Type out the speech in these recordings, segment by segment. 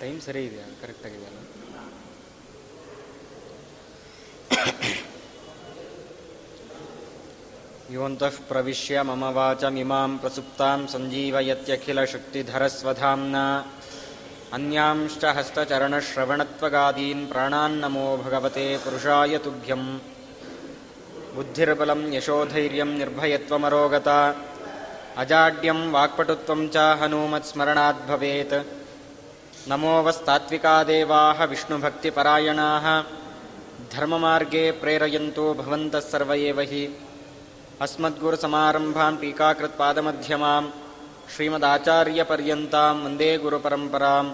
Time ಸರಿ ಇದೆಯಾ? ಕರೆಕ್ಟಾಗಿದೆಯಲ್ಲ ಯೋಂತಃ ಪ್ರವಿಶ್ಯ ಮಮ ವಾಚಮಿಮಾಂ ಪ್ರಸುಪ್ತಾಂ ಸಂಜೀವಯತ್ಯಖಿಲಶಕ್ತಿಧರಸ್ವಧಾಮ್ನಾ ಅನ್ಯಾಂಶ್ಚ ಹಸ್ತಚರಣಶ್ರವಣತ್ವಗಾದೀನ್ ಪ್ರಾಣಾನ್ನಮೋ ಭಗವತೆ ಪುರುಷಾಯ ತುಭ್ಯಂ. ಬುದ್ಧಿರ್ಬಲಂ ಯಶೋಧೈರ್ಯಂ ನಿರ್ಭಯತ್ವಮರೋಗತ. ಅಜಾಡ್ಯಂ ವಾಕ್ಪಟುತ್ವಂ ಚ ಹನೂಮತ್ಸ್ಮರಣಾದ್ಭವೇತ್ नमो वस्तात्विका देवाः विष्णुभक्तिपरायणाः। धर्ममार्गे प्रेरयन्तो भवन्तः सर्व एव हि। अस्मद्गुरुसमारम्भां टीकाकृत्पादमध्यमाम् श्रीमदाचार्यपर्यन्तां वन्दे गुरुपरम्पराम्।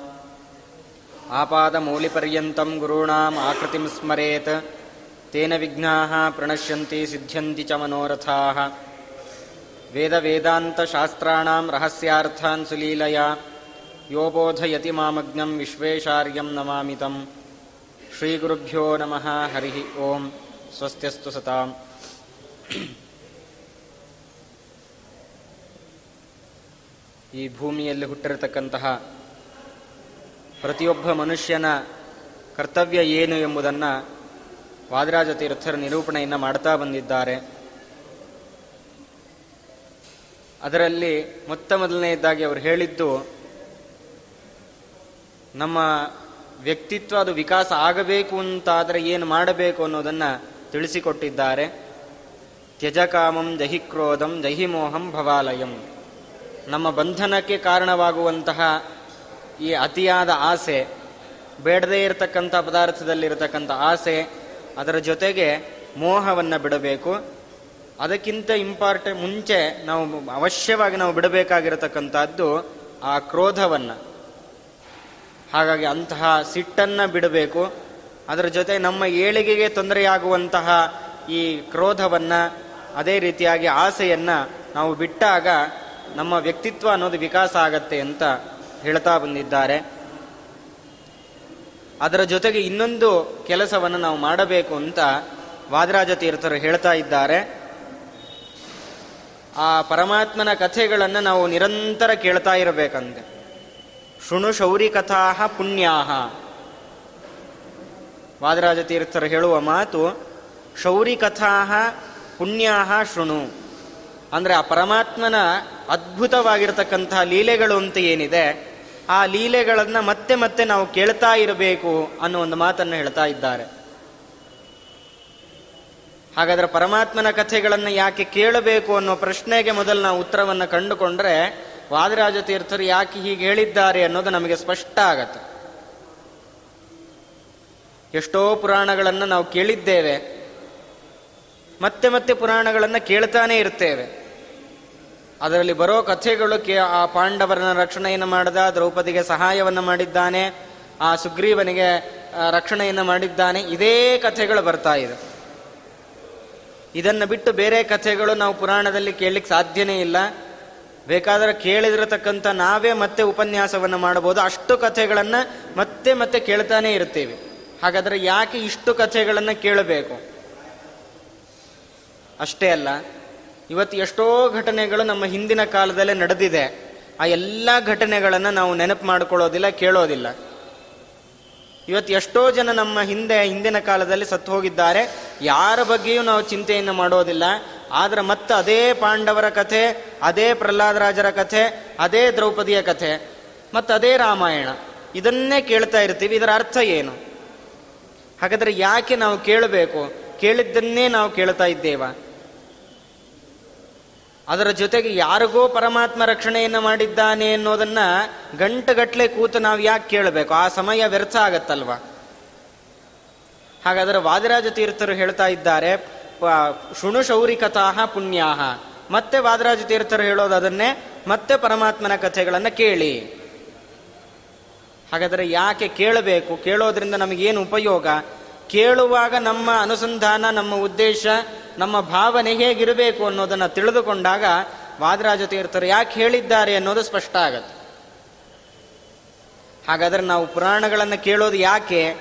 आपादमौलिपर्यन्तं गुरूणाम् आकृतिं स्मरेत्। तेन विघ्नाः प्रणश्यन्ति सिद्ध्यन्ति च मनोरथाः। वेदवेदान्तशास्त्राणां रहस्यार्थान् सुलीलया ಯೋಬೋಧಯತಿ ಮಾಮಗ್ನಂ ವಿಶ್ವೇಶಾರ್ಯಂ ನಮಾಮಿತಂ ಶ್ರೀಗುರುಭ್ಯೋ ನಮಃ ಹರಿಹಿ ಓಂ ಸ್ವಸ್ತ್ಯಸ್ತು ಸತಾಂ ಈ ಭೂಮಿಯಲ್ಲಿ ಹುಟ್ಟಿರತಕ್ಕಂತಹ ಪ್ರತಿಯೊಬ್ಬ ಮನುಷ್ಯನ ಕರ್ತವ್ಯ ಏನು ಎಂಬುದನ್ನು ವಾದರಾಜ ತೀರ್ಥರ ನಿರೂಪಣೆಯನ್ನು ಮಾಡ್ತಾ ಬಂದಿದ್ದಾರೆ. ಅದರಲ್ಲಿ ಮೊತ್ತ ಮೊದಲನೆಯದಾಗಿ ಅವರು ಹೇಳಿದ್ದು ನಮ್ಮ ವ್ಯಕ್ತಿತ್ವ ಅದು ವಿಕಾಸ ಆಗಬೇಕು ಅಂತಾದರೆ ಏನು ಮಾಡಬೇಕು ಅನ್ನೋದನ್ನು ತಿಳಿಸಿಕೊಟ್ಟಿದ್ದಾರೆ. ತ್ಯಜಕಾಮಂ ಜಹಿ ಕ್ರೋಧಂ ಜಹಿ ಮೋಹಂ ಭವಾಲಯಂ. ನಮ್ಮ ಬಂಧನಕ್ಕೆ ಕಾರಣವಾಗುವಂತಹ ಈ ಅತಿಯಾದ ಆಸೆ, ಬೇಡದೇ ಇರತಕ್ಕಂಥ ಪದಾರ್ಥದಲ್ಲಿರತಕ್ಕಂಥ ಆಸೆ, ಅದರ ಜೊತೆಗೆ ಮೋಹವನ್ನು ಬಿಡಬೇಕು. ಅದಕ್ಕಿಂತ ಇಂಪಾರ್ಟೆ ಮುಂಚೆ ನಾವು ಅವಶ್ಯವಾಗಿ ನಾವು ಬಿಡಬೇಕಾಗಿರತಕ್ಕಂಥದ್ದು ಆ ಕ್ರೋಧವನ್ನು. ಹಾಗಾಗಿ ಅಂತಹ ಸಿಟ್ಟನ್ನು ಬಿಡಬೇಕು. ಅದರ ಜೊತೆ ನಮ್ಮ ಏಳಿಗೆಗೆ ತೊಂದರೆಯಾಗುವಂತಹ ಈ ಕ್ರೋಧವನ್ನು, ಅದೇ ರೀತಿಯಾಗಿ ಆಸೆಯನ್ನು ನಾವು ಬಿಟ್ಟಾಗ ನಮ್ಮ ವ್ಯಕ್ತಿತ್ವ ಅನ್ನೋದು ವಿಕಾಸ ಆಗತ್ತೆ ಅಂತ ಹೇಳ್ತಾ ಬಂದಿದ್ದಾರೆ. ಅದರ ಜೊತೆಗೆ ಇನ್ನೊಂದು ಕೆಲಸವನ್ನು ನಾವು ಮಾಡಬೇಕು ಅಂತ ವಾದರಾಜ ತೀರ್ಥರು ಹೇಳ್ತಾ ಇದ್ದಾರೆ. ಆ ಪರಮಾತ್ಮನ ಕಥೆಗಳನ್ನು ನಾವು ನಿರಂತರ ಕೇಳ್ತಾ ಇರಬೇಕಂತೆ. ಶೃಣು ಶೌರಿ ಕಥಾ ಪುಣ್ಯಾಹ. ವಾದರಾಜ ತೀರ್ಥರು ಹೇಳುವ ಮಾತು ಶೌರಿ ಕಥಾ ಪುಣ್ಯಾಹ ಶೃಣು. ಅಂದರೆ ಆ ಪರಮಾತ್ಮನ ಅದ್ಭುತವಾಗಿರತಕ್ಕಂತಹ ಲೀಲೆಗಳು ಅಂತ ಏನಿದೆ, ಆ ಲೀಲೆಗಳನ್ನು ಮತ್ತೆ ಮತ್ತೆ ನಾವು ಕೇಳ್ತಾ ಇರಬೇಕು ಅನ್ನೋ ಒಂದು ಮಾತನ್ನು ಹೇಳ್ತಾ ಇದ್ದಾರೆ. ಹಾಗಾದರೆ ಪರಮಾತ್ಮನ ಕಥೆಗಳನ್ನು ಯಾಕೆ ಕೇಳಬೇಕು ಅನ್ನೋ ಪ್ರಶ್ನೆಗೆ ಮೊದಲು ನಾವು ಉತ್ತರವನ್ನು ಕಂಡುಕೊಂಡ್ರೆ ವಾದರಾಜ ತೀರ್ಥರು ಯಾಕೆ ಹೀಗೆ ಹೇಳಿದ್ದಾರೆ ಅನ್ನೋದು ನಮಗೆ ಸ್ಪಷ್ಟ ಆಗತ್ತೆ. ಎಷ್ಟೋ ಪುರಾಣಗಳನ್ನು ನಾವು ಕೇಳಿದ್ದೇವೆ. ಮತ್ತೆ ಮತ್ತೆ ಪುರಾಣಗಳನ್ನು ಕೇಳ್ತಾನೆ ಇರ್ತೇವೆ. ಅದರಲ್ಲಿ ಬರೋ ಕಥೆಗಳು ಕೇ, ಆ ಪಾಂಡವರನ್ನ ರಕ್ಷಣೆಯನ್ನು ಮಾಡಿದ, ದ್ರೌಪದಿಗೆ ಸಹಾಯವನ್ನು ಮಾಡಿದ್ದಾನೆ, ಆ ಸುಗ್ರೀವನಿಗೆ ರಕ್ಷಣೆಯನ್ನು ಮಾಡಿದ್ದಾನೆ, ಇದೇ ಕಥೆಗಳು ಬರ್ತಾ ಇದೆ. ಇದನ್ನು ಬಿಟ್ಟು ಬೇರೆ ಕಥೆಗಳು ನಾವು ಪುರಾಣದಲ್ಲಿ ಕೇಳಲಿಕ್ಕೆ ಸಾಧ್ಯನೇ ಇಲ್ಲ. ಬೇಕಾದರೆ ಕೇಳಿದಿರತಕ್ಕಂಥ ನಾವೇ ಮತ್ತೆ ಉಪನ್ಯಾಸವನ್ನು ಮಾಡಬಹುದು. ಅಷ್ಟು ಕಥೆಗಳನ್ನು ಮತ್ತೆ ಮತ್ತೆ ಕೇಳ್ತಾನೆ ಇರ್ತೀವಿ ಹಾಗಾದರೆ ಯಾಕೆ ಇಷ್ಟು ಕಥೆಗಳನ್ನು ಕೇಳಬೇಕು? ಅಷ್ಟೇ ಅಲ್ಲ, ಇವತ್ತು ಎಷ್ಟೋ ಘಟನೆಗಳು ನಮ್ಮ ಹಿಂದಿನ ಕಾಲದಲ್ಲೇ ನಡೆದಿದೆ. ಆ ಎಲ್ಲ ಘಟನೆಗಳನ್ನು ನಾವು ನೆನಪು ಮಾಡ್ಕೊಳ್ಳೋದಿಲ್ಲ, ಕೇಳೋದಿಲ್ಲ. ಇವತ್ತು ಎಷ್ಟೋ ಜನ ನಮ್ಮ ಹಿಂದೆ, ಹಿಂದಿನ ಕಾಲದಲ್ಲಿ ಸತ್ತು ಹೋಗಿದ್ದಾರೆ. ಯಾರ ಬಗ್ಗೆಯೂ ನಾವು ಚಿಂತೆಯನ್ನು ಮಾಡೋದಿಲ್ಲ. ಆದ್ರೆ ಮತ್ತೆ ಅದೇ ಪಾಂಡವರ ಕಥೆ, ಅದೇ ಪ್ರಹ್ಲಾದರಾಜರ ಕಥೆ, ಅದೇ ದ್ರೌಪದಿಯ ಕಥೆ, ಮತ್ತು ಅದೇ ರಾಮಾಯಣ. ಇದನ್ನೇ ಕೇಳ್ತಾ ಇರ್ತೀವಿ. ಇದರ ಅರ್ಥ ಏನು? ಹಾಗಾದ್ರೆ ಯಾಕೆ ನಾವು ಕೇಳಬೇಕು? ಕೇಳಿದ್ದನ್ನೇ ನಾವು ಕೇಳ್ತಾ ಇದ್ದೇವ? ಅದರ ಜೊತೆಗೆ ಯಾರಿಗೋ ಪರಮಾತ್ಮ ರಕ್ಷಣೆಯನ್ನು ಮಾಡಿದ್ದಾನೆ ಅನ್ನೋದನ್ನ ಗಂಟಗಟ್ಲೆ ಕೂತು ನಾವು ಯಾಕೆ ಕೇಳಬೇಕು? ಆ ಸಮಯ ವ್ಯರ್ಥ ಆಗತ್ತಲ್ವಾ? ಹಾಗಾದರೆ ವಾದಿರಾಜ ತೀರ್ಥರು ಹೇಳ್ತಾ ಇದ್ದಾರೆ ಶೃಣು ಶೌರಿ ಕಥಾ ಪುಣ್ಯಾಹ. ಮತ್ತೆ ವಾದರಾಜ ತೀರ್ಥರು ಹೇಳೋದು ಅದನ್ನೇ, ಮತ್ತೆ ಪರಮಾತ್ಮನ ಕಥೆಗಳನ್ನು ಕೇಳಿ. ಹಾಗಾದರೆ ಯಾಕೆ ಕೇಳಬೇಕು? ಕೇಳೋದ್ರಿಂದ ನಮಗೇನು ಉಪಯೋಗ? ಕೇಳುವಾಗ ನಮ್ಮ ಅನುಸಂಧಾನ, ನಮ್ಮ ಉದ್ದೇಶ, ನಮ್ಮ ಭಾವನೆ ಹೇಗಿರಬೇಕು ಅನ್ನೋದನ್ನು ತಿಳಿದುಕೊಂಡಾಗ ವಾದರಾಜ ತೀರ್ಥರು ಯಾಕೆ ಹೇಳಿದ್ದಾರೆ ಅನ್ನೋದು ಸ್ಪಷ್ಟ ಆಗತ್ತೆ. ಹಾಗಾದರೆ ನಾವು ಪುರಾಣಗಳನ್ನು ಕೇಳೋದು ಯಾಕೆ?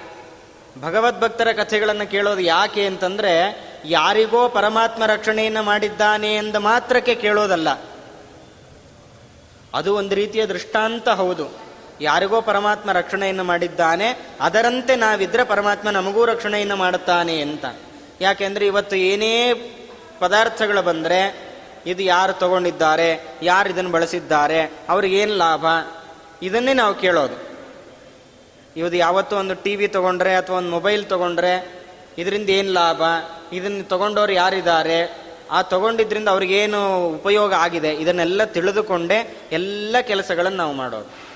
ಭಗವದ್ಭಕ್ತರ ಕಥೆಗಳನ್ನು ಕೇಳೋದು ಯಾಕೆ ಅಂತಂದ್ರೆ ಯಾರಿಗೋ ಪರಮಾತ್ಮ ರಕ್ಷಣೆಯನ್ನು ಮಾಡಿದ್ದಾನೆ ಎಂದು ಮಾತ್ರಕ್ಕೆ ಕೇಳೋದಲ್ಲ. ಅದು ಒಂದು ರೀತಿಯ ದೃಷ್ಟಾಂತ ಹೌದು. ಯಾರಿಗೋ ಪರಮಾತ್ಮ ರಕ್ಷಣೆಯನ್ನು ಮಾಡಿದ್ದಾನೆ, ಅದರಂತೆ ನಾವಿದ್ರೆ ಪರಮಾತ್ಮ ನಮಗೂ ರಕ್ಷಣೆಯನ್ನು ಮಾಡುತ್ತಾನೆ ಅಂತ. ಯಾಕೆಂದ್ರೆ ಇವತ್ತು ಏನೇ ಪದಾರ್ಥಗಳು ಬಂದರೆ, ಇದು ಯಾರು ತಗೊಂಡಿದ್ದಾರೆ, ಯಾರು ಇದನ್ನು ಬಳಸಿದ್ದಾರೆ ಅವ್ರಿಗೇನು ಲಾಭ? ಇದನ್ನೇ ನಾವು ಕೇಳೋದು. ಇವತ್ತು ಯಾವತ್ತೂ ಒಂದು ಟಿ ವಿ ತೊಗೊಂಡ್ರೆ ಅಥವಾ ಒಂದು ಮೊಬೈಲ್ ತಗೊಂಡ್ರೆ, ಇದರಿಂದ ಏನು ಲಾಭ? ಇದನ್ನು ತಗೊಂಡವ್ರು ಯಾರಿದ್ದಾರೆ? ಆ ತಗೊಂಡಿದ್ರಿಂದ ಅವ್ರಿಗೇನು ಉಪಯೋಗ ಆಗಿದೆ? ಇದನ್ನೆಲ್ಲ ತಿಳಿದುಕೊಂಡೇ ಎಲ್ಲ ಕೆಲಸಗಳನ್ನು ನಾವು ಮಾಡೋದು.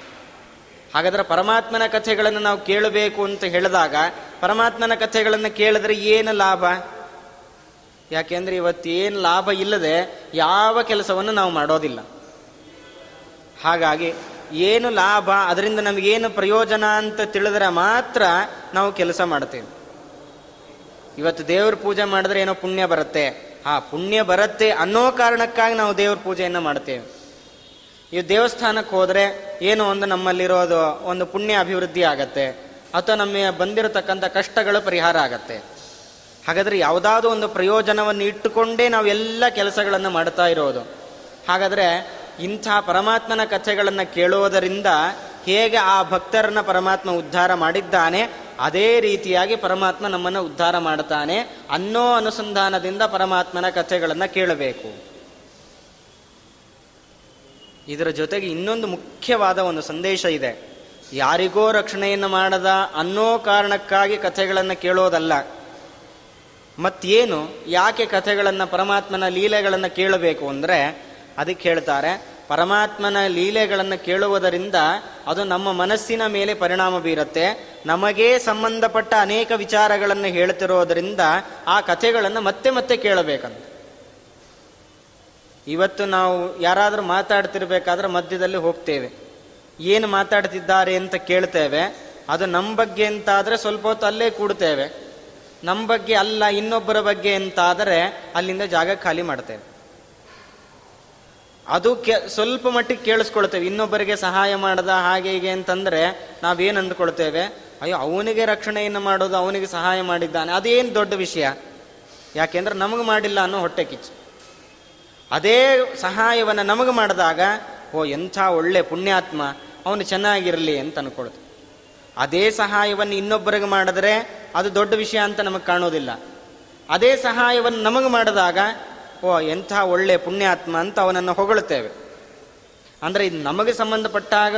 ಹಾಗಾದ್ರೆ ಪರಮಾತ್ಮನ ಕಥೆಗಳನ್ನು ನಾವು ಕೇಳಬೇಕು ಅಂತ ಹೇಳಿದಾಗ ಪರಮಾತ್ಮನ ಕಥೆಗಳನ್ನು ಕೇಳಿದ್ರೆ ಏನು ಲಾಭ? ಯಾಕೆಂದ್ರೆ ಇವತ್ತೇನು ಲಾಭ ಇಲ್ಲದೆ ಯಾವ ಕೆಲಸವನ್ನು ನಾವು ಮಾಡೋದಿಲ್ಲ. ಹಾಗಾಗಿ ಏನು ಲಾಭ? ಅದರಿಂದ ನಮಗೇನು ಪ್ರಯೋಜನ ಅಂತ ತಿಳಿದ್ರೆ ಮಾತ್ರ ನಾವು ಕೆಲಸ ಮಾಡ್ತೇವೆ. ಇವತ್ತು ದೇವ್ರ ಪೂಜೆ ಮಾಡಿದ್ರೆ ಏನೋ ಪುಣ್ಯ ಬರುತ್ತೆ. ಆ ಪುಣ್ಯ ಬರುತ್ತೆ ಅನ್ನೋ ಕಾರಣಕ್ಕಾಗಿ ನಾವು ದೇವ್ರ ಪೂಜೆಯನ್ನು ಮಾಡ್ತೇವೆ. ಈ ದೇವಸ್ಥಾನಕ್ಕೆ ಹೋದ್ರೆ ಏನೋ ಒಂದು ನಮ್ಮಲ್ಲಿರೋದು ಒಂದು ಪುಣ್ಯ ಅಭಿವೃದ್ಧಿ ಆಗತ್ತೆ. ಅಥವಾ ನಮ್ಮ ಬಂದಿರತಕ್ಕಂಥ ಕಷ್ಟಗಳು ಪರಿಹಾರ ಆಗತ್ತೆ. ಹಾಗಾದ್ರೆ ಯಾವುದಾದ್ರೂ ಒಂದು ಪ್ರಯೋಜನವನ್ನು ಇಟ್ಟುಕೊಂಡೇ ನಾವು ಎಲ್ಲ ಕೆಲಸಗಳನ್ನು ಮಾಡ್ತಾ ಇರೋದು. ಹಾಗಾದ್ರೆ ಇಂಥ ಪರಮಾತ್ಮನ ಕಥೆಗಳನ್ನು ಕೇಳುವುದರಿಂದ ಹೇಗೆ ಆ ಭಕ್ತರನ್ನ ಪರಮಾತ್ಮ ಉದ್ಧಾರ ಮಾಡಿದ್ದಾನೆ ಅದೇ ರೀತಿಯಾಗಿ ಪರಮಾತ್ಮ ನಮ್ಮನ್ನು ಉದ್ಧಾರ ಮಾಡ್ತಾನೆ ಅನ್ನೋ ಅನುಸಂಧಾನದಿಂದ ಪರಮಾತ್ಮನ ಕಥೆಗಳನ್ನು ಕೇಳಬೇಕು. ಇದರ ಜೊತೆಗೆ ಇನ್ನೊಂದು ಮುಖ್ಯವಾದ ಒಂದು ಸಂದೇಶ ಇದೆ. ಯಾರಿಗೋ ರಕ್ಷಣೆಯನ್ನು ಮಾಡದ ಅನ್ನೋ ಕಾರಣಕ್ಕಾಗಿ ಕಥೆಗಳನ್ನು ಕೇಳೋದಲ್ಲ. ಮತ್ತೇನು, ಯಾಕೆ ಕಥೆಗಳನ್ನು ಪರಮಾತ್ಮನ ಲೀಲೆಗಳನ್ನು ಕೇಳಬೇಕು ಅಂದರೆ, ಅದಕ್ಕೆ ಹೇಳ್ತಾರೆ ಪರಮಾತ್ಮನ ಲೀಲೆಗಳನ್ನು ಕೇಳುವುದರಿಂದ ಅದು ನಮ್ಮ ಮನಸ್ಸಿನ ಮೇಲೆ ಪರಿಣಾಮ ಬೀರುತ್ತೆ. ನಮಗೇ ಸಂಬಂಧಪಟ್ಟ ಅನೇಕ ವಿಚಾರಗಳನ್ನು ಹೇಳ್ತಿರೋದರಿಂದ ಆ ಕಥೆಗಳನ್ನು ಮತ್ತೆ ಮತ್ತೆ ಕೇಳಬೇಕಂತ. ಇವತ್ತು ನಾವು ಯಾರಾದರೂ ಮಾತಾಡ್ತಿರ್ಬೇಕಾದ್ರೆ ಮಧ್ಯದಲ್ಲಿ ಹೋಗ್ತೇವೆ. ಏನು ಮಾತಾಡ್ತಿದ್ದಾರೆ ಅಂತ ಕೇಳ್ತೇವೆ. ಅದು ನಮ್ಮ ಬಗ್ಗೆ ಅಂತಾದರೆ ಸ್ವಲ್ಪ ಹೊತ್ತು ಅಲ್ಲೇ ಕೂಡ್ತೇವೆ. ನಮ್ಮ ಬಗ್ಗೆ ಅಲ್ಲ, ಇನ್ನೊಬ್ಬರ ಬಗ್ಗೆ ಅಂತಾದರೆ ಅಲ್ಲಿಂದ ಜಾಗ ಖಾಲಿ ಮಾಡ್ತೇವೆ. ಅದು ಕೆ, ಸ್ವಲ್ಪ ಮಟ್ಟಿಗೆ ಕೇಳಿಸ್ಕೊಳ್ತೇವೆ. ಇನ್ನೊಬ್ಬರಿಗೆ ಸಹಾಯ ಮಾಡದ ಹಾಗೆ ಹೀಗೆ ಅಂತಂದ್ರೆ ನಾವೇನು ಅಂದ್ಕೊಳ್ತೇವೆ? ಅಯ್ಯೋ, ಅವನಿಗೆ ರಕ್ಷಣೆಯನ್ನು ಮಾಡೋದು, ಅವನಿಗೆ ಸಹಾಯ ಮಾಡಿದ್ದಾನೆ. ಅದೇನು ದೊಡ್ಡ ವಿಷಯ? ಯಾಕೆಂದ್ರೆ ನಮಗೆ ಮಾಡಿಲ್ಲ ಅನ್ನೋ ಹೊಟ್ಟೆ ಕಿಚ್ಚು. ಅದೇ ಸಹಾಯವನ್ನು ನಮಗೆ ಮಾಡಿದಾಗ, ಓ, ಎಂಥ ಒಳ್ಳೆ ಪುಣ್ಯಾತ್ಮ, ಅವನು ಚೆನ್ನಾಗಿರಲಿ ಅಂತ ಅನ್ಕೊಳ್ತು ಅದೇ ಸಹಾಯವನ್ನು ಇನ್ನೊಬ್ಬರಿಗೆ ಮಾಡಿದ್ರೆ ಅದು ದೊಡ್ಡ ವಿಷಯ ಅಂತ ನಮಗೆ ಕಾಣೋದಿಲ್ಲ. ಅದೇ ಸಹಾಯವನ್ನು ನಮಗೆ ಮಾಡಿದಾಗ ಓ, ಎಂಥ ಒಳ್ಳೆ ಪುಣ್ಯಾತ್ಮ ಅಂತ ಅವನನ್ನು ಹೊಗಳುತ್ತೇವೆ. ಅಂದರೆ ಇದು ನಮಗೆ ಸಂಬಂಧಪಟ್ಟಾಗ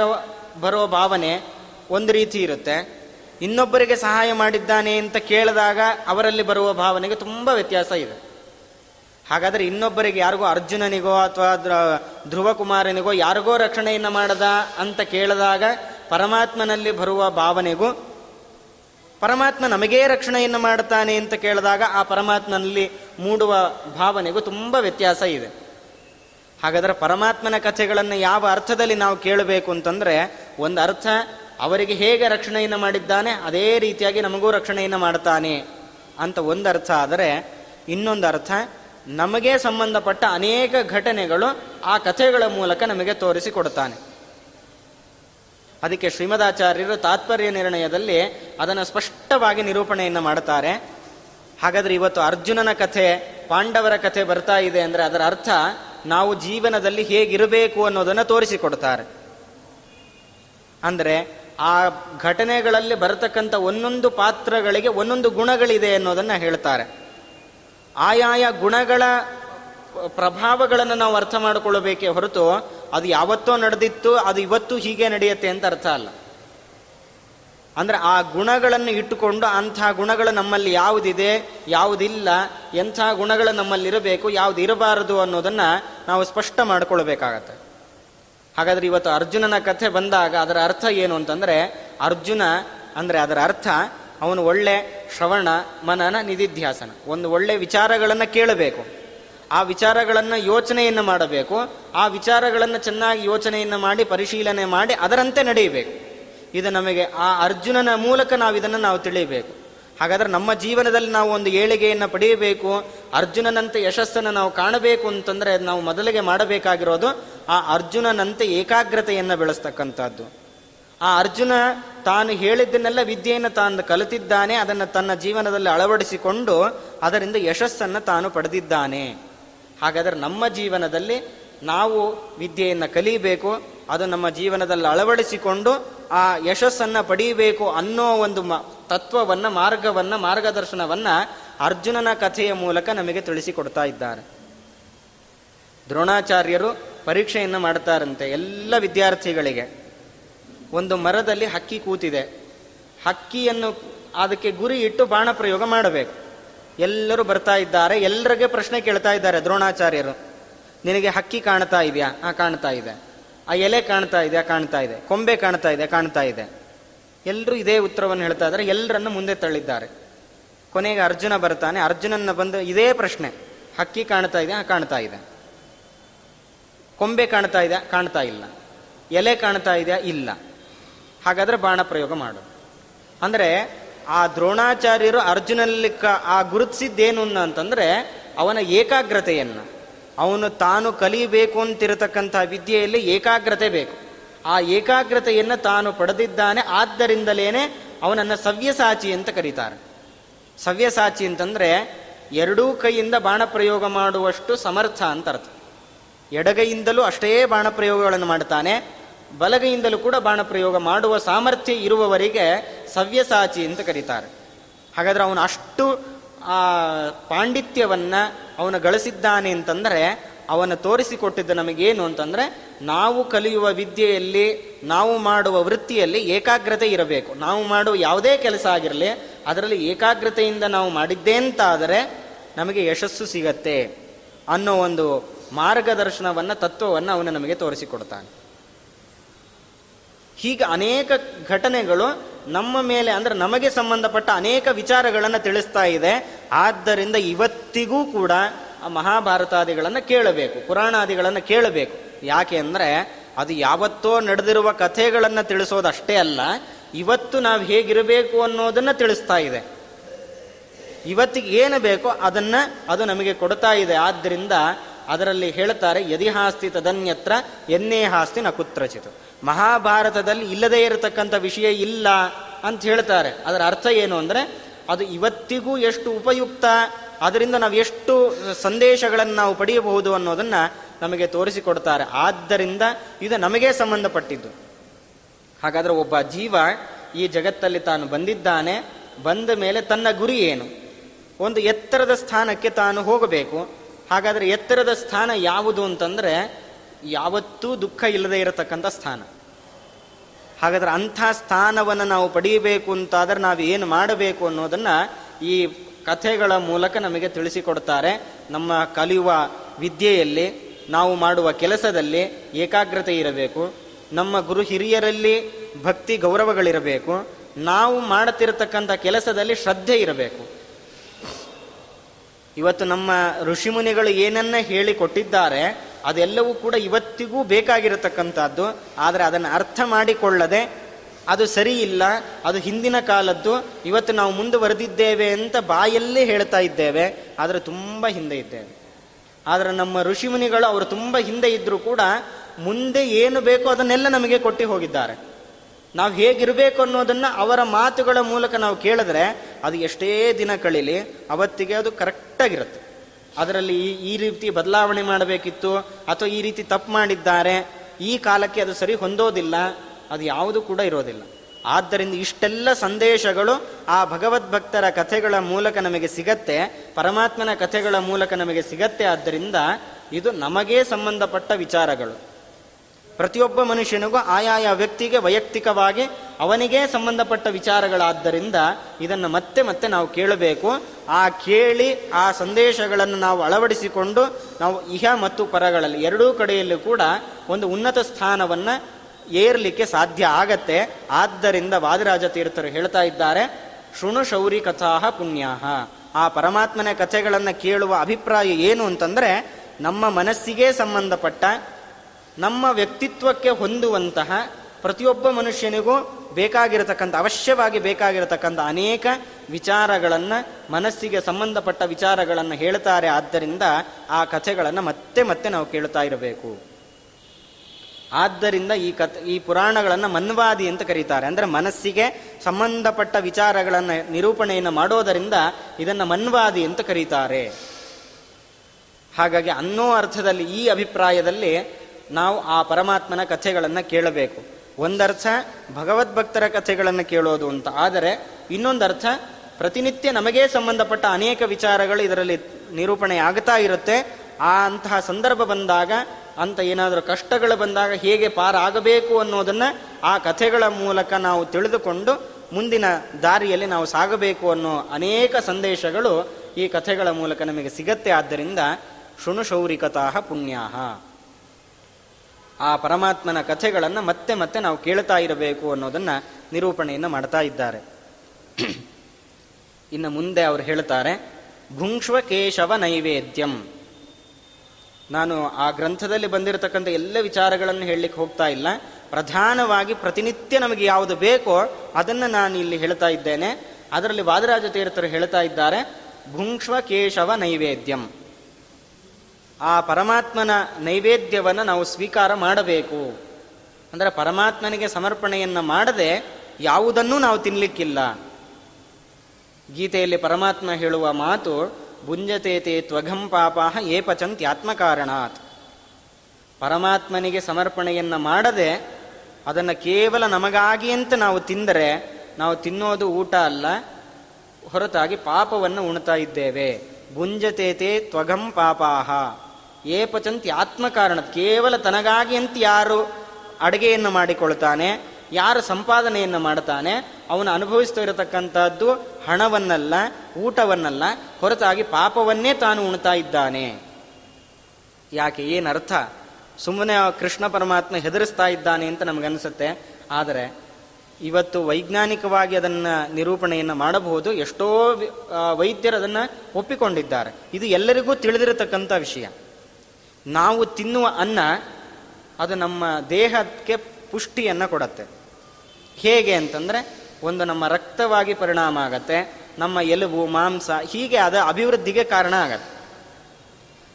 ಬರೋ ಭಾವನೆ ಒಂದು ರೀತಿ ಇರುತ್ತೆ. ಇನ್ನೊಬ್ಬರಿಗೆ ಸಹಾಯ ಮಾಡಿದ್ದಾನೆ ಅಂತ ಕೇಳಿದಾಗ ಅವರಲ್ಲಿ ಬರುವ ಭಾವನೆಗೆ ತುಂಬ ವ್ಯತ್ಯಾಸ ಇದೆ. ಹಾಗಾದರೆ ಇನ್ನೊಬ್ಬರಿಗೆ ಯಾರಿಗೋ ಅರ್ಜುನನಿಗೋ ಅಥವಾ ಧ್ರುವ ಕುಮಾರನಿಗೋ ಯಾರಿಗೋ ರಕ್ಷಣೆಯನ್ನು ಮಾಡದ ಅಂತ ಕೇಳಿದಾಗ ಪರಮಾತ್ಮನಲ್ಲಿ ಬರುವ ಭಾವನೆಗೂ ಪರಮಾತ್ಮ ನಮಗೇ ರಕ್ಷಣೆಯನ್ನು ಮಾಡುತ್ತಾನೆ ಅಂತ ಕೇಳಿದಾಗ ಆ ಪರಮಾತ್ಮನಲ್ಲಿ ಮೂಡುವ ಭಾವನೆಗೂ ತುಂಬ ವ್ಯತ್ಯಾಸ ಇದೆ. ಹಾಗಾದರೆ ಪರಮಾತ್ಮನ ಕಥೆಗಳನ್ನು ಯಾವ ಅರ್ಥದಲ್ಲಿ ನಾವು ಕೇಳಬೇಕು ಅಂತಂದರೆ, ಒಂದು ಅರ್ಥ, ಅವರಿಗೆ ಹೇಗೆ ರಕ್ಷಣೆಯನ್ನು ಮಾಡಿದ್ದಾನೆ, ಅದೇ ರೀತಿಯಾಗಿ ನಮಗೂ ರಕ್ಷಣೆಯನ್ನು ಮಾಡ್ತಾನೆ ಅಂತ ಒಂದು ಅರ್ಥ ಆದರೆ, ಇನ್ನೊಂದು ಅರ್ಥ, ನಮಗೆ ಸಂಬಂಧಪಟ್ಟ ಅನೇಕ ಘಟನೆಗಳು ಆ ಕಥೆಗಳ ಮೂಲಕ ನಮಗೆ ತೋರಿಸಿಕೊಡ್ತಾನೆ ಅದಕ್ಕೆ ಶ್ರೀಮದಾಚಾರ್ಯರು ತಾತ್ಪರ್ಯ ನಿರ್ಣಯದಲ್ಲಿ ಅದನ್ನು ಸ್ಪಷ್ಟವಾಗಿ ನಿರೂಪಣೆಯನ್ನು ಮಾಡುತ್ತಾರೆ. ಹಾಗಾದ್ರೆ ಇವತ್ತು ಅರ್ಜುನನ ಕಥೆ, ಪಾಂಡವರ ಕಥೆ ಬರ್ತಾ ಇದೆ ಅಂದರೆ ಅದರ ಅರ್ಥ ನಾವು ಜೀವನದಲ್ಲಿ ಹೇಗಿರಬೇಕು ಅನ್ನೋದನ್ನು ತೋರಿಸಿಕೊಡ್ತಾರೆ. ಅಂದರೆ ಆ ಘಟನೆಗಳಲ್ಲಿ ಬರತಕ್ಕಂಥ ಒಂದೊಂದು ಪಾತ್ರಗಳಿಗೆ ಒಂದೊಂದು ಗುಣಗಳಿದೆ ಅನ್ನೋದನ್ನು ಹೇಳ್ತಾರೆ. ಆಯಾಯ ಗುಣಗಳ ಪ್ರಭಾವಗಳನ್ನು ನಾವು ಅರ್ಥ ಮಾಡಿಕೊಳ್ಳಬೇಕೇ ಹೊರತು ಅದು ಯಾವತ್ತೋ ನಡೆದಿತ್ತು, ಅದು ಇವತ್ತು ಹೀಗೆ ನಡೆಯುತ್ತೆ ಅಂತ ಅರ್ಥ ಅಲ್ಲ. ಅಂದರೆ ಆ ಗುಣಗಳನ್ನು ಇಟ್ಟುಕೊಂಡು ಅಂಥ ಗುಣಗಳು ನಮ್ಮಲ್ಲಿ ಯಾವುದಿದೆ, ಯಾವುದಿಲ್ಲ, ಎಂಥ ಗುಣಗಳು ನಮ್ಮಲ್ಲಿ ಇರಬೇಕು ಯಾವ್ದು ಇರಬಾರದು ಅನ್ನೋದನ್ನು ನಾವು ಸ್ಪಷ್ಟ ಮಾಡಿಕೊಳ್ಬೇಕಾಗತ್ತೆ ಹಾಗಾದರೆ ಇವತ್ತು ಅರ್ಜುನನ ಕಥೆ ಬಂದಾಗ ಅದರ ಅರ್ಥ ಏನು ಅಂತಂದರೆ, ಅರ್ಜುನ ಅಂದರೆ ಅದರ ಅರ್ಥ ಅವನು ಒಳ್ಳೆ ಶ್ರವಣ, ಮನನ, ನಿಧಿಧ್ಯಾಸನ. ಒಂದು ಒಳ್ಳೆ ವಿಚಾರಗಳನ್ನು ಕೇಳಬೇಕು. ಆ ವಿಚಾರಗಳನ್ನು ಯೋಚನೆಯನ್ನು ಮಾಡಬೇಕು, ಆ ವಿಚಾರಗಳನ್ನು ಚೆನ್ನಾಗಿ ಯೋಚನೆಯನ್ನು ಮಾಡಿ, ಪರಿಶೀಲನೆ ಮಾಡಿ, ಅದರಂತೆ ನಡೆಯಬೇಕು. ಇದು ನಮಗೆ, ಆ ಅರ್ಜುನನ ಮೂಲಕ ನಾವು ಇದನ್ನು ನಾವು ತಿಳಿಯಬೇಕು. ಹಾಗಾದ್ರೆ ನಮ್ಮ ಜೀವನದಲ್ಲಿ ನಾವು ಒಂದು ಏಳಿಗೆಯನ್ನು ಪಡೆಯಬೇಕು, ಅರ್ಜುನನಂತೆ ಯಶಸ್ಸನ್ನು ನಾವು ಕಾಣಬೇಕು ಅಂತಂದ್ರೆ ನಾವು ಮೊದಲಿಗೆ ಮಾಡಬೇಕಾಗಿರೋದು ಆ ಅರ್ಜುನನಂತೆ ಏಕಾಗ್ರತೆಯನ್ನು ಬೆಳೆಸ್ತಕ್ಕಂಥದ್ದು. ಆ ಅರ್ಜುನ ತಾನು ಹೇಳಿದ್ದನ್ನೆಲ್ಲ ವಿದ್ಯೆಯನ್ನು ತಾನು ಕಲಿತಿದ್ದಾನೆ, ಅದನ್ನು ತನ್ನ ಜೀವನದಲ್ಲಿ ಅಳವಡಿಸಿಕೊಂಡು ಅದರಿಂದ ಯಶಸ್ಸನ್ನು ತಾನು ಪಡೆದಿದ್ದಾನೆ. ಹಾಗಾದರೆ ನಮ್ಮ ಜೀವನದಲ್ಲಿ ನಾವು ವಿದ್ಯೆಯನ್ನು ಕಲಿಬೇಕು, ಅದು ನಮ್ಮ ಜೀವನದಲ್ಲಿ ಅಳವಡಿಸಿಕೊಂಡು ಆ ಯಶಸ್ಸನ್ನು ಪಡೀಬೇಕು ಅನ್ನೋ ಒಂದು ಮ, ತತ್ವವನ್ನು, ಮಾರ್ಗವನ್ನು, ಮಾರ್ಗದರ್ಶನವನ್ನು ಅರ್ಜುನನ ಕಥೆಯ ಮೂಲಕ ನಮಗೆ ತಿಳಿಸಿಕೊಡ್ತಾ ಇದ್ದಾರೆ. ದ್ರೋಣಾಚಾರ್ಯರು ಪರೀಕ್ಷೆಯನ್ನು ಮಾಡ್ತಾರಂತೆ ಎಲ್ಲ ವಿದ್ಯಾರ್ಥಿಗಳಿಗೆ. ಒಂದು ಮರದಲ್ಲಿ ಹಕ್ಕಿ ಕೂತಿದೆ. ಹಕ್ಕಿಯನ್ನು ಅದಕ್ಕೆ ಗುರಿ ಇಟ್ಟು ಬಾಣ ಪ್ರಯೋಗ ಮಾಡಬೇಕು. ಎಲ್ಲರೂ ಬರ್ತಾ ಇದ್ದಾರೆ ಎಲ್ಲರಿಗೆ ಪ್ರಶ್ನೆ ಕೇಳ್ತಾ ಇದ್ದಾರೆ, ದ್ರೋಣಾಚಾರ್ಯರು. ನಿನಗೆ ಹಕ್ಕಿ ಕಾಣ್ತಾ ಇದೆಯಾ? ಆ, ಕಾಣ್ತಾ ಇದೆ. ಆ ಎಲೆ ಕಾಣ್ತಾ ಇದೆಯಾ? ಕಾಣ್ತಾ ಇದೆ. ಕೊಂಬೆ ಕಾಣ್ತಾ ಇದೆ ಕಾಣ್ತಾ ಇದೆ. ಎಲ್ಲರೂ ಇದೇ ಉತ್ತರವನ್ನು ಹೇಳ್ತಾ ಇದ್ದಾರೆ ಎಲ್ಲರನ್ನು ಮುಂದೆ ತಳ್ಳಿದ್ದಾರೆ. ಕೊನೆಗೆ ಅರ್ಜುನ ಬರ್ತಾನೆ. ಅರ್ಜುನನ್ನ ಬಂದು ಇದೇ ಪ್ರಶ್ನೆ. ಹಕ್ಕಿ ಕಾಣ್ತಾ ಇದೆಯಾ? ಕಾಣ್ತಾ ಇದೆ. ಕೊಂಬೆ ಕಾಣ್ತಾ ಇದೆ ಕಾಣ್ತಾ ಇಲ್ಲ. ಎಲೆ ಕಾಣ್ತಾ ಇದೆಯಾ? ಇಲ್ಲ. ಹಾಗಾದ್ರೆ ಬಾಣ ಪ್ರಯೋಗ ಮಾಡು. ಅಂದ್ರೆ ಆ ದ್ರೋಣಾಚಾರ್ಯರು ಅರ್ಜುನಲ್ಲಿ ಆ ಗುರುತಿಸಿದ್ದೇನು ಅಂತಂದ್ರೆ ಅವನ ಏಕಾಗ್ರತೆಯನ್ನು. ಅವನು ತಾನು ಕಲಿಯಬೇಕು ಅಂತಿರತಕ್ಕಂಥ ವಿದ್ಯೆಯಲ್ಲಿ ಏಕಾಗ್ರತೆ ಬೇಕು. ಆ ಏಕಾಗ್ರತೆಯನ್ನು ತಾನು ಪಡೆದಿದ್ದಾನೆ ಆದ್ದರಿಂದಲೇನೆ ಅವನನ್ನು ಸವ್ಯಸಾಚಿ ಅಂತ ಕರೀತಾರೆ. ಸವ್ಯಸಾಚಿ ಅಂತಂದ್ರೆ ಎರಡೂ ಕೈಯಿಂದ ಬಾಣ ಪ್ರಯೋಗ ಮಾಡುವಷ್ಟು ಸಮರ್ಥ ಅಂತ ಅರ್ಥ. ಎಡಗೈಯಿಂದಲೂ ಅಷ್ಟೇ ಬಾಣ ಪ್ರಯೋಗಗಳನ್ನು ಮಾಡ್ತಾನೆ ಬಲಗೈಯಿಂದಲೂ ಕೂಡ ಬಾಣ ಪ್ರಯೋಗ ಮಾಡುವ ಸಾಮರ್ಥ್ಯ ಇರುವವರಿಗೆ ಸವ್ಯಸಾಚಿ ಅಂತ ಕರೀತಾರೆ. ಹಾಗಾದರೆ ಅವನು ಅಷ್ಟು, ಆ, ಪಾಂಡಿತ್ಯವನ್ನು ಅವನು ಗಳಿಸಿದ್ದಾನೆ ಅಂತಂದರೆ, ಅವನ ತೋರಿಸಿಕೊಟ್ಟಿದ್ದು ನಮಗೇನು ಅಂತಂದರೆ, ನಾವು ಕಲಿಯುವ ವಿದ್ಯೆಯಲ್ಲಿ, ನಾವು ಮಾಡುವ ವೃತ್ತಿಯಲ್ಲಿ ಏಕಾಗ್ರತೆ ಇರಬೇಕು. ನಾವು ಮಾಡುವ ಯಾವುದೇ ಕೆಲಸ ಆಗಿರಲಿ, ಅದರಲ್ಲಿ ಏಕಾಗ್ರತೆಯಿಂದ ನಾವು ಮಾಡಿದ್ದೇ ಅಂತಾದರೆ ನಮಗೆ ಯಶಸ್ಸು ಸಿಗತ್ತೆ ಅನ್ನೋ ಒಂದು ಮಾರ್ಗದರ್ಶನವನ್ನು, ತತ್ವವನ್ನು ಅವನು ನಮಗೆ ತೋರಿಸಿಕೊಡ್ತಾನೆ. ಹೀಗೆ ಅನೇಕ ಘಟನೆಗಳು ನಮ್ಮ ಮೇಲೆ ಅಂದ್ರೆ ನಮಗೆ ಸಂಬಂಧಪಟ್ಟ ಅನೇಕ ವಿಚಾರಗಳನ್ನು ತಿಳಿಸ್ತಾ ಇದೆ. ಆದ್ದರಿಂದ ಇವತ್ತಿಗೂ ಕೂಡ ಮಹಾಭಾರತಾದಿಗಳನ್ನು ಕೇಳಬೇಕು, ಪುರಾಣಾದಿಗಳನ್ನು ಕೇಳಬೇಕು. ಯಾಕೆ ಅಂದ್ರೆ ಅದು ಯಾವತ್ತೋ ನಡೆದಿರುವ ಕಥೆಗಳನ್ನು ತಿಳಿಸೋದಷ್ಟೇ ಅಲ್ಲ, ಇವತ್ತು ನಾವು ಹೇಗಿರಬೇಕು ಅನ್ನೋದನ್ನ ತಿಳಿಸ್ತಾ ಇದೆ. ಇವತ್ತಿಗೆ ಏನು ಬೇಕೋ ಅದನ್ನ ಅದು ನಮಗೆ ಕೊಡ್ತಾ ಇದೆ. ಆದ್ದರಿಂದ ಅದರಲ್ಲಿ ಹೇಳ್ತಾರೆ ಯದಿಹಾಸ್ತಿ ತದನ್ಯತ್ರ, ಎನ್ನೇ ಹಾಸ್ತಿ ನ ಕುತ್ರಚಿತು. ಮಹಾಭಾರತದಲ್ಲಿ ಇಲ್ಲದೇ ಇರತಕ್ಕಂಥ ವಿಷಯ ಇಲ್ಲ ಅಂತ ಹೇಳ್ತಾರೆ ಅದರ ಅರ್ಥ ಏನು ಅಂದರೆ, ಅದು ಇವತ್ತಿಗೂ ಎಷ್ಟು ಉಪಯುಕ್ತ, ಅದರಿಂದ ನಾವು ಎಷ್ಟು ಸಂದೇಶಗಳನ್ನು ನಾವು ಪಡೆಯಬಹುದು ಅನ್ನೋದನ್ನು ನಮಗೆ ತೋರಿಸಿಕೊಡ್ತಾರೆ. ಆದ್ದರಿಂದ ಇದು ನಮಗೆ ಸಂಬಂಧಪಟ್ಟಿದ್ದು. ಹಾಗಾದ್ರೆ ಒಬ್ಬ ಜೀವ ಈ ಜಗತ್ತಲ್ಲಿ ತಾನು ಬಂದಿದ್ದಾನೆ, ಬಂದ ಮೇಲೆ ತನ್ನ ಗುರಿ ಏನು? ಒಂದು ಎತ್ತರದ ಸ್ಥಾನಕ್ಕೆ ತಾನು ಹೋಗಬೇಕು. ಹಾಗಾದ್ರೆ ಎತ್ತರದ ಸ್ಥಾನ ಯಾವುದು ಅಂತಂದರೆ ಯಾವತ್ತೂ ದುಃಖ ಇಲ್ಲದೆ ಇರತಕ್ಕಂಥ ಸ್ಥಾನ. ಹಾಗಾದ್ರೆ ಅಂಥ ಸ್ಥಾನವನ್ನು ನಾವು ಪಡೆಯಬೇಕು ಅಂತಾದರೆ ನಾವು ಏನು ಮಾಡಬೇಕು ಅನ್ನೋದನ್ನು ಈ ಕಥೆಗಳ ಮೂಲಕ ನಮಗೆ ತಿಳಿಸಿಕೊಡ್ತಾರೆ. ನಮ್ಮ ಕಲಿಯುವ ವಿದ್ಯೆಯಲ್ಲಿ, ನಾವು ಮಾಡುವ ಕೆಲಸದಲ್ಲಿ ಏಕಾಗ್ರತೆ ಇರಬೇಕು. ನಮ್ಮ ಗುರು ಹಿರಿಯರಲ್ಲಿ ಭಕ್ತಿ ಗೌರವಗಳಿರಬೇಕು. ನಾವು ಮಾಡುತ್ತಿರತಕ್ಕಂಥ ಕೆಲಸದಲ್ಲಿ ಶ್ರದ್ಧೆ ಇರಬೇಕು. ಇವತ್ತು ನಮ್ಮ ಋಷಿಮುನಿಗಳು ಏನನ್ನ ಹೇಳಿ ಕೊಟ್ಟಿದ್ದಾರೆ, ಅದೆಲ್ಲವೂ ಕೂಡ ಇವತ್ತಿಗೂ ಬೇಕಾಗಿರತಕ್ಕಂಥದ್ದು, ಆದರೆ ಅದನ್ನು ಅರ್ಥ ಮಾಡಿಕೊಳ್ಳದೆ ಅದು ಸರಿ ಇಲ್ಲ ಅದು ಹಿಂದಿನ ಕಾಲದ್ದು, ಇವತ್ತು ನಾವು ಮುಂದುವರೆದಿದ್ದೇವೆ ಅಂತ ಬಾಯಲ್ಲೇ ಹೇಳ್ತಾ ಇದ್ದೇವೆ, ಆದರೆ ತುಂಬ ಹಿಂದೆ ಇದ್ದೇವೆ. ಆದರೆ ನಮ್ಮ ಋಷಿಮುನಿಗಳು ಅವರು ತುಂಬ ಹಿಂದೆ ಇದ್ದರೂ ಕೂಡ ಮುಂದೆ ಏನು ಬೇಕೋ ಅದನ್ನೆಲ್ಲ ನಮಗೆ ಕೊಟ್ಟು ಹೋಗಿದ್ದಾರೆ. ನಾವು ಹೇಗಿರಬೇಕು ಅನ್ನೋದನ್ನು ಅವರ ಮಾತುಗಳ ಮೂಲಕ ನಾವು ಕೇಳಿದ್ರೆ ಅದು ಎಷ್ಟೇ ದಿನ ಕಳೀಲಿ ಅವತ್ತಿಗೆ ಅದು ಕರೆಕ್ಟಾಗಿರುತ್ತೆ. ಅದರಲ್ಲಿ ಈ ರೀತಿ ಬದಲಾವಣೆ ಮಾಡಬೇಕಿತ್ತು ಅಥವಾ ಈ ರೀತಿ ತಪ್ಪು ಮಾಡಿದ್ದಾರೆ, ಈ ಕಾಲಕ್ಕೆ ಅದು ಸರಿ ಹೊಂದೋದಿಲ್ಲ, ಅದು ಯಾವುದು ಕೂಡ ಇರೋದಿಲ್ಲ. ಆದ್ದರಿಂದ ಇಷ್ಟೆಲ್ಲ ಸಂದೇಶಗಳು ಆ ಭಗವದ್ಭಕ್ತರ ಕಥೆಗಳ ಮೂಲಕ ನಮಗೆ ಸಿಗತ್ತೆ, ಪರಮಾತ್ಮನ ಕಥೆಗಳ ಮೂಲಕ ನಮಗೆ ಸಿಗತ್ತೆ. ಆದ್ದರಿಂದ ಇದು ನಮಗೇ ಸಂಬಂಧಪಟ್ಟ ವಿಚಾರಗಳು. ಪ್ರತಿಯೊಬ್ಬ ಮನುಷ್ಯನಿಗೂ ಆಯಾಯ ವ್ಯಕ್ತಿಗೆ ವೈಯಕ್ತಿಕವಾಗಿ ಅವನಿಗೇ ಸಂಬಂಧಪಟ್ಟ ವಿಚಾರಗಳಾದ್ದರಿಂದ ಇದನ್ನು ಮತ್ತೆ ಮತ್ತೆ ನಾವು ಕೇಳಬೇಕು. ಆ ಕೇಳಿ, ಆ ಸಂದೇಶಗಳನ್ನು ನಾವು ಅಳವಡಿಸಿಕೊಂಡು ನಾವು ಇಹ ಮತ್ತು ಪರಗಳಲ್ಲಿ ಎರಡೂ ಕಡೆಯಲ್ಲೂ ಕೂಡ ಒಂದು ಉನ್ನತ ಸ್ಥಾನವನ್ನು ಏರ್ಲಿಕ್ಕೆ ಸಾಧ್ಯ ಆಗತ್ತೆ. ಆದ್ದರಿಂದ ವಾದಿರಾಜ ತೀರ್ಥರು ಹೇಳ್ತಾ ಇದ್ದಾರೆ, ಶೃಣು ಶೌರಿ ಕಥಾಹ ಪುಣ್ಯಾಹ. ಆ ಪರಮಾತ್ಮನ ಕಥೆಗಳನ್ನು ಕೇಳುವ ಅಭಿಪ್ರಾಯ ಏನು ಅಂತಂದರೆ, ನಮ್ಮ ಮನಸ್ಸಿಗೆ ಸಂಬಂಧಪಟ್ಟ ನಮ್ಮ ವ್ಯಕ್ತಿತ್ವಕ್ಕೆ ಹೊಂದುವಂತಹ ಪ್ರತಿಯೊಬ್ಬ ಮನುಷ್ಯನಿಗೂ ಬೇಕಾಗಿರತಕ್ಕಂಥ, ಅವಶ್ಯವಾಗಿ ಬೇಕಾಗಿರತಕ್ಕಂಥ ಅನೇಕ ವಿಚಾರಗಳನ್ನು, ಮನಸ್ಸಿಗೆ ಸಂಬಂಧಪಟ್ಟ ವಿಚಾರಗಳನ್ನು ಹೇಳ್ತಾರೆ. ಆದ್ದರಿಂದ ಆ ಕಥೆಗಳನ್ನು ಮತ್ತೆ ಮತ್ತೆ ನಾವು ಕೇಳ್ತಾ ಇರಬೇಕು. ಆದ್ದರಿಂದ ಈ ಕಥೆ, ಈ ಪುರಾಣಗಳನ್ನು ಮನ್ವಾದಿ ಅಂತ ಕರೀತಾರೆ. ಅಂದರೆ ಮನಸ್ಸಿಗೆ ಸಂಬಂಧಪಟ್ಟ ವಿಚಾರಗಳನ್ನು ನಿರೂಪಣೆಯನ್ನು ಮಾಡೋದರಿಂದ ಇದನ್ನು ಮನ್ವಾದಿ ಅಂತ ಕರೀತಾರೆ. ಹಾಗಾಗಿ ಅನ್ನೋ ಅರ್ಥದಲ್ಲಿ ಈ ಅಭಿಪ್ರಾಯದಲ್ಲಿ ನಾವು ಆ ಪರಮಾತ್ಮನ ಕಥೆಗಳನ್ನು ಕೇಳಬೇಕು. ಒಂದರ್ಥ ಭಗವದ್ಭಕ್ತರ ಕಥೆಗಳನ್ನು ಕೇಳೋದು ಅಂತ. ಆದರೆ ಇನ್ನೊಂದು ಅರ್ಥ ಪ್ರತಿನಿತ್ಯ ನಮಗೇ ಸಂಬಂಧಪಟ್ಟ ಅನೇಕ ವಿಚಾರಗಳು ಇದರಲ್ಲಿ ನಿರೂಪಣೆ ಆಗ್ತಾ ಇರುತ್ತೆ. ಆ ಅಂತಹ ಸಂದರ್ಭ ಬಂದಾಗ, ಅಂತ ಏನಾದರೂ ಕಷ್ಟಗಳು ಬಂದಾಗ ಹೇಗೆ ಪಾರಾಗಬೇಕು ಅನ್ನೋದನ್ನು ಆ ಕಥೆಗಳ ಮೂಲಕ ನಾವು ತಿಳಿದುಕೊಂಡು ಮುಂದಿನ ದಾರಿಯಲ್ಲಿ ನಾವು ಸಾಗಬೇಕು ಅನ್ನೋ ಅನೇಕ ಸಂದೇಶಗಳು ಈ ಕಥೆಗಳ ಮೂಲಕ ನಮಗೆ ಸಿಗತ್ತೆ. ಆದ್ದರಿಂದ ಶೃಣು ಶೌರಿಕತಾಹ ಪುಣ್ಯಾಹ. ಆ ಪರಮಾತ್ಮನ ಕಥೆಗಳನ್ನು ಮತ್ತೆ ಮತ್ತೆ ನಾವು ಕೇಳ್ತಾ ಇರಬೇಕು ಅನ್ನೋದನ್ನು ನಿರೂಪಣೆಯನ್ನು ಮಾಡ್ತಾ ಇದ್ದಾರೆ. ಇನ್ನು ಮುಂದೆ ಅವರು ಹೇಳ್ತಾರೆ ಭುಂಕ್ಷ್ವ ಕೇಶವ ನೈವೇದ್ಯಂ. ನಾನು ಆ ಗ್ರಂಥದಲ್ಲಿ ಬಂದಿರತಕ್ಕಂಥ ಎಲ್ಲ ವಿಚಾರಗಳನ್ನು ಹೇಳಲಿಕ್ಕೆ ಹೋಗ್ತಾ ಇಲ್ಲ. ಪ್ರಧಾನವಾಗಿ ಪ್ರತಿನಿತ್ಯ ನಮಗೆ ಯಾವುದು ಬೇಕೋ ಅದನ್ನು ನಾನು ಇಲ್ಲಿ ಹೇಳ್ತಾ ಇದ್ದೇನೆ. ಅದರಲ್ಲಿ ವಾದರಾಜ ತೀರ್ಥರು ಹೇಳ್ತಾ ಇದ್ದಾರೆ ಭುಂಕ್ಷ್ವ ಕೇಶವ ನೈವೇದ್ಯಂ. ಆ ಪರಮಾತ್ಮನ ನೈವೇದ್ಯವನ್ನು ನಾವು ಸ್ವೀಕಾರ ಮಾಡಬೇಕು. ಅಂದರೆ ಪರಮಾತ್ಮನಿಗೆ ಸಮರ್ಪಣೆಯನ್ನು ಮಾಡದೆ ಯಾವುದನ್ನೂ ನಾವು ತಿನ್ನಲಿಕ್ಕಿಲ್ಲ ಗೀತೆಯಲ್ಲಿ ಪರಮಾತ್ಮ ಹೇಳುವ ಮಾತು ಭುಂಜತೇತೆ ತ್ವಘಂ ಪಾಪಾಹ ಏ ಪಚಂತ್ಯಾತ್ಮಕಾರಣಾತ್ ಪರಮಾತ್ಮನಿಗೆ ಸಮರ್ಪಣೆಯನ್ನು ಮಾಡದೆ ಅದನ್ನು ಕೇವಲ ನಮಗಾಗಿ ಅಂತ ನಾವು ತಿಂದರೆ, ನಾವು ತಿನ್ನೋದು ಊಟ ಅಲ್ಲ, ಹೊರತಾಗಿ ಪಾಪವನ್ನು ಉಣ್ತಾ ಇದ್ದೇವೆ. ಭುಂಜತೇತೆ ತ್ವಘಂ ಪಾಪಾಹ. ಏ ಪಚಂತಿ ಆತ್ಮಕಾರಣ ಕೇವಲ ತನಗಾಗಿ ಅಂತ ಯಾರು ಅಡುಗೆಯನ್ನು ಮಾಡಿಕೊಳ್ತಾನೆ ಯಾರು ಸಂಪಾದನೆಯನ್ನು ಮಾಡ್ತಾನೆ ಅವನು ಅನುಭವಿಸ್ತಾ ಇರತಕ್ಕಂಥದ್ದು ಹಣವನ್ನಲ್ಲ, ಊಟವನ್ನಲ್ಲ, ಹೊರತಾಗಿ ಪಾಪವನ್ನೇ ತಾನು ಉಣ್ತಾ ಇದ್ದಾನೆ. ಯಾಕೆ ಏನರ್ಥ ಸುಮ್ಮನೆ ಕೃಷ್ಣ ಪರಮಾತ್ಮ ಹೆದರಿಸ್ತಾ ಇದ್ದಾನೆ ಅಂತ ನಮಗನ್ಸುತ್ತೆ. ಆದರೆ, ಇವತ್ತು ವೈಜ್ಞಾನಿಕವಾಗಿ ಅದನ್ನು ನಿರೂಪಣೆಯನ್ನು ಮಾಡಬಹುದು, ಎಷ್ಟೋ ವೈದ್ಯರು ಅದನ್ನು ಒಪ್ಪಿಕೊಂಡಿದ್ದಾರೆ. ಇದು ಎಲ್ಲರಿಗೂ ತಿಳಿದಿರತಕ್ಕಂಥ ವಿಷಯ. ನಾವು ತಿನ್ನುವ ಅನ್ನ ಅದು ನಮ್ಮ ದೇಹಕ್ಕೆ ಪುಷ್ಟಿಯನ್ನು ಕೊಡತ್ತೆ. ಹೇಗೆ ಅಂತಂದರೆ ಒಂದು ನಮ್ಮ ರಕ್ತವಾಗಿ ಪರಿಣಾಮ ಆಗತ್ತೆ, ನಮ್ಮ ಎಲುಬು, ಮಾಂಸ ಹೀಗೆ ಅದು ಅಭಿವೃದ್ಧಿಗೆ ಕಾರಣ ಆಗತ್ತೆ.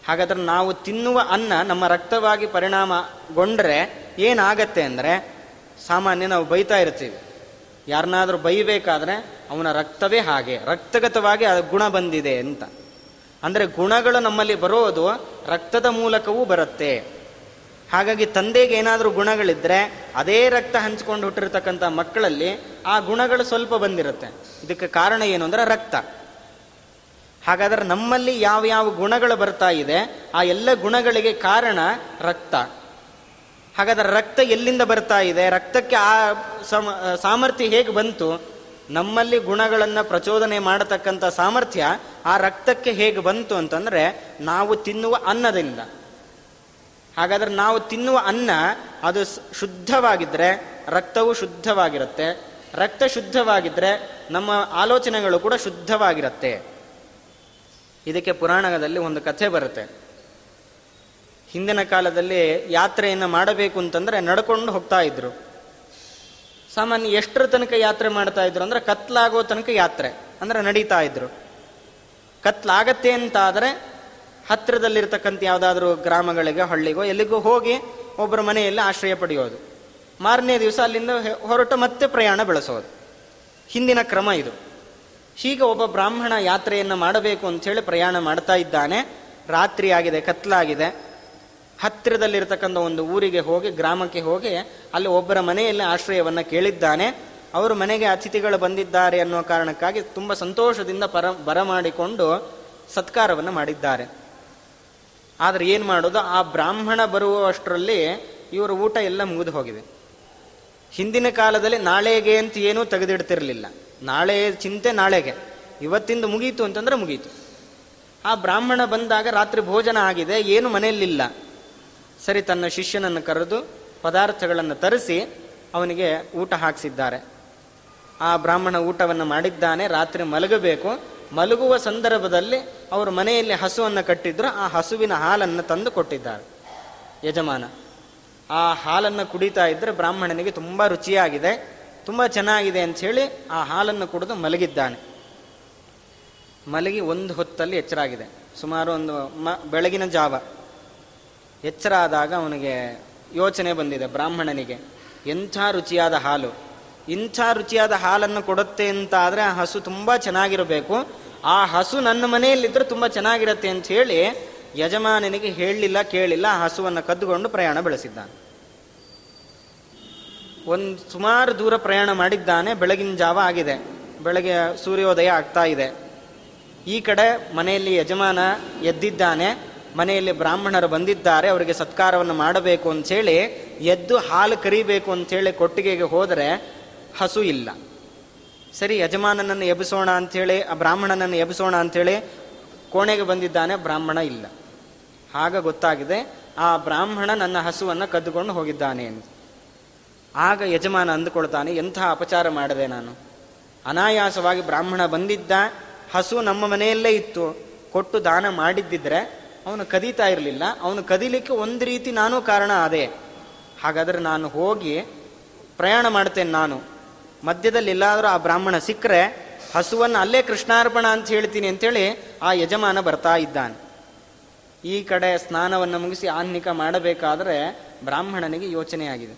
ಹಾಗಾದ್ರೆ ನಾವು ತಿನ್ನುವ ಅನ್ನ ನಮ್ಮ ರಕ್ತವಾಗಿ ಪರಿಣಾಮಗೊಂಡ್ರೆ ಏನಾಗತ್ತೆ ಅಂದರೆ ಸಾಮಾನ್ಯ ನಾವು ಬೈತಾ ಇರ್ತೀವಿ. ಯಾರನ್ನಾದರೂ ಬೈಬೇಕಾದ್ರೆ ಅವನ ರಕ್ತವೇ ಹಾಗೆ, ರಕ್ತಗತವಾಗಿ ಅದು ಗುಣ ಬಂದಿದೆ ಅಂತ. ಅಂದರೆ ಗುಣಗಳು ನಮ್ಮಲ್ಲಿ ಬರೋದು ರಕ್ತದ ಮೂಲಕವೂ ಬರುತ್ತೆ. ಹಾಗಾಗಿ ತಂದೆಗೆ ಏನಾದರೂ ಗುಣಗಳಿದ್ದರೆ ಅದೇ ರಕ್ತ ಹಂಚಿಕೊಂಡು ಹುಟ್ಟಿರ್ತಕ್ಕಂಥ ಮಕ್ಕಳಲ್ಲಿ ಆ ಗುಣಗಳು ಸ್ವಲ್ಪ ಬಂದಿರುತ್ತೆ. ಇದಕ್ಕೆ ಕಾರಣ ಏನು ಅಂದರೆ ರಕ್ತ. ಹಾಗಾದ್ರೆ ನಮ್ಮಲ್ಲಿ ಯಾವ ಯಾವ ಗುಣಗಳು ಬರ್ತಾ ಇದೆ, ಆ ಎಲ್ಲ ಗುಣಗಳಿಗೆ ಕಾರಣ ರಕ್ತ. ಹಾಗಾದ್ರೆ ರಕ್ತ ಎಲ್ಲಿಂದ ಬರ್ತಾ ಇದೆ, ರಕ್ತಕ್ಕೆ ಆ ಸಾಮರ್ಥ್ಯ ಹೇಗೆ ಬಂತು ನಮ್ಮಲ್ಲಿ ಗುಣಗಳನ್ನು ಪ್ರಚೋದನೆ ಮಾಡತಕ್ಕಂಥ ಸಾಮರ್ಥ್ಯ ಆ ರಕ್ತಕ್ಕೆ ಹೇಗೆ ಬಂತು ಅಂತಂದ್ರೆ ನಾವು ತಿನ್ನುವ ಅನ್ನದಿಂದ. ಹಾಗಾದ್ರೆ ನಾವು ತಿನ್ನುವ ಅನ್ನ ಅದು ಶುದ್ಧವಾಗಿದ್ರೆ ರಕ್ತವು ಶುದ್ಧವಾಗಿರುತ್ತೆ, ರಕ್ತ ಶುದ್ಧವಾಗಿದ್ರೆ ನಮ್ಮ ಆಲೋಚನೆಗಳು ಕೂಡ ಶುದ್ಧವಾಗಿರುತ್ತೆ. ಇದಕ್ಕೆ ಪುರಾಣದಲ್ಲಿ ಒಂದು ಕಥೆ ಬರುತ್ತೆ. ಹಿಂದಿನ ಕಾಲದಲ್ಲಿ ಯಾತ್ರೆಯನ್ನು ಮಾಡಬೇಕು ಅಂತಂದ್ರೆ ನಡ್ಕೊಂಡು ಹೋಗ್ತಾ ಇದ್ರು. ಸಾಮಾನ್ಯ ಎಷ್ಟರ ತನಕ ಯಾತ್ರೆ ಮಾಡ್ತಾ ಇದ್ರು ಅಂದ್ರೆ ಕತ್ಲಾಗೋ ತನಕ ಯಾತ್ರೆ ಅಂದ್ರೆ ನಡೀತಾ ಇದ್ರು. ಕತ್ಲಾಗತ್ತೆ ಅಂತ ಆದರೆ ಹತ್ತಿರದಲ್ಲಿರ್ತಕ್ಕಂಥ ಯಾವುದಾದ್ರೂ ಗ್ರಾಮಗಳಿಗೆ, ಹಳ್ಳಿಗೋ, ಎಲ್ಲಿಗೋ ಹೋಗಿ ಒಬ್ಬರ ಮನೆಯಲ್ಲಿ ಆಶ್ರಯ ಪಡೆಯೋದು. ಮಾರನೇ ದಿವಸ ಅಲ್ಲಿಂದ ಹೊರಟು ಮತ್ತೆ ಪ್ರಯಾಣ ಬೆಳೆಸೋದು. ಹಿಂದಿನ ಕ್ರಮ ಇದು. ಹೀಗೆ ಒಬ್ಬ ಬ್ರಾಹ್ಮಣ ಯಾತ್ರೆಯನ್ನು ಮಾಡಬೇಕು ಹೇಳಿ ಪ್ರಯಾಣ ಮಾಡ್ತಾ ಇದ್ದಾನೆ. ರಾತ್ರಿ ಆಗಿದೆ ಕತ್ಲಾಗಿದೆ. ಹತ್ತಿರದಲ್ಲಿರ್ತಕ್ಕಂಥ ಒಂದು ಊರಿಗೆ ಹೋಗಿ, ಗ್ರಾಮಕ್ಕೆ ಹೋಗಿ ಅಲ್ಲಿ ಒಬ್ಬರ ಮನೆಯಲ್ಲಿ ಆಶ್ರಯವನ್ನು ಕೇಳಿದ್ದಾನೆ. ಅವರು ಮನೆಗೆ ಅತಿಥಿಗಳು ಬಂದಿದ್ದಾರೆ ಅನ್ನುವ ಕಾರಣಕ್ಕಾಗಿ ತುಂಬ ಸಂತೋಷದಿಂದ ಪರ, ಬರಮಾಡಿಕೊಂಡು ಸತ್ಕಾರವನ್ನು ಮಾಡಿದ್ದಾರೆ. ಆದರೆ ಏನು ಮಾಡೋದು, ಆ ಬ್ರಾಹ್ಮಣ ಬರುವಷ್ಟರಲ್ಲಿ ಇವರ ಊಟ ಎಲ್ಲ ಮುಗಿದು ಹೋಗಿದೆ ಹಿಂದಿನ ಕಾಲದಲ್ಲಿ ನಾಳೆಗೆ ಅಂತ ಏನೂ ತೆಗೆದಿಡ್ತಿರಲಿಲ್ಲ. ನಾಳೆ ಚಿಂತೆ ನಾಳೆಗೆ. ಇವತ್ತಿಂದ ಮುಗೀತು ಅಂತಂದ್ರೆ ಮುಗೀತು. ಆ ಬ್ರಾಹ್ಮಣ ಬಂದಾಗ ರಾತ್ರಿ ಭೋಜನ ಆಗಿದೆ, ಏನು ಮನೆಯಲ್ಲಿಲ್ಲ. ಸರಿ ತನ್ನ ಶಿಷ್ಯನನ್ನು ಕರೆದು ಪದಾರ್ಥಗಳನ್ನು ತರಿಸಿ ಅವನಿಗೆ ಊಟ ಹಾಕಿಸಿದ್ದಾರೆ. ಆ ಬ್ರಾಹ್ಮಣ ಊಟವನ್ನು ಮಾಡಿದ್ದಾನೆ, ರಾತ್ರಿ ಮಲಗಬೇಕು. ಮಲಗುವ ಸಂದರ್ಭದಲ್ಲಿ ಅವರು ಮನೆಯಲ್ಲಿ ಹಸುವನ್ನು ಕಟ್ಟಿದ್ರು, ಆ ಹಸುವಿನ ಹಾಲನ್ನು ತಂದು ಕೊಟ್ಟಿದ್ದಾರೆ. ಯಜಮಾನ, ಆ ಹಾಲನ್ನು ಕುಡಿತಾ ಇದ್ದರೆ ಬ್ರಾಹ್ಮಣನಿಗೆ ತುಂಬ ರುಚಿಯಾಗಿದೆ, ತುಂಬ ಚೆನ್ನಾಗಿದೆ ಅಂತ ಹೇಳಿ ಆ ಹಾಲನ್ನು ಕುಡಿದು ಮಲಗಿದ್ದಾನೆ. ಮಲಗಿ ಒಂದು ಹೊತ್ತಲ್ಲಿ ಎಚ್ಚರಾಗಿದೆ. ಸುಮಾರು ಒಂದು ಮ, ಬೆಳಗಿನ ಜಾವ. ಎಚ್ಚರ ಆದಾಗ ಅವನಿಗೆ ಯೋಚನೆ ಬಂದಿದೆ ಬ್ರಾಹ್ಮಣನಿಗೆ, ಎಂಥ ರುಚಿಯಾದ ಹಾಲು? ಇಂಥ ರುಚಿಯಾದ ಹಾಲನ್ನು ಕೊಡುತ್ತೆ ಅಂತ ಆದರೆ ಆ ಹಸು ತುಂಬ ಚೆನ್ನಾಗಿರಬೇಕು. ಆ ಹಸು ನನ್ನ ಮನೆಯಲ್ಲಿದ್ದರೆ ತುಂಬ ಚೆನ್ನಾಗಿರುತ್ತೆ ಅಂತ ಹೇಳಿ ಯಜಮಾನನಿಗೆ ಹೇಳಲಿಲ್ಲ ಕೇಳಿಲ್ಲ, ಆ ಹಸುವನ್ನು ಕದ್ದುಕೊಂಡು ಪ್ರಯಾಣ ಬೆಳೆಸಿದ್ದಾನೆ. ಒಂದು ಸುಮಾರು ದೂರ ಪ್ರಯಾಣ ಮಾಡಿದ್ದಾನೆ, ಬೆಳಗಿನ ಜಾವ ಆಗಿದೆ. ಬೆಳಗ್ಗೆ ಸೂರ್ಯೋದಯ ಆಗ್ತಾ ಇದೆ. ಈ ಕಡೆ ಮನೆಯಲ್ಲಿ ಯಜಮಾನ ಎದ್ದಿದ್ದಾನೆ. ಮನೆಯಲ್ಲಿ ಬ್ರಾಹ್ಮಣರು ಬಂದಿದ್ದಾರೆ, ಅವರಿಗೆ ಸತ್ಕಾರವನ್ನು ಮಾಡಬೇಕು ಅಂಥೇಳಿ ಎದ್ದು ಹಾಲು ಕರಿಬೇಕು ಅಂಥೇಳಿ ಕೊಟ್ಟಿಗೆಗೆ ಹೋದರೆ ಹಸು ಇಲ್ಲ. ಸರಿ, ಯಜಮಾನನನ್ನು ಎಬ್ಬಿಸೋಣ ಅಂಥೇಳಿ ಆ ಬ್ರಾಹ್ಮಣನನ್ನು ಎಬ್ಬಿಸೋಣ ಅಂಥೇಳಿ ಕೋಣೆಗೆ ಬಂದಿದ್ದಾನೆ, ಬ್ರಾಹ್ಮಣ ಇಲ್ಲ. ಆಗ ಗೊತ್ತಾಗಿದೆ, ಆ ಬ್ರಾಹ್ಮಣ ನನ್ನ ಹಸುವನ್ನು ಕದ್ದುಕೊಂಡು ಹೋಗಿದ್ದಾನೆ ಅಂತ. ಆಗ ಯಜಮಾನ ಅಂದುಕೊಳ್ತಾನೆ, ಎಂಥ ಅಪಚಾರ ಮಾಡಿದೆ ನಾನು? ಅನಾಯಾಸವಾಗಿ ಬ್ರಾಹ್ಮಣ ಬಂದಿದ್ದ, ಹಸು ನಮ್ಮ ಮನೆಯಲ್ಲೇ ಇತ್ತು, ಕೊಟ್ಟು ದಾನ ಮಾಡಿದ್ದಿದ್ರೆ ಅವನು ಕದೀತಾ ಇರಲಿಲ್ಲ. ಅವನು ಕದೀಲಿಕ್ಕೆ ಒಂದು ರೀತಿ ನಾನು ಕಾರಣ ಅದೇ ಹಾಗಾದರೆ ನಾನು ಹೋಗಿ ಪ್ರಯಾಣ ಮಾಡ್ತೇನೆ ನಾನು. ಮಧ್ಯದಲ್ಲಿ ಎಲ್ಲಾದರೂ ಆ ಬ್ರಾಹ್ಮಣ ಸಿಕ್ಕರೆ ಹಸುವನ್ನು ಅಲ್ಲೇ ಕೃಷ್ಣಾರ್ಪಣ ಅಂತ ಹೇಳ್ತೀನಿ ಅಂತೇಳಿ ಆ ಯಜಮಾನ ಬರ್ತಾ ಇದ್ದಾನೆ. ಈ ಕಡೆ ಸ್ನಾನವನ್ನು ಮುಗಿಸಿ ಆನ್ನಿಕ ಮಾಡಬೇಕಾದ್ರೆ ಬ್ರಾಹ್ಮಣನಿಗೆ ಯೋಚನೆ ಆಗಿದೆ.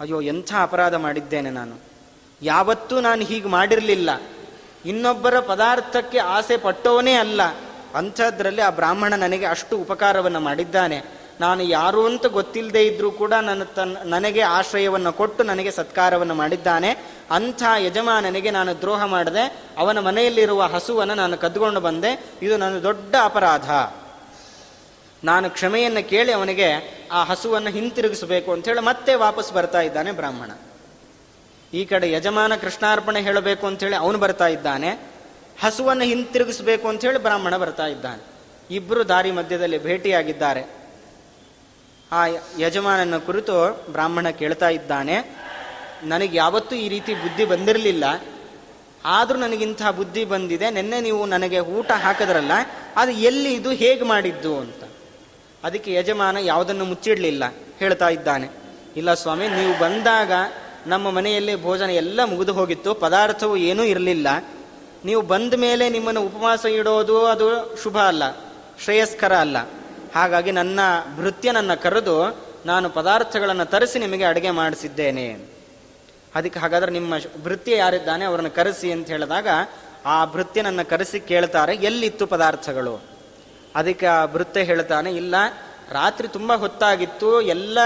ಅಯ್ಯೋ, ಎಂಥ ಅಪರಾಧ ಮಾಡಿದ್ದೇನೆ ನಾನು. ಯಾವತ್ತೂ ನಾನು ಹೀಗೆ ಮಾಡಿರಲಿಲ್ಲ. ಇನ್ನೊಬ್ಬರ ಪದಾರ್ಥಕ್ಕೆ ಆಸೆ ಪಟ್ಟವನೇ ಅಲ್ಲ. ಅಂಥದ್ರಲ್ಲಿ ಆ ಬ್ರಾಹ್ಮಣ ನನಗೆ ಅಷ್ಟು ಉಪಕಾರವನ್ನು ಮಾಡಿದ್ದಾನೆ. ನಾನು ಯಾರು ಅಂತ ಗೊತ್ತಿಲ್ಲದೆ ಇದ್ರೂ ಕೂಡ ನನ್ನ ತನ್ನ ನನಗೆ ಆಶ್ರಯವನ್ನು ಕೊಟ್ಟು ನನಗೆ ಸತ್ಕಾರವನ್ನು ಮಾಡಿದ್ದಾನೆ. ಅಂಥ ಯಜಮಾನನಿಗೆ ನಾನು ದ್ರೋಹ ಮಾಡಿದೆ. ಅವನ ಮನೆಯಲ್ಲಿರುವ ಹಸುವನ್ನು ನಾನು ಕದ್ದುಕೊಂಡು ಬಂದೆ. ಇದು ನನ್ನ ದೊಡ್ಡ ಅಪರಾಧ. ನಾನು ಕ್ಷಮೆಯನ್ನು ಕೇಳಿ ಅವನಿಗೆ ಆ ಹಸುವನ್ನು ಹಿಂತಿರುಗಿಸಬೇಕು ಅಂತ ಹೇಳಿ ಮತ್ತೆ ವಾಪಸ್ ಬರ್ತಾ ಇದ್ದಾನೆ ಬ್ರಾಹ್ಮಣ. ಈ ಕಡೆ ಯಜಮಾನ ಕೃಷ್ಣಾರ್ಪಣೆ ಹೇಳಬೇಕು ಅಂತ ಹೇಳಿ ಅವನು ಬರ್ತಾ ಇದ್ದಾನೆ. ಹಸುವನ್ನು ಹಿಂತಿರುಗಿಸಬೇಕು ಅಂತ ಹೇಳಿ ಬ್ರಾಹ್ಮಣ ಬರ್ತಾ ಇದ್ದಾನೆ. ಇಬ್ಬರು ದಾರಿ ಮಧ್ಯದಲ್ಲಿ ಭೇಟಿಯಾಗಿದ್ದಾರೆ. ಆ ಯಜಮಾನನ ಕುರಿತು ಬ್ರಾಹ್ಮಣ ಕೇಳ್ತಾ ಇದ್ದಾನೆ, ನನಗೆ ಯಾವತ್ತೂ ಈ ರೀತಿ ಬುದ್ಧಿ ಬಂದಿರಲಿಲ್ಲ. ಆದರೂ ನನಗಿಂತಹ ಬುದ್ಧಿ ಬಂದಿದೆ. ನಿನ್ನೆ ನೀವು ನನಗೆ ಊಟ ಹಾಕಿದ್ರಲ್ಲ, ಅದು ಎಲ್ಲಿ ಇದು ಹೇಗೆ ಮಾಡಿದ್ದು ಅಂತ. ಅದಕ್ಕೆ ಯಜಮಾನ ಯಾವುದನ್ನು ಮುಚ್ಚಿಡಲಿಲ್ಲ, ಹೇಳ್ತಾ ಇದ್ದಾನೆ, ಇಲ್ಲ ಸ್ವಾಮಿ, ನೀವು ಬಂದಾಗ ನಮ್ಮ ಮನೆಯಲ್ಲಿ ಭೋಜನ ಎಲ್ಲ ಮುಗಿದು ಹೋಗಿತ್ತು. ಪದಾರ್ಥವು ಏನೂ ಇರಲಿಲ್ಲ. ನೀವು ಬಂದ ಮೇಲೆ ನಿಮ್ಮನ್ನು ಉಪವಾಸ ಇಡೋದು ಅದು ಶುಭ ಅಲ್ಲ, ಶ್ರೇಯಸ್ಕರ ಅಲ್ಲ. ಹಾಗಾಗಿ ನನ್ನ ಭೃತ್ಯ ನನ್ನ ಕರೆದು ನಾನು ಪದಾರ್ಥಗಳನ್ನು ತರಿಸಿ ನಿಮಗೆ ಅಡುಗೆ ಮಾಡಿಸಿದ್ದೇನೆ. ಅದಕ್ಕೆ ಹಾಗಾದ್ರೆ ನಿಮ್ಮ ಭೃತ್ಯ ಯಾರಿದ್ದಾನೆ ಅವರನ್ನು ಕರೆಸಿ ಅಂತ ಹೇಳಿದಾಗ ಆ ಭೃತ್ಯನನ್ನು ಕರೆಸಿ ಕೇಳ್ತಾರೆ, ಎಲ್ಲಿತ್ತು ಪದಾರ್ಥಗಳು? ಅದಕ್ಕೆ ಆ ಭೃತ್ಯ ಹೇಳ್ತಾನೆ, ಇಲ್ಲ, ರಾತ್ರಿ ತುಂಬ ಹೊತ್ತಾಗಿತ್ತು, ಎಲ್ಲ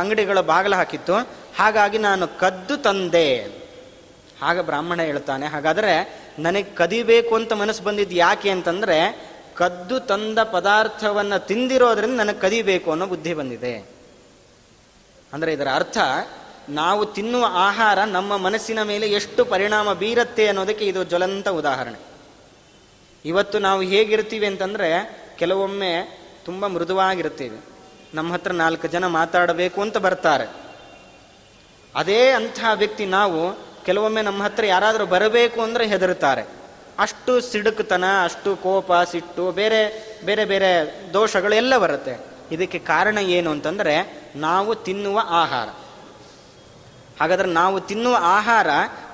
ಅಂಗಡಿಗಳ ಬಾಗಿಲು ಹಾಕಿತ್ತು, ಹಾಗಾಗಿ ನಾನು ಕದ್ದು ತಂದೆ. ಆಗ ಬ್ರಾಹ್ಮಣ ಹೇಳ್ತಾನೆ. ಹಾಗಾದರೆ ನನಗೆ ಕದಿಬೇಕು ಅಂತ ಮನಸ್ಸು ಬಂದಿದ್ದು ಯಾಕೆ ಅಂತಂದ್ರೆ ಕದ್ದು ತಂದ ಪದಾರ್ಥವನ್ನು ತಿಂದಿರೋದ್ರಿಂದ ನನಗೆ ಕದಿಬೇಕು ಅನ್ನೋ ಬುದ್ಧಿ ಬಂದಿದೆ. ಅಂದರೆ ಇದರ ಅರ್ಥ ನಾವು ತಿನ್ನುವ ಆಹಾರ ನಮ್ಮ ಮನಸ್ಸಿನ ಮೇಲೆ ಎಷ್ಟು ಪರಿಣಾಮ ಬೀರತ್ತೆ ಅನ್ನೋದಕ್ಕೆ ಇದು ಜ್ವಲಂತ ಉದಾಹರಣೆ. ಇವತ್ತು ನಾವು ಹೇಗಿರ್ತೀವಿ ಅಂತಂದ್ರೆ ಕೆಲವೊಮ್ಮೆ ತುಂಬ ಮೃದುವಾಗಿರ್ತೀವಿ ನಮ್ಮ ಹತ್ರ ನಾಲ್ಕು ಜನ ಮಾತಾಡಬೇಕು ಅಂತ ಬರ್ತಾರೆ. ಅದೇ ಅಂತಹ ವ್ಯಕ್ತಿ ನಾವು ಕೆಲವೊಮ್ಮೆ ನಮ್ಮ ಹತ್ರ ಯಾರಾದರೂ ಬರಬೇಕು ಅಂದರೆ ಹೆದರುತ್ತಾರೆ. ಅಷ್ಟು ಸಿಡುಕುತನ, ಅಷ್ಟು ಕೋಪ, ಸಿಟ್ಟು, ಬೇರೆ ಬೇರೆ ಬೇರೆ ದೋಷಗಳು ಎಲ್ಲ ಬರುತ್ತೆ. ಇದಕ್ಕೆ ಕಾರಣ ಏನು ಅಂತಂದರೆ ನಾವು ತಿನ್ನುವ ಆಹಾರ. ಹಾಗಾದರೆ ನಾವು ತಿನ್ನುವ ಆಹಾರ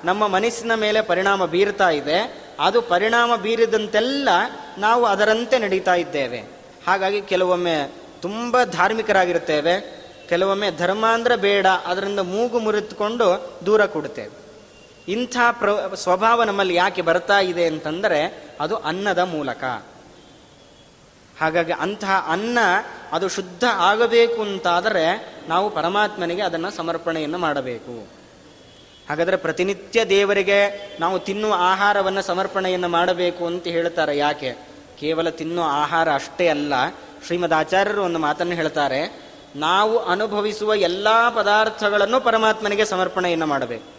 ನಮ್ಮ ಮನಸ್ಸಿನ ಮೇಲೆ ಪರಿಣಾಮ ಬೀರ್ತಾ ಇದೆ. ಅದು ಪರಿಣಾಮ ಬೀರಿದಂತೆಲ್ಲ ನಾವು ಅದರಂತೆ ನಡೀತಾ ಇದ್ದೇವೆ. ಹಾಗಾಗಿ ಕೆಲವೊಮ್ಮೆ ತುಂಬ ಧಾರ್ಮಿಕರಾಗಿರ್ತೇವೆ ಕೆಲವೊಮ್ಮೆ ಧರ್ಮ ಬೇಡ, ಅದರಿಂದ ಮೂಗು ಮುರಿದುಕೊಂಡು ದೂರ ಕೊಡುತ್ತೇವೆ. ಇಂಥ ಪ್ರ, ಸ್ವಭಾವ ನಮ್ಮಲ್ಲಿ ಯಾಕೆ ಬರ್ತಾ ಇದೆ ಅಂತಂದರೆ ಅದು ಅನ್ನದ ಮೂಲಕ. ಹಾಗಾಗಿ ಅಂತಹ ಅನ್ನ ಅದು ಶುದ್ಧ ಆಗಬೇಕು ಅಂತಾದರೆ ನಾವು ಪರಮಾತ್ಮನಿಗೆ ಅದನ್ನು ಸಮರ್ಪಣೆಯನ್ನು ಮಾಡಬೇಕು. ಹಾಗಾದರೆ ಪ್ರತಿನಿತ್ಯ ದೇವರಿಗೆ ನಾವು ತಿನ್ನುವ ಆಹಾರವನ್ನು ಸಮರ್ಪಣೆಯನ್ನು ಮಾಡಬೇಕು ಅಂತ ಹೇಳ್ತಾರೆ ಯಾಕೆ? ಕೇವಲ ತಿನ್ನುವ ಆಹಾರ ಅಷ್ಟೇ ಅಲ್ಲ ಶ್ರೀಮದ್ ಆಚಾರ್ಯರು ಒಂದು ಮಾತನ್ನು ಹೇಳ್ತಾರೆ, ನಾವು ಅನುಭವಿಸುವ ಎಲ್ಲ ಪದಾರ್ಥಗಳನ್ನು ಪರಮಾತ್ಮನಿಗೆ ಸಮರ್ಪಣೆಯನ್ನು ಮಾಡಬೇಕು.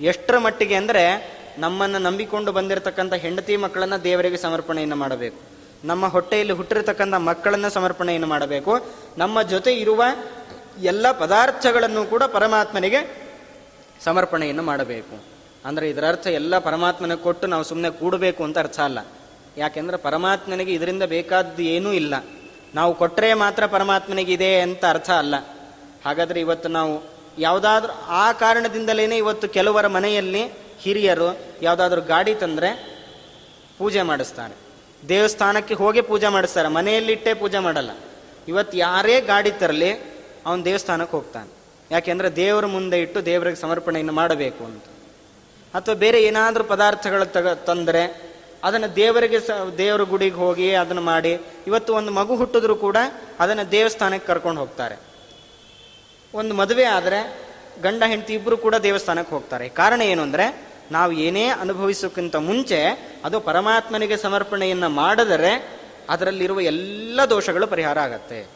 ಎಷ್ಟರ ಮಟ್ಟಿಗೆ ಅಂದರೆ ನಮ್ಮನ್ನು ನಂಬಿಕೊಂಡು ಬಂದಿರತಕ್ಕಂಥ ಹೆಂಡತಿ ಮಕ್ಕಳನ್ನು ದೇವರಿಗೆ ಸಮರ್ಪಣೆಯನ್ನು ಮಾಡಬೇಕು. ನಮ್ಮ ಹೊಟ್ಟೆಯಲ್ಲಿ ಹುಟ್ಟಿರತಕ್ಕಂಥ ಮಕ್ಕಳನ್ನು ಸಮರ್ಪಣೆಯನ್ನು ಮಾಡಬೇಕು. ನಮ್ಮ ಜೊತೆ ಇರುವ ಎಲ್ಲ ಪದಾರ್ಥಗಳನ್ನು ಕೂಡ ಪರಮಾತ್ಮನಿಗೆ ಸಮರ್ಪಣೆಯನ್ನು ಮಾಡಬೇಕು. ಅಂದರೆ ಇದರ ಅರ್ಥ ಎಲ್ಲ ಪರಮಾತ್ಮನಿಗೆ ಕೊಟ್ಟು ನಾವು ಸುಮ್ಮನೆ ಕೂಡಬೇಕು ಅಂತ ಅರ್ಥ ಅಲ್ಲ. ಯಾಕೆಂದ್ರೆ ಪರಮಾತ್ಮನಿಗೆ ಇದರಿಂದ ಬೇಕಾದ್ದು ಏನೂ ಇಲ್ಲ. ನಾವು ಕೊಟ್ಟರೆ ಮಾತ್ರ ಪರಮಾತ್ಮನಿಗೆ ಇದೆ ಅಂತ ಅರ್ಥ ಅಲ್ಲ. ಹಾಗಾದರೆ ಇವತ್ತು ನಾವು ಯಾವುದಾದ್ರೂ ಆ ಕಾರಣದಿಂದಲೇ ಇವತ್ತು ಕೆಲವರ ಮನೆಯಲ್ಲಿ ಹಿರಿಯರು ಯಾವುದಾದ್ರೂ ಗಾಡಿ ತಂದರೆ ಪೂಜೆ ಮಾಡಿಸ್ತಾರೆ. ದೇವಸ್ಥಾನಕ್ಕೆ ಹೋಗಿ ಪೂಜೆ ಮಾಡಿಸ್ತಾರೆ. ಮನೆಯಲ್ಲಿಟ್ಟೇ ಪೂಜೆ ಮಾಡಲ್ಲ. ಇವತ್ತು ಯಾರೇ ಗಾಡಿ ತರಲಿ, ಅವನು ದೇವಸ್ಥಾನಕ್ಕೆ ಹೋಗ್ತಾನೆ. ಯಾಕೆಂದರೆ ದೇವರ ಮುಂದೆ ಇಟ್ಟು ದೇವರಿಗೆ ಸಮರ್ಪಣೆಯನ್ನು ಮಾಡಬೇಕು ಅಂತ. ಅಥವಾ ಬೇರೆ ಏನಾದರೂ ಪದಾರ್ಥಗಳು ತಗ, ತಂದರೆ ಅದನ್ನು ದೇವರಿಗೆ ಸ, ದೇವರ ಗುಡಿಗೆ ಹೋಗಿ ಅದನ್ನು ಮಾಡಿ, ಇವತ್ತು ಒಂದು ಮಗು ಹುಟ್ಟಿದ್ರು ಕೂಡ ಅದನ್ನು ದೇವಸ್ಥಾನಕ್ಕೆ ಕರ್ಕೊಂಡು ಹೋಗ್ತಾರೆ. ಒಂದು ಮದುವೆ ಆದರೆ ಗಂಡ ಹೆಂಡತಿ ಇಬ್ಬರು ಕೂಡ ದೇವಸ್ಥಾನಕ್ಕೆ ಹೋಗ್ತಾರೆ. ಕಾರಣ ಏನು ಅಂದರೆ, ನಾವು ಏನೇ ಅನುಭವಿಸೋಕ್ಕಿಂತ ಮುಂಚೆ ಅದು ಪರಮಾತ್ಮನಿಗೆ ಸಮರ್ಪಣೆಯನ್ನು ಮಾಡಿದರೆ ಅದರಲ್ಲಿರುವ ಎಲ್ಲ ದೋಷಗಳು ಪರಿಹಾರ ಆಗತ್ತೆ.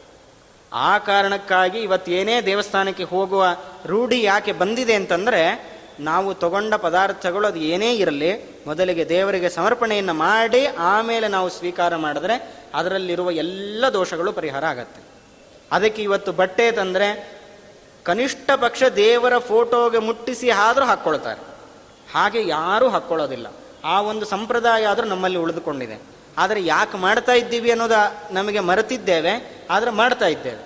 ಆ ಕಾರಣಕ್ಕಾಗಿ ಇವತ್ತೇನೇ ದೇವಸ್ಥಾನಕ್ಕೆ ಹೋಗುವ ರೂಢಿ ಯಾಕೆ ಬಂದಿದೆ ಅಂತಂದರೆ, ನಾವು ತಗೊಂಡ ಪದಾರ್ಥಗಳು ಅದು ಏನೇ ಇರಲಿ, ಮೊದಲಿಗೆ ದೇವರಿಗೆ ಸಮರ್ಪಣೆಯನ್ನು ಮಾಡಿ ಆಮೇಲೆ ನಾವು ಸ್ವೀಕಾರ ಮಾಡಿದ್ರೆ ಅದರಲ್ಲಿರುವ ಎಲ್ಲ ದೋಷಗಳು ಪರಿಹಾರ ಆಗತ್ತೆ. ಅದಕ್ಕೆ ಇವತ್ತು ಬಟ್ಟೆ ತಂದರೆ ಕನಿಷ್ಠ ಪಕ್ಷ ದೇವರ ಫೋಟೋಗೆ ಮುಟ್ಟಿಸಿ ಆದರೂ ಹಾಕ್ಕೊಳ್ತಾರೆ. ಹಾಗೆ ಯಾರೂ ಹಾಕ್ಕೊಳ್ಳೋದಿಲ್ಲ. ಆ ಒಂದು ಸಂಪ್ರದಾಯ ಆದರೂ ನಮ್ಮಲ್ಲಿ ಉಳಿದುಕೊಂಡಿದೆ. ಆದರೆ ಯಾಕೆ ಮಾಡ್ತಾ ಇದ್ದೀವಿ ಅನ್ನೋದು ನಮಗೆ ಮರೆತಿದ್ದೇವೆ, ಆದರೆ ಮಾಡ್ತಾ ಇದ್ದೇವೆ.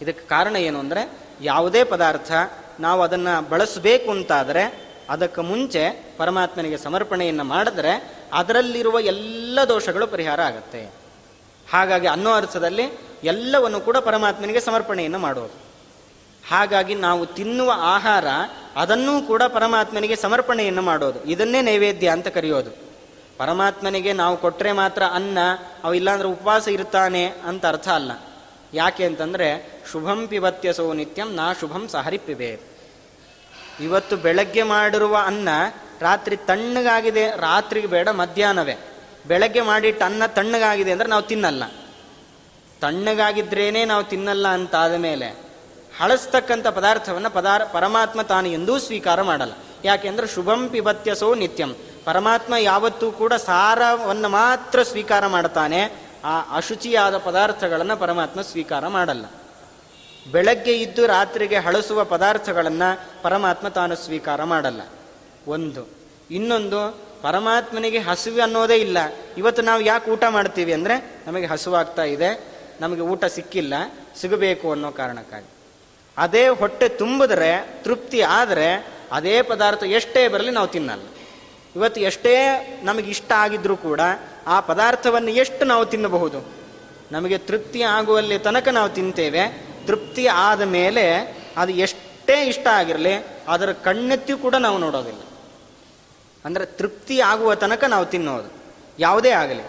ಇದಕ್ಕೆ ಕಾರಣ ಏನು ಅಂದರೆ, ಯಾವುದೇ ಪದಾರ್ಥ ನಾವು ಅದನ್ನು ಬಳಸಬೇಕು ಅಂತಾದರೆ, ಅದಕ್ಕೆ ಮುಂಚೆ ಪರಮಾತ್ಮನಿಗೆ ಸಮರ್ಪಣೆಯನ್ನು ಮಾಡಿದ್ರೆ ಅದರಲ್ಲಿರುವ ಎಲ್ಲ ದೋಷಗಳು ಪರಿಹಾರ ಆಗುತ್ತೆ. ಹಾಗಾಗಿ ಅನ್ನೋ ಅರ್ಥದಲ್ಲಿ ಎಲ್ಲವನ್ನು ಕೂಡ ಪರಮಾತ್ಮನಿಗೆ ಸಮರ್ಪಣೆಯನ್ನು ಮಾಡೋದು ಹಾಗಾಗಿ ನಾವು ತಿನ್ನುವ ಆಹಾರ ಅದನ್ನೂ ಕೂಡ ಪರಮಾತ್ಮನಿಗೆ ಸಮರ್ಪಣೆಯನ್ನು ಮಾಡೋದು. ಇದನ್ನೇ ನೈವೇದ್ಯ ಅಂತ ಕರೆಯೋದು. ಪರಮಾತ್ಮನಿಗೆ ನಾವು ಕೊಟ್ಟರೆ ಮಾತ್ರ ಅನ್ನ, ಅವು ಇಲ್ಲಾಂದ್ರೆ ಉಪವಾಸ ಇರ್ತಾನೆ ಅಂತ ಅರ್ಥ ಅಲ್ಲ. ಯಾಕೆ ಅಂತಂದ್ರೆ, ಶುಭಂ ಪಿಬತ್ಯಸೋ ನಿತ್ಯಂ ನಾ ಶುಭಂ ಸಹರಿಪಿಬೇ ಇವತ್ತು ಬೆಳಗ್ಗೆ ಮಾಡಿರುವ ಅನ್ನ ರಾತ್ರಿ ತಣ್ಣಗಾಗಿದೆ, ರಾತ್ರಿಗೆ ಬೇಡ, ಮಧ್ಯಾಹ್ನವೇ. ಬೆಳಗ್ಗೆ ಮಾಡಿಟ್ಟು ಅನ್ನ ತಣ್ಣಗಾಗಿದೆ ಅಂದ್ರೆ ನಾವು ತಿನ್ನಲ್ಲ. ತಣ್ಣಗಾಗಿದ್ರೇನೆ ನಾವು ತಿನ್ನಲ್ಲ ಅಂತಾದ ಮೇಲೆ ಹಳಸ್ತಕ್ಕಂಥ ಪದಾರ್ಥವನ್ನು ಪದಾರ್ ಪರಮಾತ್ಮ ತಾನು ಎಂದೂ ಸ್ವೀಕಾರ ಮಾಡಲ್ಲ. ಯಾಕೆಂದ್ರೆ ಶುಭಂ ಪಿಬತ್ಯಸೋ ನಿತ್ಯಂ. ಪರಮಾತ್ಮ ಯಾವತ್ತೂ ಕೂಡ ಸಾರವನ್ನು ಮಾತ್ರ ಸ್ವೀಕಾರ ಮಾಡ್ತಾನೆ ಆ ಅಶುಚಿಯಾದ ಪದಾರ್ಥಗಳನ್ನು ಪರಮಾತ್ಮ ಸ್ವೀಕಾರ ಮಾಡಲ್ಲ. ಬೆಳಗ್ಗೆ ಇದ್ದು ರಾತ್ರಿಗೆ ಹಳಸುವ ಪದಾರ್ಥಗಳನ್ನು ಪರಮಾತ್ಮ ತಾನು ಸ್ವೀಕಾರ ಮಾಡಲ್ಲ. ಒಂದು. ಇನ್ನೊಂದು, ಪರಮಾತ್ಮನಿಗೆ ಹಸಿವು ಅನ್ನೋದೇ ಇಲ್ಲ. ಇವತ್ತು ನಾವು ಯಾಕೆ ಊಟ ಮಾಡ್ತೀವಿ ಅಂದರೆ, ನಮಗೆ ಹಸುವಾಗ್ತಾ ಇದೆ, ನಮಗೆ ಊಟ ಸಿಕ್ಕಿಲ್ಲ, ಸಿಗಬೇಕು ಅನ್ನೋ ಕಾರಣಕ್ಕಾಗಿ. ಅದೇ ಹೊಟ್ಟೆ ತುಂಬಿದ್ರೆ, ತೃಪ್ತಿ ಆದರೆ, ಅದೇ ಪದಾರ್ಥ ಎಷ್ಟೇ ಬರಲಿ ನಾವು ತಿನ್ನಲ್ಲ. ಇವತ್ತು ಎಷ್ಟೇ ನಮಗೆ ಇಷ್ಟ ಆಗಿದ್ರೂ ಕೂಡ ಆ ಪದಾರ್ಥವನ್ನು ಎಷ್ಟು ನಾವು ತಿನ್ನಬಹುದು? ನಮಗೆ ತೃಪ್ತಿ ಆಗುವಲ್ಲಿ ತನಕ ನಾವು ತಿಂತೇವೆ. ತೃಪ್ತಿ ಆದ ಮೇಲೆ ಅದು ಎಷ್ಟೇ ಇಷ್ಟ ಆಗಿರಲಿ, ಅದರ ಕಣ್ಣೆತ್ತಿ ಕೂಡ ನಾವು ನೋಡೋದಿಲ್ಲ. ಅಂದರೆ ತೃಪ್ತಿ ಆಗುವ ತನಕ ನಾವು ತಿನ್ನೋದು. ಯಾವುದೇ ಆಗಲಿ.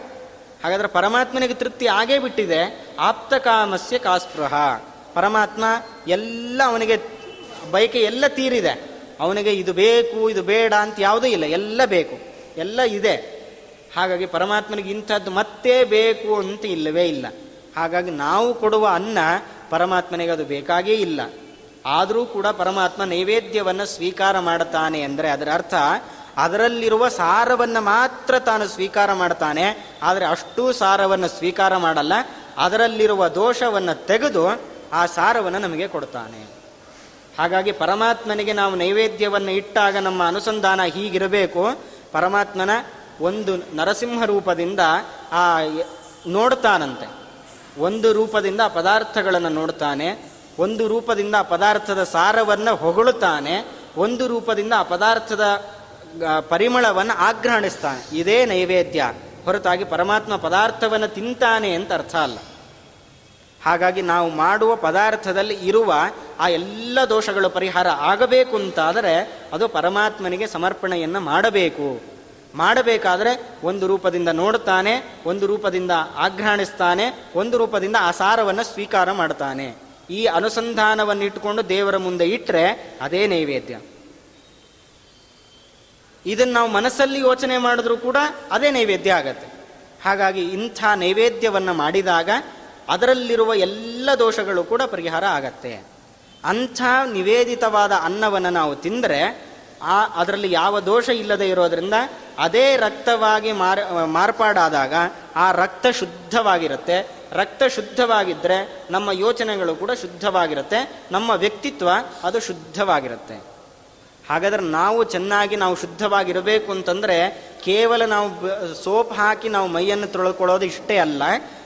ಹಾಗಾದರೆ ಪರಮಾತ್ಮನಿಗೆ ತೃಪ್ತಿ ಆಗೇ ಬಿಟ್ಟಿದೆ. ಆಪ್ತಕಾಮಸ್ಯ ಕಾಸ್ಪೃಹ. ಪರಮಾತ್ಮ ಎಲ್ಲ ಅವನಿಗೆ ಬಯಕೆ ಎಲ್ಲ ತೀರಿದೆ. ಅವನಿಗೆ ಇದು ಬೇಕು, ಇದು ಬೇಡ ಅಂತ ಯಾವುದೂ ಇಲ್ಲ. ಎಲ್ಲ ಬೇಕು. ಎಲ್ಲ ಇದೆ. ಹಾಗಾಗಿ ಪರಮಾತ್ಮನಿಗೆ ಇಂಥದ್ದು ಮತ್ತೆ ಬೇಕು ಅಂತ ಇಲ್ಲವೇ ಇಲ್ಲ. ಹಾಗಾಗಿ ನಾವು ಕೊಡುವ ಅನ್ನ ಪರಮಾತ್ಮನಿಗೆ ಅದು ಬೇಕಾಗೇ ಇಲ್ಲ. ಆದರೂ ಕೂಡ ಪರಮಾತ್ಮ ನೈವೇದ್ಯವನ್ನು ಸ್ವೀಕಾರ ಮಾಡುತ್ತಾನೆ ಅಂದರೆ ಅದರ ಅರ್ಥ ಅದರಲ್ಲಿರುವ ಸಾರವನ್ನು ಮಾತ್ರ ತಾನು ಸ್ವೀಕಾರ ಮಾಡ್ತಾನೆ. ಆದರೆ ಅಷ್ಟೂ ಸಾರವನ್ನು ಸ್ವೀಕಾರ ಮಾಡಲ್ಲ. ಅದರಲ್ಲಿರುವ ದೋಷವನ್ನು ತೆಗೆದು ಆ ಸಾರವನ್ನು ನಮಗೆ ಕೊಡ್ತಾನೆ ಹಾಗಾಗಿ ಪರಮಾತ್ಮನಿಗೆ ನಾವು ನೈವೇದ್ಯವನ್ನು ಇಟ್ಟಾಗ ನಮ್ಮ ಅನುಸಂಧಾನ ಹೀಗಿರಬೇಕು. ಪರಮಾತ್ಮನ ಒಂದು ನರಸಿಂಹ ರೂಪದಿಂದ ಆ ನೋಡ್ತಾನಂತೆ ಒಂದು ರೂಪದಿಂದ ಪದಾರ್ಥಗಳನ್ನು ನೋಡ್ತಾನೆ ಒಂದು ರೂಪದಿಂದ ಪದಾರ್ಥದ ಸಾರವನ್ನು ಹೊಗಳುತ್ತಾನೆ. ಒಂದು ರೂಪದಿಂದ ಆ ಪದಾರ್ಥದ ಪರಿಮಳವನ್ನು ಆಗ್ರಹಣಿಸ್ತಾನೆ ಇದೇ ನೈವೇದ್ಯ. ಹೊರತಾಗಿ ಪರಮಾತ್ಮ ಪದಾರ್ಥವನ್ನು ತಿಂತಾನೆ ಅಂತ ಅರ್ಥ ಅಲ್ಲ. ಹಾಗಾಗಿ ನಾವು ಮಾಡುವ ಪದಾರ್ಥದಲ್ಲಿ ಇರುವ ಆ ಎಲ್ಲ ದೋಷಗಳು ಪರಿಹಾರ ಆಗಬೇಕು ಅಂತಾದರೆ ಅದು ಪರಮಾತ್ಮನಿಗೆ ಸಮರ್ಪಣೆಯನ್ನು ಮಾಡಬೇಕು. ಮಾಡಬೇಕಾದರೆ ಒಂದು ರೂಪದಿಂದ ನೋಡ್ತಾನೆ, ಒಂದು ರೂಪದಿಂದ ಆಘ್ರಾಣಿಸ್ತಾನೆ, ಒಂದು ರೂಪದಿಂದ ಆ ಸಾರವನ್ನು ಸ್ವೀಕಾರ ಮಾಡ್ತಾನೆ. ಈ ಅನುಸಂಧಾನವನ್ನು ಇಟ್ಟುಕೊಂಡು ದೇವರ ಮುಂದೆ ಇಟ್ಟರೆ ಅದೇ ನೈವೇದ್ಯ. ಇದನ್ನು ನಾವು ಮನಸ್ಸಲ್ಲಿ ಯೋಚನೆ ಮಾಡಿದ್ರೂ ಕೂಡ ಅದೇ ನೈವೇದ್ಯ ಆಗತ್ತೆ. ಹಾಗಾಗಿ ಇಂಥ ನೈವೇದ್ಯವನ್ನು ಮಾಡಿದಾಗ ಅದರಲ್ಲಿರುವ ಎಲ್ಲ ದೋಷಗಳು ಕೂಡ ಪರಿಹಾರ ಆಗತ್ತೆ. ಅಂಥ ನಿವೇದಿತವಾದ ಅನ್ನವನ್ನು ನಾವು ತಿಂದರೆ ಆ ಅದರಲ್ಲಿ ಯಾವ ದೋಷ ಇಲ್ಲದೆ ಇರೋದ್ರಿಂದ ಅದೇ ರಕ್ತವಾಗಿ ಮಾರ್ ಮಾರ್ಪಾಡಾದಾಗ ಆ ರಕ್ತ ಶುದ್ಧವಾಗಿರುತ್ತೆ. ರಕ್ತ ಶುದ್ಧವಾಗಿದ್ದರೆ ನಮ್ಮ ಯೋಚನೆಗಳು ಕೂಡ ಶುದ್ಧವಾಗಿರುತ್ತೆ. ನಮ್ಮ ವ್ಯಕ್ತಿತ್ವ ಅದು ಶುದ್ಧವಾಗಿರುತ್ತೆ. ಹಾಗಾದ್ರೆ ನಾವು ಚೆನ್ನಾಗಿ ನಾವು ಶುದ್ಧವಾಗಿರಬೇಕು ಅಂತಂದರೆ ಕೇವಲ ನಾವು ಸೋಪ್ ಹಾಕಿ ನಾವು ಮೈಯನ್ನು ತೊಳೆದುಕೊಳ್ಳೋದು ಇಷ್ಟೇ ಅಲ್ಲ.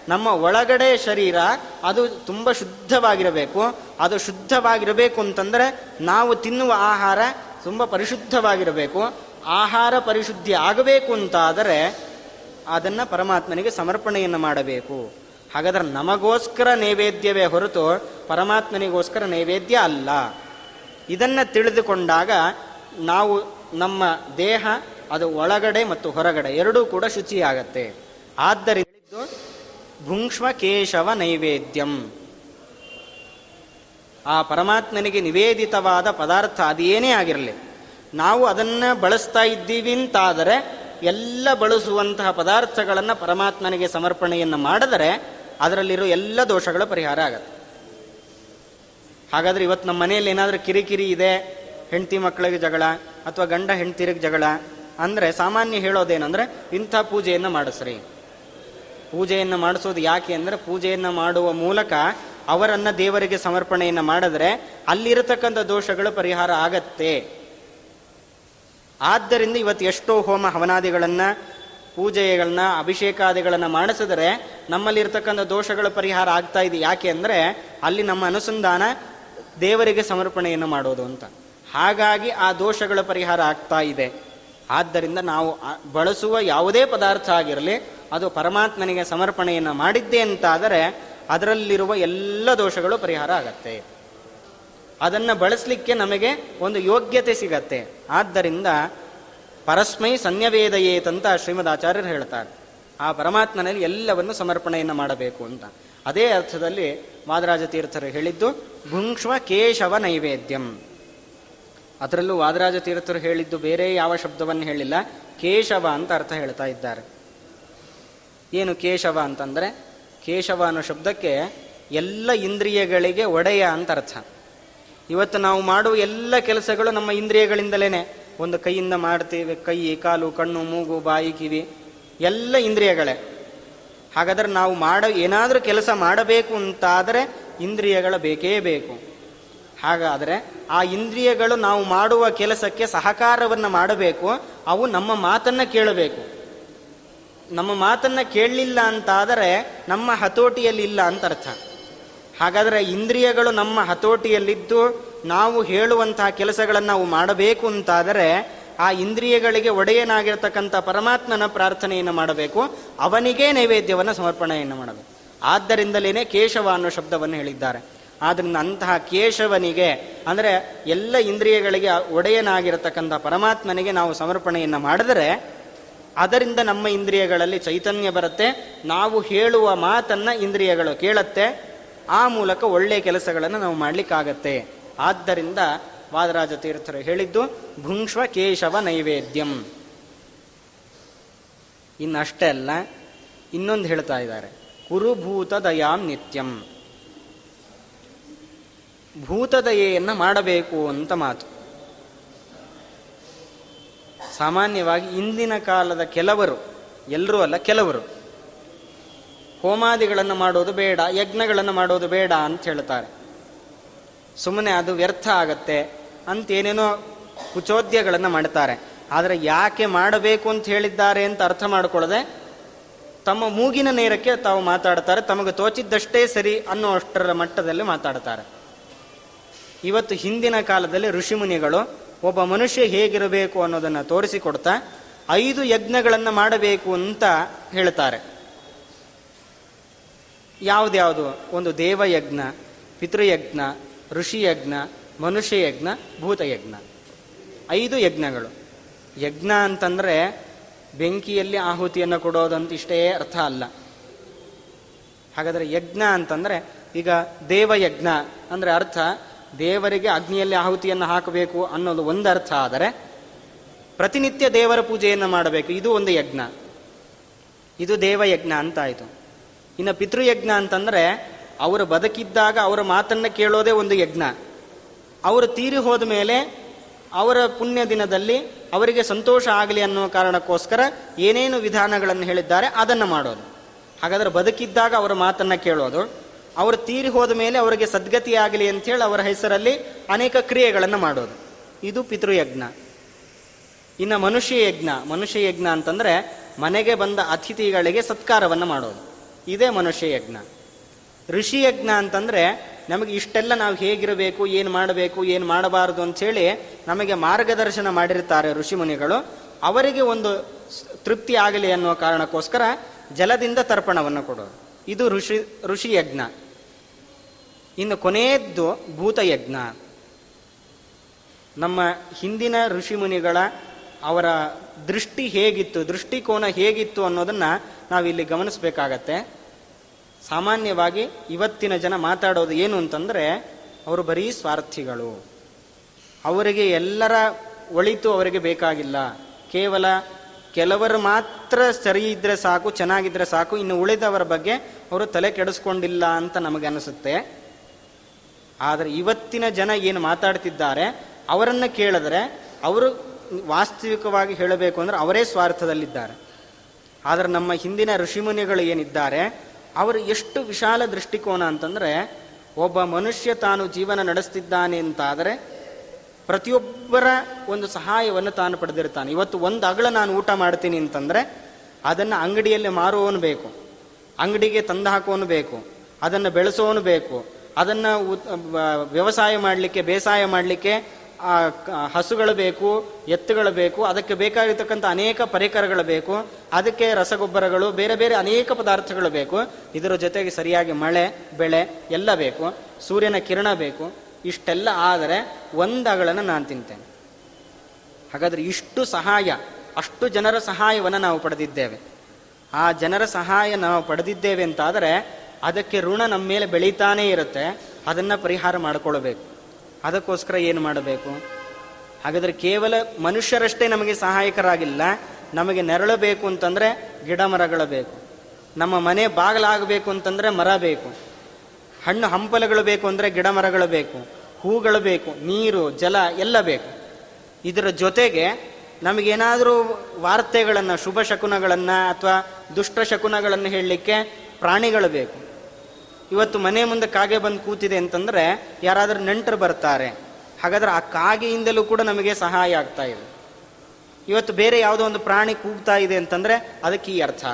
ನಮ್ಮ ಒಳಗಡೆ ಶರೀರ ಅದು ತುಂಬ ಶುದ್ಧವಾಗಿರಬೇಕು. ಅದು ಶುದ್ಧವಾಗಿರಬೇಕು ಅಂತಂದರೆ ನಾವು ತಿನ್ನುವ ಆಹಾರ ತುಂಬ ಪರಿಶುದ್ಧವಾಗಿರಬೇಕು. ಆಹಾರ ಪರಿಶುದ್ಧಿ ಆಗಬೇಕು ಅಂತಾದರೆ ಅದನ್ನು ಪರಮಾತ್ಮನಿಗೆ ಸಮರ್ಪಣೆಯನ್ನು ಮಾಡಬೇಕು. ಹಾಗಾದ್ರೆ ನಮಗೋಸ್ಕರ ನೈವೇದ್ಯವೇ ಹೊರತು ಪರಮಾತ್ಮನಿಗೋಸ್ಕರ ನೈವೇದ್ಯ ಅಲ್ಲ. ಇದನ್ನು ತಿಳಿದುಕೊಂಡಾಗ ನಾವು ನಮ್ಮ ದೇಹ, ಅದು ಒಳಗಡೆ ಮತ್ತು ಹೊರಗಡೆ ಎರಡೂ ಕೂಡ ಶುಚಿಯಾಗತ್ತೆ. ಆದ್ದರಿಂದ ಭುಂಕ್ಷ್ಮ ಕೇಶವ ನೈವೇದ್ಯಂ. ಆ ಪರಮಾತ್ಮನಿಗೆ ನಿವೇದಿತವಾದ ಪದಾರ್ಥ ಅದೇನೇ ಆಗಿರಲಿ, ನಾವು ಅದನ್ನು ಬಳಸ್ತಾ ಇದ್ದೀವಿ ಅಂತಾದರೆ, ಎಲ್ಲ ಬಳಸುವಂತಹ ಪದಾರ್ಥಗಳನ್ನು ಪರಮಾತ್ಮನಿಗೆ ಸಮರ್ಪಣೆಯನ್ನು ಮಾಡಿದರೆ, ಅದರಲ್ಲಿರೋ ಎಲ್ಲ ದೋಷಗಳ ಪರಿಹಾರ ಆಗತ್ತೆ. ಹಾಗಾದ್ರೆ ಇವತ್ತು ನಮ್ಮ ಮನೆಯಲ್ಲಿ ಏನಾದರೂ ಕಿರಿಕಿರಿ ಇದೆ, ಹೆಂಡತಿ ಮಕ್ಕಳಿಗೆ ಜಗಳ ಅಥವಾ ಗಂಡ ಹೆಂಡತಿರಿಗೆ ಜಗಳ, ಅಂದರೆ ಸಾಮಾನ್ಯ ಹೇಳೋದೇನಂದ್ರೆ ಇಂಥ ಪೂಜೆಯನ್ನು ಮಾಡಿಸ್ರಿ. ಪೂಜೆಯನ್ನು ಮಾಡಿಸೋದು ಯಾಕೆ ಅಂದರೆ ಪೂಜೆಯನ್ನು ಮಾಡುವ ಮೂಲಕ ಅವರನ್ನು ದೇವರಿಗೆ ಸಮರ್ಪಣೆಯನ್ನು ಮಾಡಿದ್ರೆ ಅಲ್ಲಿರತಕ್ಕಂಥ ದೋಷಗಳು ಪರಿಹಾರ ಆಗತ್ತೆ. ಆದ್ದರಿಂದ ಇವತ್ತು ಎಷ್ಟೋ ಹೋಮ ಹವನಾದಿಗಳನ್ನು, ಪೂಜೆಗಳನ್ನ, ಅಭಿಷೇಕಾದಿಗಳನ್ನು ಮಾಡಿಸಿದ್ರೆ ನಮ್ಮಲ್ಲಿರ್ತಕ್ಕಂಥ ದೋಷಗಳ ಪರಿಹಾರ ಆಗ್ತಾ ಇದೆ. ಯಾಕೆ ಅಂದರೆ ಅಲ್ಲಿ ನಮ್ಮ ಅನುಸಂಧಾನ ದೇವರಿಗೆ ಸಮರ್ಪಣೆಯನ್ನು ಮಾಡೋದು ಅಂತ. ಹಾಗಾಗಿ ಆ ದೋಷಗಳ ಪರಿಹಾರ ಆಗ್ತಾ ಇದೆ. ಆದ್ದರಿಂದ ನಾವು ಬಳಸುವ ಯಾವುದೇ ಪದಾರ್ಥ ಆಗಿರಲಿ, ಅದು ಪರಮಾತ್ಮನಿಗೆ ಸಮರ್ಪಣೆಯನ್ನು ಮಾಡಿದ್ದೆ ಅಂತಾದರೆ ಅದರಲ್ಲಿರುವ ಎಲ್ಲ ದೋಷಗಳು ಪರಿಹಾರ ಆಗತ್ತೆ. ಅದನ್ನು ಬಳಸಲಿಕ್ಕೆ ನಮಗೆ ಒಂದು ಯೋಗ್ಯತೆ ಸಿಗತ್ತೆ. ಆದ್ದರಿಂದ ಪರಸ್ಮೈ ಸನ್ಯವೇದಯೇತಂತ ಶ್ರೀಮದ್ ಆಚಾರ್ಯರು ಹೇಳ್ತಾರೆ. ಆ ಪರಮಾತ್ಮನಲ್ಲಿ ಎಲ್ಲವನ್ನು ಸಮರ್ಪಣೆಯನ್ನು ಮಾಡಬೇಕು ಅಂತ. ಅದೇ ಅರ್ಥದಲ್ಲಿ ವಾದರಾಜ ತೀರ್ಥರು ಹೇಳಿದ್ದು ಭುಂಕ್ಷ್ಮ ಕೇಶವ ನೈವೇದ್ಯಂ. ಅದರಲ್ಲೂ ವಾದರಾಜ ತೀರ್ಥರು ಹೇಳಿದ್ದು ಬೇರೆ ಯಾವ ಶಬ್ದವನ್ನು ಹೇಳಿಲ್ಲ, ಕೇಶವ ಅಂತ ಅರ್ಥ ಹೇಳ್ತಾ ಇದ್ದಾರೆ. ಏನು ಕೇಶವ ಅಂತಂದರೆ, ಕೇಶವ ಅನ್ನೋ ಶಬ್ದಕ್ಕೆ ಎಲ್ಲ ಇಂದ್ರಿಯಗಳಿಗೆ ಒಡೆಯ ಅಂತ ಅರ್ಥ. ಇವತ್ತು ನಾವು ಮಾಡುವ ಎಲ್ಲ ಕೆಲಸಗಳು ನಮ್ಮ ಇಂದ್ರಿಯಗಳಿಂದಲೇ ಒಂದು ಕೈಯಿಂದ ಮಾಡ್ತೀವಿ, ಕೈ, ಕಾಲು, ಕಣ್ಣು, ಮೂಗು, ಬಾಯಿ, ಕಿವಿ, ಎಲ್ಲ ಇಂದ್ರಿಯಗಳೇ. ಹಾಗಾದ್ರೆ ನಾವು ಮಾಡ, ಏನಾದರೂ ಕೆಲಸ ಮಾಡಬೇಕು ಅಂತಾದರೆ ಇಂದ್ರಿಯಗಳ ಬೇಕೇ ಬೇಕು. ಹಾಗಾದರೆ ಆ ಇಂದ್ರಿಯಗಳು ನಾವು ಮಾಡುವ ಕೆಲಸಕ್ಕೆ ಸಹಕಾರವನ್ನು ಮಾಡಬೇಕು, ಅವು ನಮ್ಮ ಮಾತನ್ನು ಕೇಳಬೇಕು. ನಮ್ಮ ಮಾತನ್ನು ಕೇಳಲಿಲ್ಲ ಅಂತಾದರೆ ನಮ್ಮ ಹತೋಟಿಯಲ್ಲಿ ಇಲ್ಲ ಅಂತ ಅರ್ಥ. ಹಾಗಾದರೆ ಇಂದ್ರಿಯಗಳು ನಮ್ಮ ಹತೋಟಿಯಲ್ಲಿದ್ದು ನಾವು ಹೇಳುವಂತಹ ಕೆಲಸಗಳನ್ನು ನಾವು ಮಾಡಬೇಕು ಅಂತಾದರೆ ಆ ಇಂದ್ರಿಯಗಳಿಗೆ ಒಡೆಯನಾಗಿರ್ತಕ್ಕಂಥ ಪರಮಾತ್ಮನ ಪ್ರಾರ್ಥನೆಯನ್ನು ಮಾಡಬೇಕು, ಅವನಿಗೇ ನೈವೇದ್ಯವನ್ನು ಸಮರ್ಪಣೆಯನ್ನು ಮಾಡಬೇಕು. ಆದ್ದರಿಂದಲೇ ಕೇಶವ ಅನ್ನೋ ಶಬ್ದವನ್ನು ಹೇಳಿದ್ದಾರೆ. ಆದ್ದರಿಂದ ಅಂತಹ ಕೇಶವನಿಗೆ, ಅಂದರೆ ಎಲ್ಲ ಇಂದ್ರಿಯಗಳಿಗೆ ಒಡೆಯನಾಗಿರತಕ್ಕಂಥ ಪರಮಾತ್ಮನಿಗೆ ನಾವು ಸಮರ್ಪಣೆಯನ್ನು ಮಾಡಿದರೆ, ಅದರಿಂದ ನಮ್ಮ ಇಂದ್ರಿಯಗಳಲ್ಲಿ ಚೈತನ್ಯ ಬರುತ್ತೆ, ನಾವು ಹೇಳುವ ಮಾತನ್ನು ಇಂದ್ರಿಯಗಳು ಕೇಳತ್ತೆ, ಆ ಮೂಲಕ ಒಳ್ಳೆಯ ಕೆಲಸಗಳನ್ನು ನಾವು ಮಾಡಲಿಕ್ಕಾಗತ್ತೆ. ಆದ್ದರಿಂದ ವಾದರಾಜ ತೀರ್ಥರು ಹೇಳಿದ್ದು, ಭುಂಶ್ವ ಕೇಶವ ನೈವೇದ್ಯಂ. ಇನ್ನಷ್ಟೇ ಅಲ್ಲ, ಇನ್ನೊಂದು ಹೇಳ್ತಾ ಇದ್ದಾರೆ ಕುರುಭೂತ ದಯಾಂ ನಿತ್ಯಂ. ಭೂತದಯೆಯನ್ನು ಮಾಡಬೇಕು ಅಂತ ಮಾತು. ಸಾಮಾನ್ಯವಾಗಿ ಇಂದಿನ ಕಾಲದ ಕೆಲವರು ಎಲ್ಲರೂ ಅಲ್ಲ, ಕೆಲವರು, ಹೋಮಾದಿಗಳನ್ನು ಮಾಡೋದು ಬೇಡ, ಯಜ್ಞಗಳನ್ನು ಮಾಡೋದು ಬೇಡ ಅಂತ ಹೇಳ್ತಾರೆ. ಸುಮ್ಮನೆ ಅದು ವ್ಯರ್ಥ ಆಗತ್ತೆ. ಅಂತೇನೇನೋ ಕುಚೋದ್ಯಗಳನ್ನು ಮಾಡ್ತಾರೆ ಆದರೆ ಯಾಕೆ ಮಾಡಬೇಕು ಅಂತ ಹೇಳಿದ್ದಾರೆ ಅಂತ ಅರ್ಥ ಮಾಡಿಕೊಳ್ಳದೆ ತಮ್ಮ ಮೂಗಿನ ನೇರಕ್ಕೆ ತಾವು ಮಾತಾಡ್ತಾರೆ ತಮಗೆ ತೋಚಿದ್ದಷ್ಟೇ ಸರಿ ಅನ್ನೋ ಅಷ್ಟರ ಮಟ್ಟದಲ್ಲಿ ಮಾತಾಡ್ತಾರೆ ಇವತ್ತು ಹಿಂದಿನ ಕಾಲದಲ್ಲಿ ಋಷಿಮುನಿಗಳು ಒಬ್ಬ ಮನುಷ್ಯ ಹೇಗಿರಬೇಕು ಅನ್ನೋದನ್ನು ತೋರಿಸಿಕೊಡ್ತಾ ಐದು ಯಜ್ಞಗಳನ್ನು ಮಾಡಬೇಕು ಅಂತ ಹೇಳ್ತಾರೆ ಯಾವುದ್ಯಾವುದು? ಒಂದು ದೇವಯಜ್ಞ, ಪಿತೃಯಜ್ಞ, ಋಷಿಯಜ್ಞ ಮನುಷ್ಯಯಜ್ಞ, ಭೂತಯಜ್ಞ. ಐದು ಯಜ್ಞಗಳು. ಯಜ್ಞ ಅಂತಂದರೆ ಬೆಂಕಿಯಲ್ಲಿ ಆಹುತಿಯನ್ನು ಕೊಡೋದಂತ ಇಷ್ಟೇ ಅರ್ಥ ಅಲ್ಲ. ಹಾಗಾದರೆ ಯಜ್ಞ ಅಂತಂದರೆ ಈಗ ದೇವಯಜ್ಞ ಅಂದರೆ ಅರ್ಥ ದೇವರಿಗೆ ಅಗ್ನಿಯಲ್ಲಿ ಆಹುತಿಯನ್ನು ಹಾಕಬೇಕು ಅನ್ನೋದು ಒಂದು ಅರ್ಥ ಆದರೆ ಪ್ರತಿನಿತ್ಯ ದೇವರ ಪೂಜೆಯನ್ನು ಮಾಡಬೇಕು. ಇದು ಒಂದು ಯಜ್ಞ. ಇದು ದೇವಯಜ್ಞ ಅಂತಾಯಿತು. ಇನ್ನು ಪಿತೃಯಜ್ಞ ಅಂತಂದರೆ ಅವರು ಬದುಕಿದ್ದಾಗ ಅವರ ಮಾತನ್ನು ಕೇಳೋದೇ ಒಂದು ಯಜ್ಞ. ಅವರು ತೀರಿ ಹೋದ ಮೇಲೆ ಅವರ ಪುಣ್ಯ ದಿನದಲ್ಲಿ ಅವರಿಗೆ ಸಂತೋಷ ಆಗಲಿ ಅನ್ನೋ ಕಾರಣಕ್ಕೋಸ್ಕರ ಏನೇನು ವಿಧಾನಗಳನ್ನು ಹೇಳಿದ್ದಾರೆ ಅದನ್ನು ಮಾಡೋದು. ಹಾಗಾದರೆ ಬದುಕಿದ್ದಾಗ ಅವರ ಮಾತನ್ನು ಕೇಳೋದು. ಅವರು ತೀರಿ ಹೋದ ಮೇಲೆ ಅವರಿಗೆ ಸದ್ಗತಿ ಆಗಲಿ ಅಂಥೇಳಿ ಅವರ ಹೆಸರಲ್ಲಿ ಅನೇಕ ಕ್ರಿಯೆಗಳನ್ನು ಮಾಡೋದು. ಇದು ಪಿತೃಯಜ್ಞ. ಇನ್ನು ಮನುಷ್ಯ ಯಜ್ಞ ಮನುಷ್ಯ ಯಜ್ಞ ಅಂತಂದರೆ ಮನೆಗೆ ಬಂದ ಅತಿಥಿಗಳಿಗೆ ಸತ್ಕಾರವನ್ನು ಮಾಡೋದು. ಇದೇ ಮನುಷ್ಯ ಯಜ್ಞ ಋಷಿ ಯಜ್ಞ ಅಂತಂದರೆ ನಮಗೆ ಇಷ್ಟೆಲ್ಲ ನಾವು ಹೇಗಿರಬೇಕು, ಏನು ಮಾಡಬೇಕು, ಏನು ಮಾಡಬಾರದು ಅಂಥೇಳಿ ನಮಗೆ ಮಾರ್ಗದರ್ಶನ ಮಾಡಿರ್ತಾರೆ ಋಷಿ ಮುನಿಗಳು. ಅವರಿಗೆ ಒಂದು ತೃಪ್ತಿ ಆಗಲಿ ಅನ್ನುವ ಕಾರಣಕ್ಕೋಸ್ಕರ ಜಲದಿಂದ ತರ್ಪಣವನ್ನು ಕೊಡೋದು ಇದು ಋಷಿ ಋಷಿ ಯಜ್ಞ ಇನ್ನು ಕೊನೆಯದ್ದು ಭೂತಯಜ್ಞ. ನಮ್ಮ ಹಿಂದಿನ ಋಷಿ ಮುನಿಗಳ ಅವರ ದೃಷ್ಟಿ ಹೇಗಿತ್ತು, ದೃಷ್ಟಿಕೋನ ಹೇಗಿತ್ತು ಅನ್ನೋದನ್ನು ನಾವಿಲ್ಲಿ ಗಮನಿಸಬೇಕಾಗತ್ತೆ. ಸಾಮಾನ್ಯವಾಗಿ ಇವತ್ತಿನ ಜನ ಮಾತಾಡೋದು ಏನು ಅಂತಂದರೆ ಅವರು ಬರೀ ಸ್ವಾರ್ಥಿಗಳು. ಅವರಿಗೆ ಎಲ್ಲರ ಒಳಿತು ಅವರಿಗೆ ಬೇಕಾಗಿಲ್ಲ. ಕೇವಲ ಕೆಲವರು ಮಾತ್ರ ಸರಿ ಇದ್ದರೆ ಸಾಕು, ಚೆನ್ನಾಗಿದ್ರೆ ಸಾಕು, ಇನ್ನು ಉಳಿದವರ ಬಗ್ಗೆ ಅವರು ತಲೆ ಕೆಡಿಸ್ಕೊಂಡಿಲ್ಲ ಅಂತ ನಮಗೆ ಅನಿಸುತ್ತೆ. ಆದರೆ ಇವತ್ತಿನ ಜನ ಏನು ಮಾತಾಡ್ತಿದ್ದಾರೆ, ಅವರನ್ನು ಕೇಳಿದ್ರೆ ಅವರು ವಾಸ್ತವಿಕವಾಗಿ ಹೇಳಬೇಕು ಅಂದರೆ ಅವರೇ ಸ್ವಾರ್ಥದಲ್ಲಿದ್ದಾರೆ. ಆದರೆ ನಮ್ಮ ಹಿಂದಿನ ಋಷಿಮುನಿಗಳು ಏನಿದ್ದಾರೆ ಅವರು ಎಷ್ಟು ವಿಶಾಲ ದೃಷ್ಟಿಕೋನ ಅಂತಂದರೆ ಒಬ್ಬ ಮನುಷ್ಯ ತಾನು ಜೀವನ ನಡೆಸ್ತಿದ್ದಾನೆ ಅಂತಾದರೆ ಪ್ರತಿಯೊಬ್ಬರ ಒಂದು ಸಹಾಯವನ್ನು ತಾನು ಪಡೆದಿರ್ತಾನೆ ಇವತ್ತು ಒಂದು ಅಗಳ ನಾನು ಊಟ ಮಾಡ್ತೀನಿ ಅಂತಂದರೆ ಅದನ್ನು ಅಂಗಡಿಯಲ್ಲಿ ಮಾರುವವನು ಬೇಕು. ಅಂಗಡಿಗೆ ತಂದು ಹಾಕೋನು ಬೇಕು. ಅದನ್ನು ಬೆಳೆಸೋನು ಬೇಕು. ಅದನ್ನು ವ್ಯವಸಾಯ ಮಾಡಲಿಕ್ಕೆ, ಬೇಸಾಯ ಮಾಡಲಿಕ್ಕೆ ಹಸುಗಳು ಬೇಕು, ಎತ್ತುಗಳು ಬೇಕು, ಅದಕ್ಕೆ ಬೇಕಾಗಿರ್ತಕ್ಕಂಥ ಅನೇಕ ಪರಿಕರಗಳು ಬೇಕು, ಅದಕ್ಕೆ ರಸಗೊಬ್ಬರಗಳು, ಬೇರೆ ಬೇರೆ ಅನೇಕ ಪದಾರ್ಥಗಳು ಬೇಕು. ಇದರ ಜೊತೆಗೆ ಸರಿಯಾಗಿ ಮಳೆ, ಬೆಳೆ ಎಲ್ಲ ಬೇಕು. ಸೂರ್ಯನ ಕಿರಣ ಬೇಕು. ಇಷ್ಟೆಲ್ಲ ಆದರೆ ಒಂದಗಳನ್ನು ನಾನು ತಿಂತೇನೆ. ಹಾಗಾದ್ರೆ ಇಷ್ಟು ಸಹಾಯ, ಅಷ್ಟು ಜನರ ಸಹಾಯವನ್ನು ನಾವು ಪಡೆದಿದ್ದೇವೆ. ಆ ಜನರ ಸಹಾಯ ನಾವು ಪಡೆದಿದ್ದೇವೆ ಅಂತಾದರೆ ಅದಕ್ಕೆ ಋಣ ನಮ್ಮ ಮೇಲೆ ಬೆಳೀತಾನೇ ಇರುತ್ತೆ. ಅದನ್ನು ಪರಿಹಾರ ಮಾಡಿಕೊಳ್ಬೇಕು ಅದಕ್ಕೋಸ್ಕರ ಏನು ಮಾಡಬೇಕು? ಹಾಗಾದರೆ ಕೇವಲ ಮನುಷ್ಯರಷ್ಟೇ ನಮಗೆ ಸಹಾಯಕರಾಗಿಲ್ಲ, ನಮಗೆ ನೆರಳು ಬೇಕು ಅಂತಂದರೆ ಗಿಡ ಮರಗಳು ಬೇಕು, ನಮ್ಮ ಮನೆ ಬಾಗಿಲಾಗಬೇಕು ಅಂತಂದರೆ ಮರ ಬೇಕು, ಹಣ್ಣು ಹಂಪಲುಗಳು ಬೇಕು ಅಂದರೆ ಗಿಡ ಮರಗಳು ಬೇಕು, ಹೂಗಳು ಬೇಕು, ನೀರು, ಜಲ ಎಲ್ಲ ಬೇಕು. ಇದರ ಜೊತೆಗೆ ನಮಗೇನಾದರೂ ವಾರ್ತೆಗಳನ್ನು, ಶುಭ ಶಕುನಗಳನ್ನು ಅಥವಾ ದುಷ್ಟ ಶಕುನಗಳನ್ನು ಹೇಳಲಿಕ್ಕೆ ಪ್ರಾಣಿಗಳು ಬೇಕು. ಇವತ್ತು ಮನೆ ಮುಂದೆ ಕಾಗೆ ಬಂದು ಕೂತಿದೆ ಅಂತಂದ್ರೆ ಯಾರಾದರೂ ನೆಂಟರು ಬರ್ತಾರೆ. ಹಾಗಾದ್ರೆ ಆ ಕಾಗೆಯಿಂದಲೂ ಕೂಡ ನಮಗೆ ಸಹಾಯ ಆಗ್ತಾ ಇದೆ. ಇವತ್ತು ಬೇರೆ ಯಾವುದೋ ಒಂದು ಪ್ರಾಣಿ ಕೂಗ್ತಾ ಇದೆ ಅಂತಂದ್ರೆ ಅದಕ್ಕೆ ಈ ಅರ್ಥ.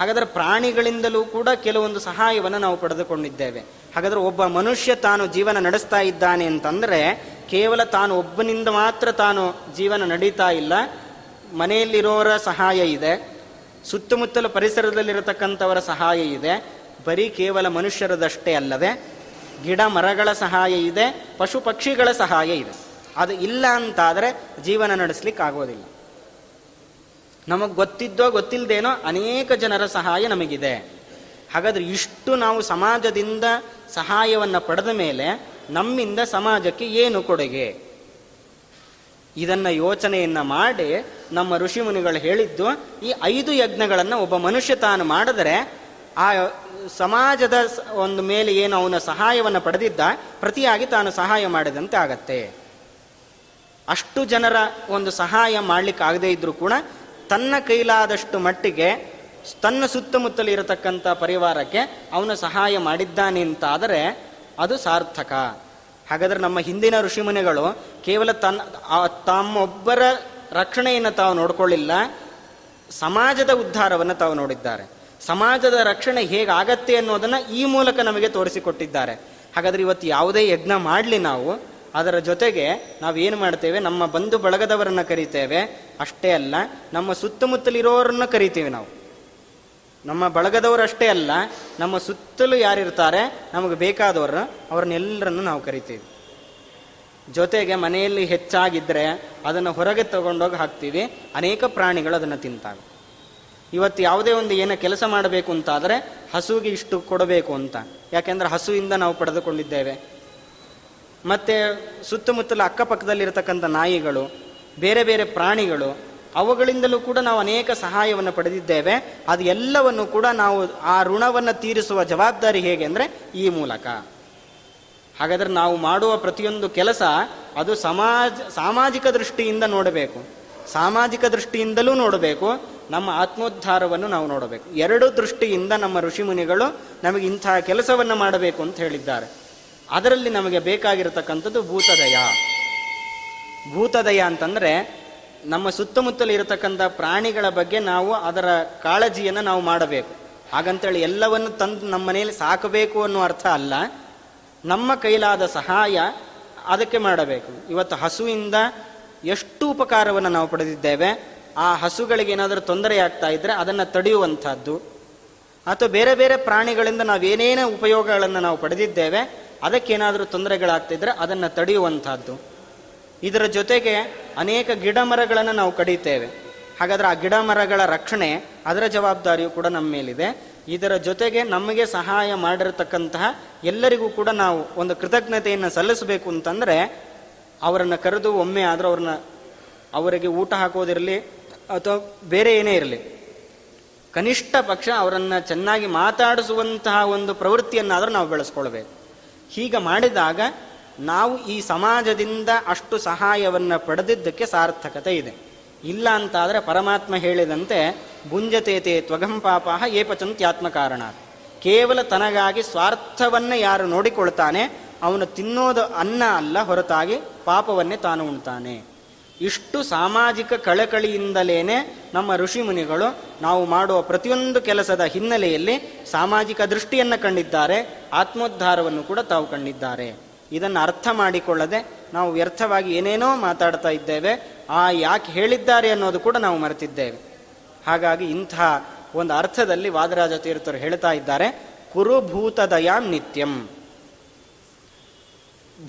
ಹಾಗಾದ್ರೆ ಪ್ರಾಣಿಗಳಿಂದಲೂ ಕೂಡ ಕೆಲವೊಂದು ಸಹಾಯವನ್ನು ನಾವು ಪಡೆದುಕೊಂಡಿದ್ದೇವೆ. ಹಾಗಾದ್ರೆ ಒಬ್ಬ ಮನುಷ್ಯ ತಾನು ಜೀವನ ನಡೆಸ್ತಾ ಇದ್ದಾನೆ ಅಂತಂದ್ರೆ ಕೇವಲ ತಾನು ಒಬ್ಬನಿಂದ ಮಾತ್ರ ತಾನು ಜೀವನ ನಡೀತಾ ಇಲ್ಲ. ಮನೆಯಲ್ಲಿರೋರ ಸಹಾಯ ಇದೆ. ಸುತ್ತಮುತ್ತಲ ಪರಿಸರದಲ್ಲಿರತಕ್ಕಂಥವರ ಸಹಾಯ ಇದೆ. ಬರೀ ಕೇವಲ ಮನುಷ್ಯರದಷ್ಟೇ ಅಲ್ಲದೆ ಗಿಡ ಮರಗಳ ಸಹಾಯ ಇದೆ, ಪಶು ಪಕ್ಷಿಗಳ ಸಹಾಯ ಇದೆ. ಅದು ಇಲ್ಲ ಅಂತಾದರೆ ಜೀವನ ನಡೆಸಲಿಕ್ಕೆ ಆಗೋದಿಲ್ಲ ನಮಗೆ ಗೊತ್ತಿದ್ದೋ ಗೊತ್ತಿಲ್ಲದೇನೋ ಅನೇಕ ಜನರ ಸಹಾಯ ನಮಗಿದೆ. ಹಾಗಾದ್ರೆ ಇಷ್ಟು ನಾವು ಸಮಾಜದಿಂದ ಸಹಾಯವನ್ನು ಪಡೆದ ಮೇಲೆ ನಮ್ಮಿಂದ ಸಮಾಜಕ್ಕೆ ಏನು ಕೊಡುಗೆ? ಇದನ್ನು ಯೋಚನೆಯನ್ನು ಮಾಡಿ ನಮ್ಮ ಋಷಿ ಮುನಿಗಳು ಹೇಳಿದ್ದು, ಈ ಐದು ಯಜ್ಞಗಳನ್ನು ಒಬ್ಬ ಮನುಷ್ಯ ತಾನು ಮಾಡಿದರೆ, ಆ ಸಮಾಜದ ಒಂದು ಮೇಲೆ ಏನು ಅವನ ಸಹಾಯವನ್ನು ಪಡೆದಿದ್ದ, ಪ್ರತಿಯಾಗಿ ತಾನು ಸಹಾಯ ಮಾಡಿದಂತೆ ಆಗತ್ತೆ. ಅಷ್ಟು ಜನರ ಒಂದು ಸಹಾಯ ಮಾಡ್ಲಿಕ್ಕೆ ಆಗದೇ ಇದ್ರೂ ಕೂಡ ತನ್ನ ಕೈಲಾದಷ್ಟು ಮಟ್ಟಿಗೆ ತನ್ನ ಸುತ್ತಮುತ್ತಲು ಇರತಕ್ಕಂಥ ಪರಿವಾರಕ್ಕೆ ಅವನು ಸಹಾಯ ಮಾಡಿದ್ದಾನೆ ಅಂತಾದರೆ ಅದು ಸಾರ್ಥಕ. ಹಾಗಾದ್ರೆ ನಮ್ಮ ಹಿಂದಿನ ಋಷಿಮುನಿಗಳು ಕೇವಲ ತನ್ನ ತಮ್ಮೊಬ್ಬರ ರಕ್ಷಣೆಯನ್ನು ತಾವು ನೋಡಿಕೊಳ್ಳಿಲ್ಲ, ಸಮಾಜದ ಉದ್ಧಾರವನ್ನು ತಾವು ನೋಡಿದ್ದಾರೆ. ಸಮಾಜದ ರಕ್ಷಣೆ ಹೇಗಾಗತ್ತೆ ಅನ್ನೋದನ್ನು ಈ ಮೂಲಕ ನಮಗೆ ತೋರಿಸಿಕೊಟ್ಟಿದ್ದಾರೆ. ಹಾಗಾದರೆ ಇವತ್ತು ಯಾವುದೇ ಯಜ್ಞ ಮಾಡಲಿ ನಾವು, ಅದರ ಜೊತೆಗೆ ನಾವು ಏನು ಮಾಡ್ತೇವೆ, ನಮ್ಮ ಬಂಧು ಬಳಗದವರನ್ನು ಕರಿತೇವೆ. ಅಷ್ಟೇ ಅಲ್ಲ, ನಮ್ಮ ಸುತ್ತಮುತ್ತಲಿರೋರನ್ನು ಕರಿತೀವಿ ನಾವು. ನಮ್ಮ ಬಳಗದವರಷ್ಟೇ ಅಲ್ಲ, ನಮ್ಮ ಸುತ್ತಲೂ ಯಾರಿರ್ತಾರೆ, ನಮಗೆ ಬೇಕಾದವರು ಅವ್ರನ್ನೆಲ್ಲರನ್ನು ನಾವು ಕರಿತೀವಿ. ಜೊತೆಗೆ ಮನೆಯಲ್ಲಿ ಹೆಚ್ಚಾಗಿದ್ದರೆ ಅದನ್ನು ಹೊರಗೆ ತಗೊಂಡೋಗಿ ಹಾಕ್ತೀವಿ. ಅನೇಕ ಪ್ರಾಣಿಗಳು ಅದನ್ನು ತಿಂತಾವೆ. ಇವತ್ತು ಯಾವುದೇ ಒಂದು ಏನೋ ಕೆಲಸ ಮಾಡಬೇಕು ಅಂತಾದರೆ ಹಸುವಿಗೆ ಇಷ್ಟು ಕೊಡಬೇಕು ಅಂತ. ಯಾಕೆಂದ್ರೆ ಹಸುವಿಂದ ನಾವು ಪಡೆದುಕೊಂಡಿದ್ದೇವೆ. ಮತ್ತೆ ಸುತ್ತಮುತ್ತಲ ಅಕ್ಕಪಕ್ಕದಲ್ಲಿರತಕ್ಕಂಥ ನಾಯಿಗಳು, ಬೇರೆ ಬೇರೆ ಪ್ರಾಣಿಗಳು, ಅವುಗಳಿಂದಲೂ ಕೂಡ ನಾವು ಅನೇಕ ಸಹಾಯವನ್ನು ಪಡೆದಿದ್ದೇವೆ. ಅದು ಎಲ್ಲವನ್ನು ಕೂಡ ನಾವು ಆ ಋಣವನ್ನು ತೀರಿಸುವ ಜವಾಬ್ದಾರಿ ಹೇಗೆ ಅಂದರೆ ಈ ಮೂಲಕ. ಹಾಗಾದರೆ ನಾವು ಮಾಡುವ ಪ್ರತಿಯೊಂದು ಕೆಲಸ ಅದು ಸಮಾಜ, ಸಾಮಾಜಿಕ ದೃಷ್ಟಿಯಿಂದ ನೋಡಬೇಕು. ಸಾಮಾಜಿಕ ದೃಷ್ಟಿಯಿಂದಲೂ ನೋಡಬೇಕು. ನಮ್ಮ ಆತ್ಮೋದ್ಧಾರವನ್ನು ನಾವು ನೋಡಬೇಕು. ಎರಡು ದೃಷ್ಟಿಯಿಂದ ನಮ್ಮ ಋಷಿಮುನಿಗಳು ನಮಗೆ ಇಂತಹ ಕೆಲಸವನ್ನು ಮಾಡಬೇಕು ಅಂತ ಹೇಳಿದ್ದಾರೆ. ಅದರಲ್ಲಿ ನಮಗೆ ಬೇಕಾಗಿರತಕ್ಕಂಥದ್ದು ಭೂತದಯ. ಭೂತದಯ ಅಂತಂದರೆ ನಮ್ಮ ಸುತ್ತಮುತ್ತಲು ಇರತಕ್ಕಂಥ ಪ್ರಾಣಿಗಳ ಬಗ್ಗೆ ನಾವು ಅದರ ಕಾಳಜಿಯನ್ನು ನಾವು ಮಾಡಬೇಕು. ಹಾಗಂತೇಳಿ ಎಲ್ಲವನ್ನು ತಂದು ನಮ್ಮ ಮನೆಯಲ್ಲಿ ಸಾಕಬೇಕು ಅನ್ನೋ ಅರ್ಥ ಅಲ್ಲ. ನಮ್ಮ ಕೈಲಾದ ಸಹಾಯ ಅದಕ್ಕೆ ಮಾಡಬೇಕು. ಇವತ್ತು ಹಸುವಿಂದ ಎಷ್ಟು ಉಪಕಾರವನ್ನು ನಾವು ಪಡೆದಿದ್ದೇವೆ? ಆ ಹಸುಗಳಿಗೆ ಏನಾದರೂ ತೊಂದರೆ ಆಗ್ತಾ ಇದ್ದರೆ ಅದನ್ನು ತಡೆಯುವಂಥದ್ದು. ಅಥವಾ ಬೇರೆ ಬೇರೆ ಪ್ರಾಣಿಗಳಿಂದ ನಾವೇನೇನೇ ಉಪಯೋಗಗಳನ್ನು ನಾವು ಪಡೆದಿದ್ದೇವೆ, ಅದಕ್ಕೇನಾದರೂ ತೊಂದರೆಗಳಾಗ್ತಿದ್ರೆ ಅದನ್ನು ತಡೆಯುವಂಥದ್ದು. ಇದರ ಜೊತೆಗೆ ಅನೇಕ ಗಿಡ ಮರಗಳನ್ನು ನಾವು ಕಡಿತೇವೆ. ಹಾಗಾದರೆ ಆ ಗಿಡ ಮರಗಳ ರಕ್ಷಣೆ ಅದರ ಜವಾಬ್ದಾರಿಯು ಕೂಡ ನಮ್ಮ ಮೇಲಿದೆ. ಇದರ ಜೊತೆಗೆ ನಮಗೆ ಸಹಾಯ ಮಾಡಿರತಕ್ಕಂತಹ ಎಲ್ಲರಿಗೂ ಕೂಡ ನಾವು ಒಂದು ಕೃತಜ್ಞತೆಯನ್ನು ಸಲ್ಲಿಸಬೇಕು ಅಂತಂದರೆ ಅವರನ್ನು ಕರೆದು ಒಮ್ಮೆ ಆದರೂ ಅವ್ರನ್ನ ಅವರಿಗೆ ಊಟ ಹಾಕೋದಿರಲಿ ಅಥವಾ ಬೇರೆ ಏನೇ ಇರಲಿ, ಕನಿಷ್ಠ ಪಕ್ಷ ಅವರನ್ನು ಚೆನ್ನಾಗಿ ಮಾತಾಡಿಸುವಂತಹ ಒಂದು ಪ್ರವೃತ್ತಿಯನ್ನಾದರೂ ನಾವು ಬೆಳೆಸ್ಕೊಳ್ಬೇಕು. ಹೀಗೆ ಮಾಡಿದಾಗ ನಾವು ಈ ಸಮಾಜದಿಂದ ಅಷ್ಟು ಸಹಾಯವನ್ನು ಪಡೆದಿದ್ದಕ್ಕೆ ಸಾರ್ಥಕತೆ ಇದೆ. ಇಲ್ಲ ಅಂತಾದರೆ ಪರಮಾತ್ಮ ಹೇಳಿದಂತೆ ಗುಂಜತೇತೇ ತ್ವಗಂ ಪಾಪ ಏಪಚಂತ್ಯಾತ್ಮ ಕಾರಣ ಕೇವಲ ತನಗಾಗಿ ಸ್ವಾರ್ಥವನ್ನು ಯಾರು ನೋಡಿಕೊಳ್ತಾನೆ, ಅವನು ತಿನ್ನೋದು ಅನ್ನ ಅಲ್ಲ ಹೊರತಾಗಿ ಪಾಪವನ್ನೇ ತಾನು ಉಣ್ತಾನೆ. ಇಷ್ಟು ಸಾಮಾಜಿಕ ಕಳಕಳಿಯಿಂದಲೇನೆ ನಮ್ಮ ಋಷಿ ಮುನಿಗಳು ನಾವು ಮಾಡುವ ಪ್ರತಿಯೊಂದು ಕೆಲಸದ ಹಿನ್ನೆಲೆಯಲ್ಲಿ ಸಾಮಾಜಿಕ ದೃಷ್ಟಿಯನ್ನು ಕಂಡಿದ್ದಾರೆ, ಆತ್ಮೋದ್ಧಾರವನ್ನು ಕೂಡ ತಾವು ಕಂಡಿದ್ದಾರೆ. ಇದನ್ನು ಅರ್ಥ ಮಾಡಿಕೊಳ್ಳದೆ ನಾವು ವ್ಯರ್ಥವಾಗಿ ಏನೇನೋ ಮಾತಾಡ್ತಾ ಇದ್ದೇವೆ, ಆ ಯಾಕೆ ಹೇಳಿದ್ದಾರೆ ಅನ್ನೋದು ಕೂಡ ನಾವು ಮರೆತಿದ್ದೇವೆ. ಹಾಗಾಗಿ ಇಂತಹ ಒಂದು ಅರ್ಥದಲ್ಲಿ ವಾದರಾಜ ತೀರ್ಥರು ಹೇಳ್ತಾ ಇದ್ದಾರೆ, ಕುರುಭೂತದಯಾಂ ನಿತ್ಯಂ.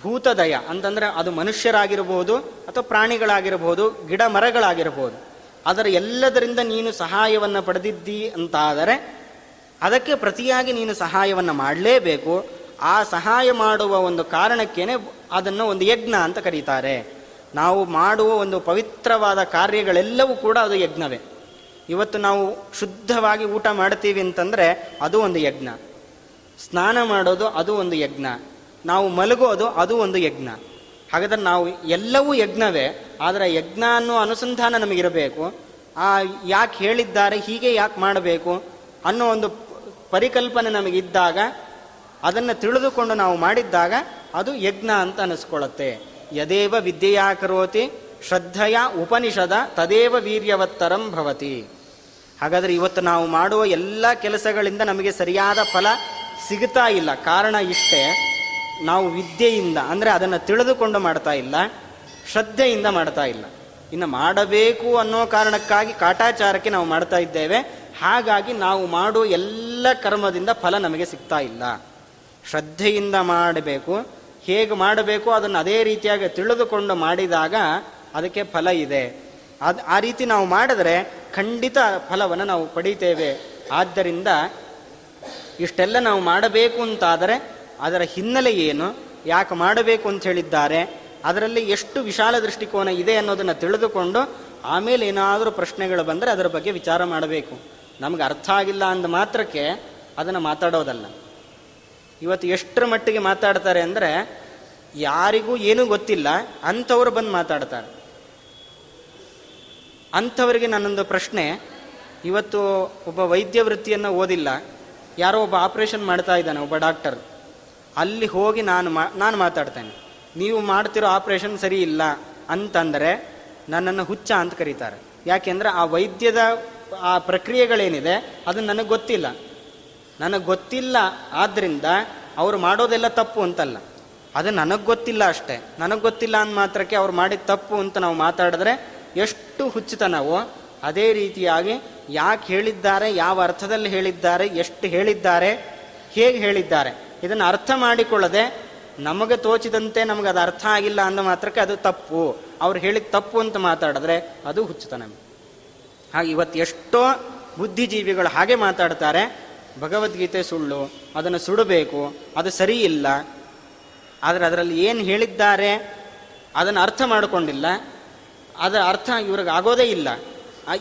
ಭೂತದಯ ಅಂತಂದ್ರೆ ಅದು ಮನುಷ್ಯರಾಗಿರಬಹುದು ಅಥವಾ ಪ್ರಾಣಿಗಳಾಗಿರಬಹುದು ಗಿಡ ಮರಗಳಾಗಿರಬಹುದು ಅದರ ಎಲ್ಲದರಿಂದ ನೀನು ಸಹಾಯವನ್ನು ಪಡೆದಿದ್ದಿ ಅಂತಾದರೆ ಅದಕ್ಕೆ ಪ್ರತಿಯಾಗಿ ನೀನು ಸಹಾಯವನ್ನು ಮಾಡಲೇಬೇಕು. ಆ ಸಹಾಯ ಮಾಡುವ ಒಂದು ಕಾರಣಕ್ಕೇನೆ ಅದನ್ನು ಒಂದು ಯಜ್ಞ ಅಂತ ಕರೀತಾರೆ. ನಾವು ಮಾಡುವ ಒಂದು ಪವಿತ್ರವಾದ ಕಾರ್ಯಗಳೆಲ್ಲವೂ ಕೂಡ ಅದು ಯಜ್ಞವೇ. ಇವತ್ತು ನಾವು ಶುದ್ಧವಾಗಿ ಊಟ ಮಾಡ್ತೀವಿ ಅಂತಂದರೆ ಅದು ಒಂದು ಯಜ್ಞ. ಸ್ನಾನ ಮಾಡೋದು ಅದು ಒಂದು ಯಜ್ಞ. ನಾವು ಮಲಗೋದು ಅದು ಒಂದು ಯಜ್ಞ. ಹಾಗಾದ್ರೆ ನಾವು ಎಲ್ಲವೂ ಯಜ್ಞವೇ, ಆದರೆ ಯಜ್ಞ ಅನ್ನೋ ಅನುಸಂಧಾನ ನಮಗಿರಬೇಕು. ಆ ಯಾಕೆ ಹೇಳಿದ್ದಾರೆ, ಹೀಗೆ ಯಾಕೆ ಮಾಡಬೇಕು ಅನ್ನೋ ಒಂದು ಪರಿಕಲ್ಪನೆ ನಮಗಿದ್ದಾಗ, ಅದನ್ನು ತಿಳಿದುಕೊಂಡು ನಾವು ಮಾಡಿದ್ದಾಗ ಅದು ಯಜ್ಞ ಅಂತ ಅನಿಸ್ಕೊಳ್ಳುತ್ತೆ ಯದೇವ ವಿದ್ಯೆಯಾ ಕರೋತಿ, ಶ್ರದ್ಧೆಯ ಉಪನಿಷದ, ತದೇವ ವೀರ್ಯವತ್ತರಂ ಭವತಿ. ಹಾಗಾದರೆ ಇವತ್ತು ನಾವು ಮಾಡುವ ಎಲ್ಲ ಕೆಲಸಗಳಿಂದ ನಮಗೆ ಸರಿಯಾದ ಫಲ ಸಿಗುತ್ತಾ ಇಲ್ಲ. ಕಾರಣ ಇಷ್ಟೇ ನಾವು ವಿದ್ಯೆಯಿಂದ, ಅಂದರೆ ಅದನ್ನು ತಿಳಿದುಕೊಂಡು ಮಾಡ್ತಾ ಇಲ್ಲ, ಶ್ರದ್ಧೆಯಿಂದ ಮಾಡ್ತಾ ಇಲ್ಲ. ಇನ್ನು ಮಾಡಬೇಕು ಅನ್ನೋ ಕಾರಣಕ್ಕಾಗಿ ಕಾಟಾಚಾರಕ್ಕೆ ನಾವು ಮಾಡ್ತಾ ಇದ್ದೇವೆ. ಹಾಗಾಗಿ ನಾವು ಮಾಡುವ ಎಲ್ಲ ಕರ್ಮದಿಂದ ಫಲ ನಮಗೆ ಸಿಗ್ತಾ ಇಲ್ಲ. ಶ್ರದ್ಧೆಯಿಂದ ಮಾಡಬೇಕು. ಹೇಗೆ ಮಾಡಬೇಕು ಅದನ್ನು ಅದೇ ರೀತಿಯಾಗಿ ತಿಳಿದುಕೊಂಡು ಮಾಡಿದಾಗ ಅದಕ್ಕೆ ಫಲ ಇದೆ. ಅದು, ಆ ರೀತಿ ನಾವು ಮಾಡಿದ್ರೆ ಖಂಡಿತ ಫಲವನ್ನು ನಾವು ಪಡಿತೇವೆ. ಆದ್ದರಿಂದ ಇಷ್ಟೆಲ್ಲ ನಾವು ಮಾಡಬೇಕು ಅಂತಾದರೆ ಅದರ ಹಿನ್ನೆಲೆ ಏನು, ಯಾಕೆ ಮಾಡಬೇಕು ಅಂತ ಹೇಳಿದ್ದಾರೆ, ಅದರಲ್ಲಿ ಎಷ್ಟು ವಿಶಾಲ ದೃಷ್ಟಿಕೋನ ಇದೆ ಅನ್ನೋದನ್ನು ತಿಳಿದುಕೊಂಡು ಆಮೇಲೆ ಏನಾದರೂ ಪ್ರಶ್ನೆಗಳು ಬಂದರೆ ಅದರ ಬಗ್ಗೆ ವಿಚಾರ ಮಾಡಬೇಕು. ನಮ್ಗೆ ಅರ್ಥ ಆಗಿಲ್ಲ ಅಂದ ಮಾತ್ರಕ್ಕೆ ಅದನ್ನು ಮಾತಾಡೋದಲ್ಲ. ಇವತ್ತು ಎಷ್ಟರ ಮಟ್ಟಿಗೆ ಮಾತಾಡ್ತಾರೆ ಅಂದರೆ, ಯಾರಿಗೂ ಏನೂ ಗೊತ್ತಿಲ್ಲ, ಅಂಥವ್ರು ಬಂದು ಮಾತಾಡ್ತಾರೆ. ಅಂಥವರಿಗೆ ನನ್ನೊಂದು ಪ್ರಶ್ನೆ, ಇವತ್ತು ಒಬ್ಬ ವೈದ್ಯ ವೃತ್ತಿಯನ್ನು ಓದಿಲ್ಲ, ಯಾರೋ ಒಬ್ಬ ಆಪರೇಷನ್ ಮಾಡ್ತಾ ಇದ್ದಾನೆ, ಒಬ್ಬ ಡಾಕ್ಟರ್. ಅಲ್ಲಿ ಹೋಗಿ ನಾನು ಮಾ, ನಾನು ಮಾತಾಡ್ತೇನೆ. ನೀವು ಮಾಡ್ತಿರೋ ಆಪರೇಷನ್ ಸರಿ ಇಲ್ಲ ಅಂತಂದರೆ ನನ್ನನ್ನು ಹುಚ್ಚ ಅಂತ ಕರೀತಾರೆ. ಯಾಕೆಂದರೆ ಆ ವೈದ್ಯದ ಆ ಪ್ರಕ್ರಿಯೆಗಳೇನಿದೆ ಅದು ನನಗೆ ಗೊತ್ತಿಲ್ಲ. ನನಗೆ ಗೊತ್ತಿಲ್ಲ ಆದ್ದರಿಂದ ಅವರು ಮಾಡೋದೆಲ್ಲ ತಪ್ಪು ಅಂತಲ್ಲ. ಅದು ನನಗೆ ಗೊತ್ತಿಲ್ಲ ಅಷ್ಟೇ. ನನಗೆ ಗೊತ್ತಿಲ್ಲ ಅಂದ ಮಾತ್ರಕ್ಕೆ ಅವ್ರು ಮಾಡಿದ ತಪ್ಪು ಅಂತ ನಾವು ಮಾತಾಡಿದ್ರೆ ಎಷ್ಟು ಹುಚ್ಚುತನವೋ ಅದೇ ರೀತಿಯಾಗಿ ಯಾಕೆ ಹೇಳಿದ್ದಾರೆ, ಯಾವ ಅರ್ಥದಲ್ಲಿ ಹೇಳಿದ್ದಾರೆ, ಎಷ್ಟು ಹೇಳಿದ್ದಾರೆ, ಹೇಗೆ ಹೇಳಿದ್ದಾರೆ. ಇದನ್ನು ಅರ್ಥ ಮಾಡಿಕೊಳ್ಳದೆ ನಮಗೆ ತೋಚಿದಂತೆ ನಮಗೆ ಅದು ಅರ್ಥ ಆಗಿಲ್ಲ ಅಂದ ಮಾತ್ರಕ್ಕೆ ಅದು ತಪ್ಪು. ಅವ್ರು ಹೇಳಿದ ತಪ್ಪು ಅಂತ ಮಾತಾಡಿದ್ರೆ ಅದು ಹುಚ್ಚುತನ. ಹಾಗೆ ಇವತ್ತು ಎಷ್ಟೋ ಬುದ್ಧಿಜೀವಿಗಳು ಹಾಗೆ ಮಾತಾಡ್ತಾರೆ, ಭಗವದ್ಗೀತೆ ಸುಳ್ಳು, ಅದನ್ನು ಸುಡಬೇಕು, ಅದು ಸರಿ ಇಲ್ಲ. ಆದರೆ ಅದರಲ್ಲಿ ಏನು ಹೇಳಿದ್ದಾರೆ ಅದನ್ನು ಅರ್ಥ ಮಾಡಿಕೊಂಡಿಲ್ಲ. ಅದರ ಅರ್ಥ ಇವ್ರಿಗೆ ಆಗೋದೇ ಇಲ್ಲ.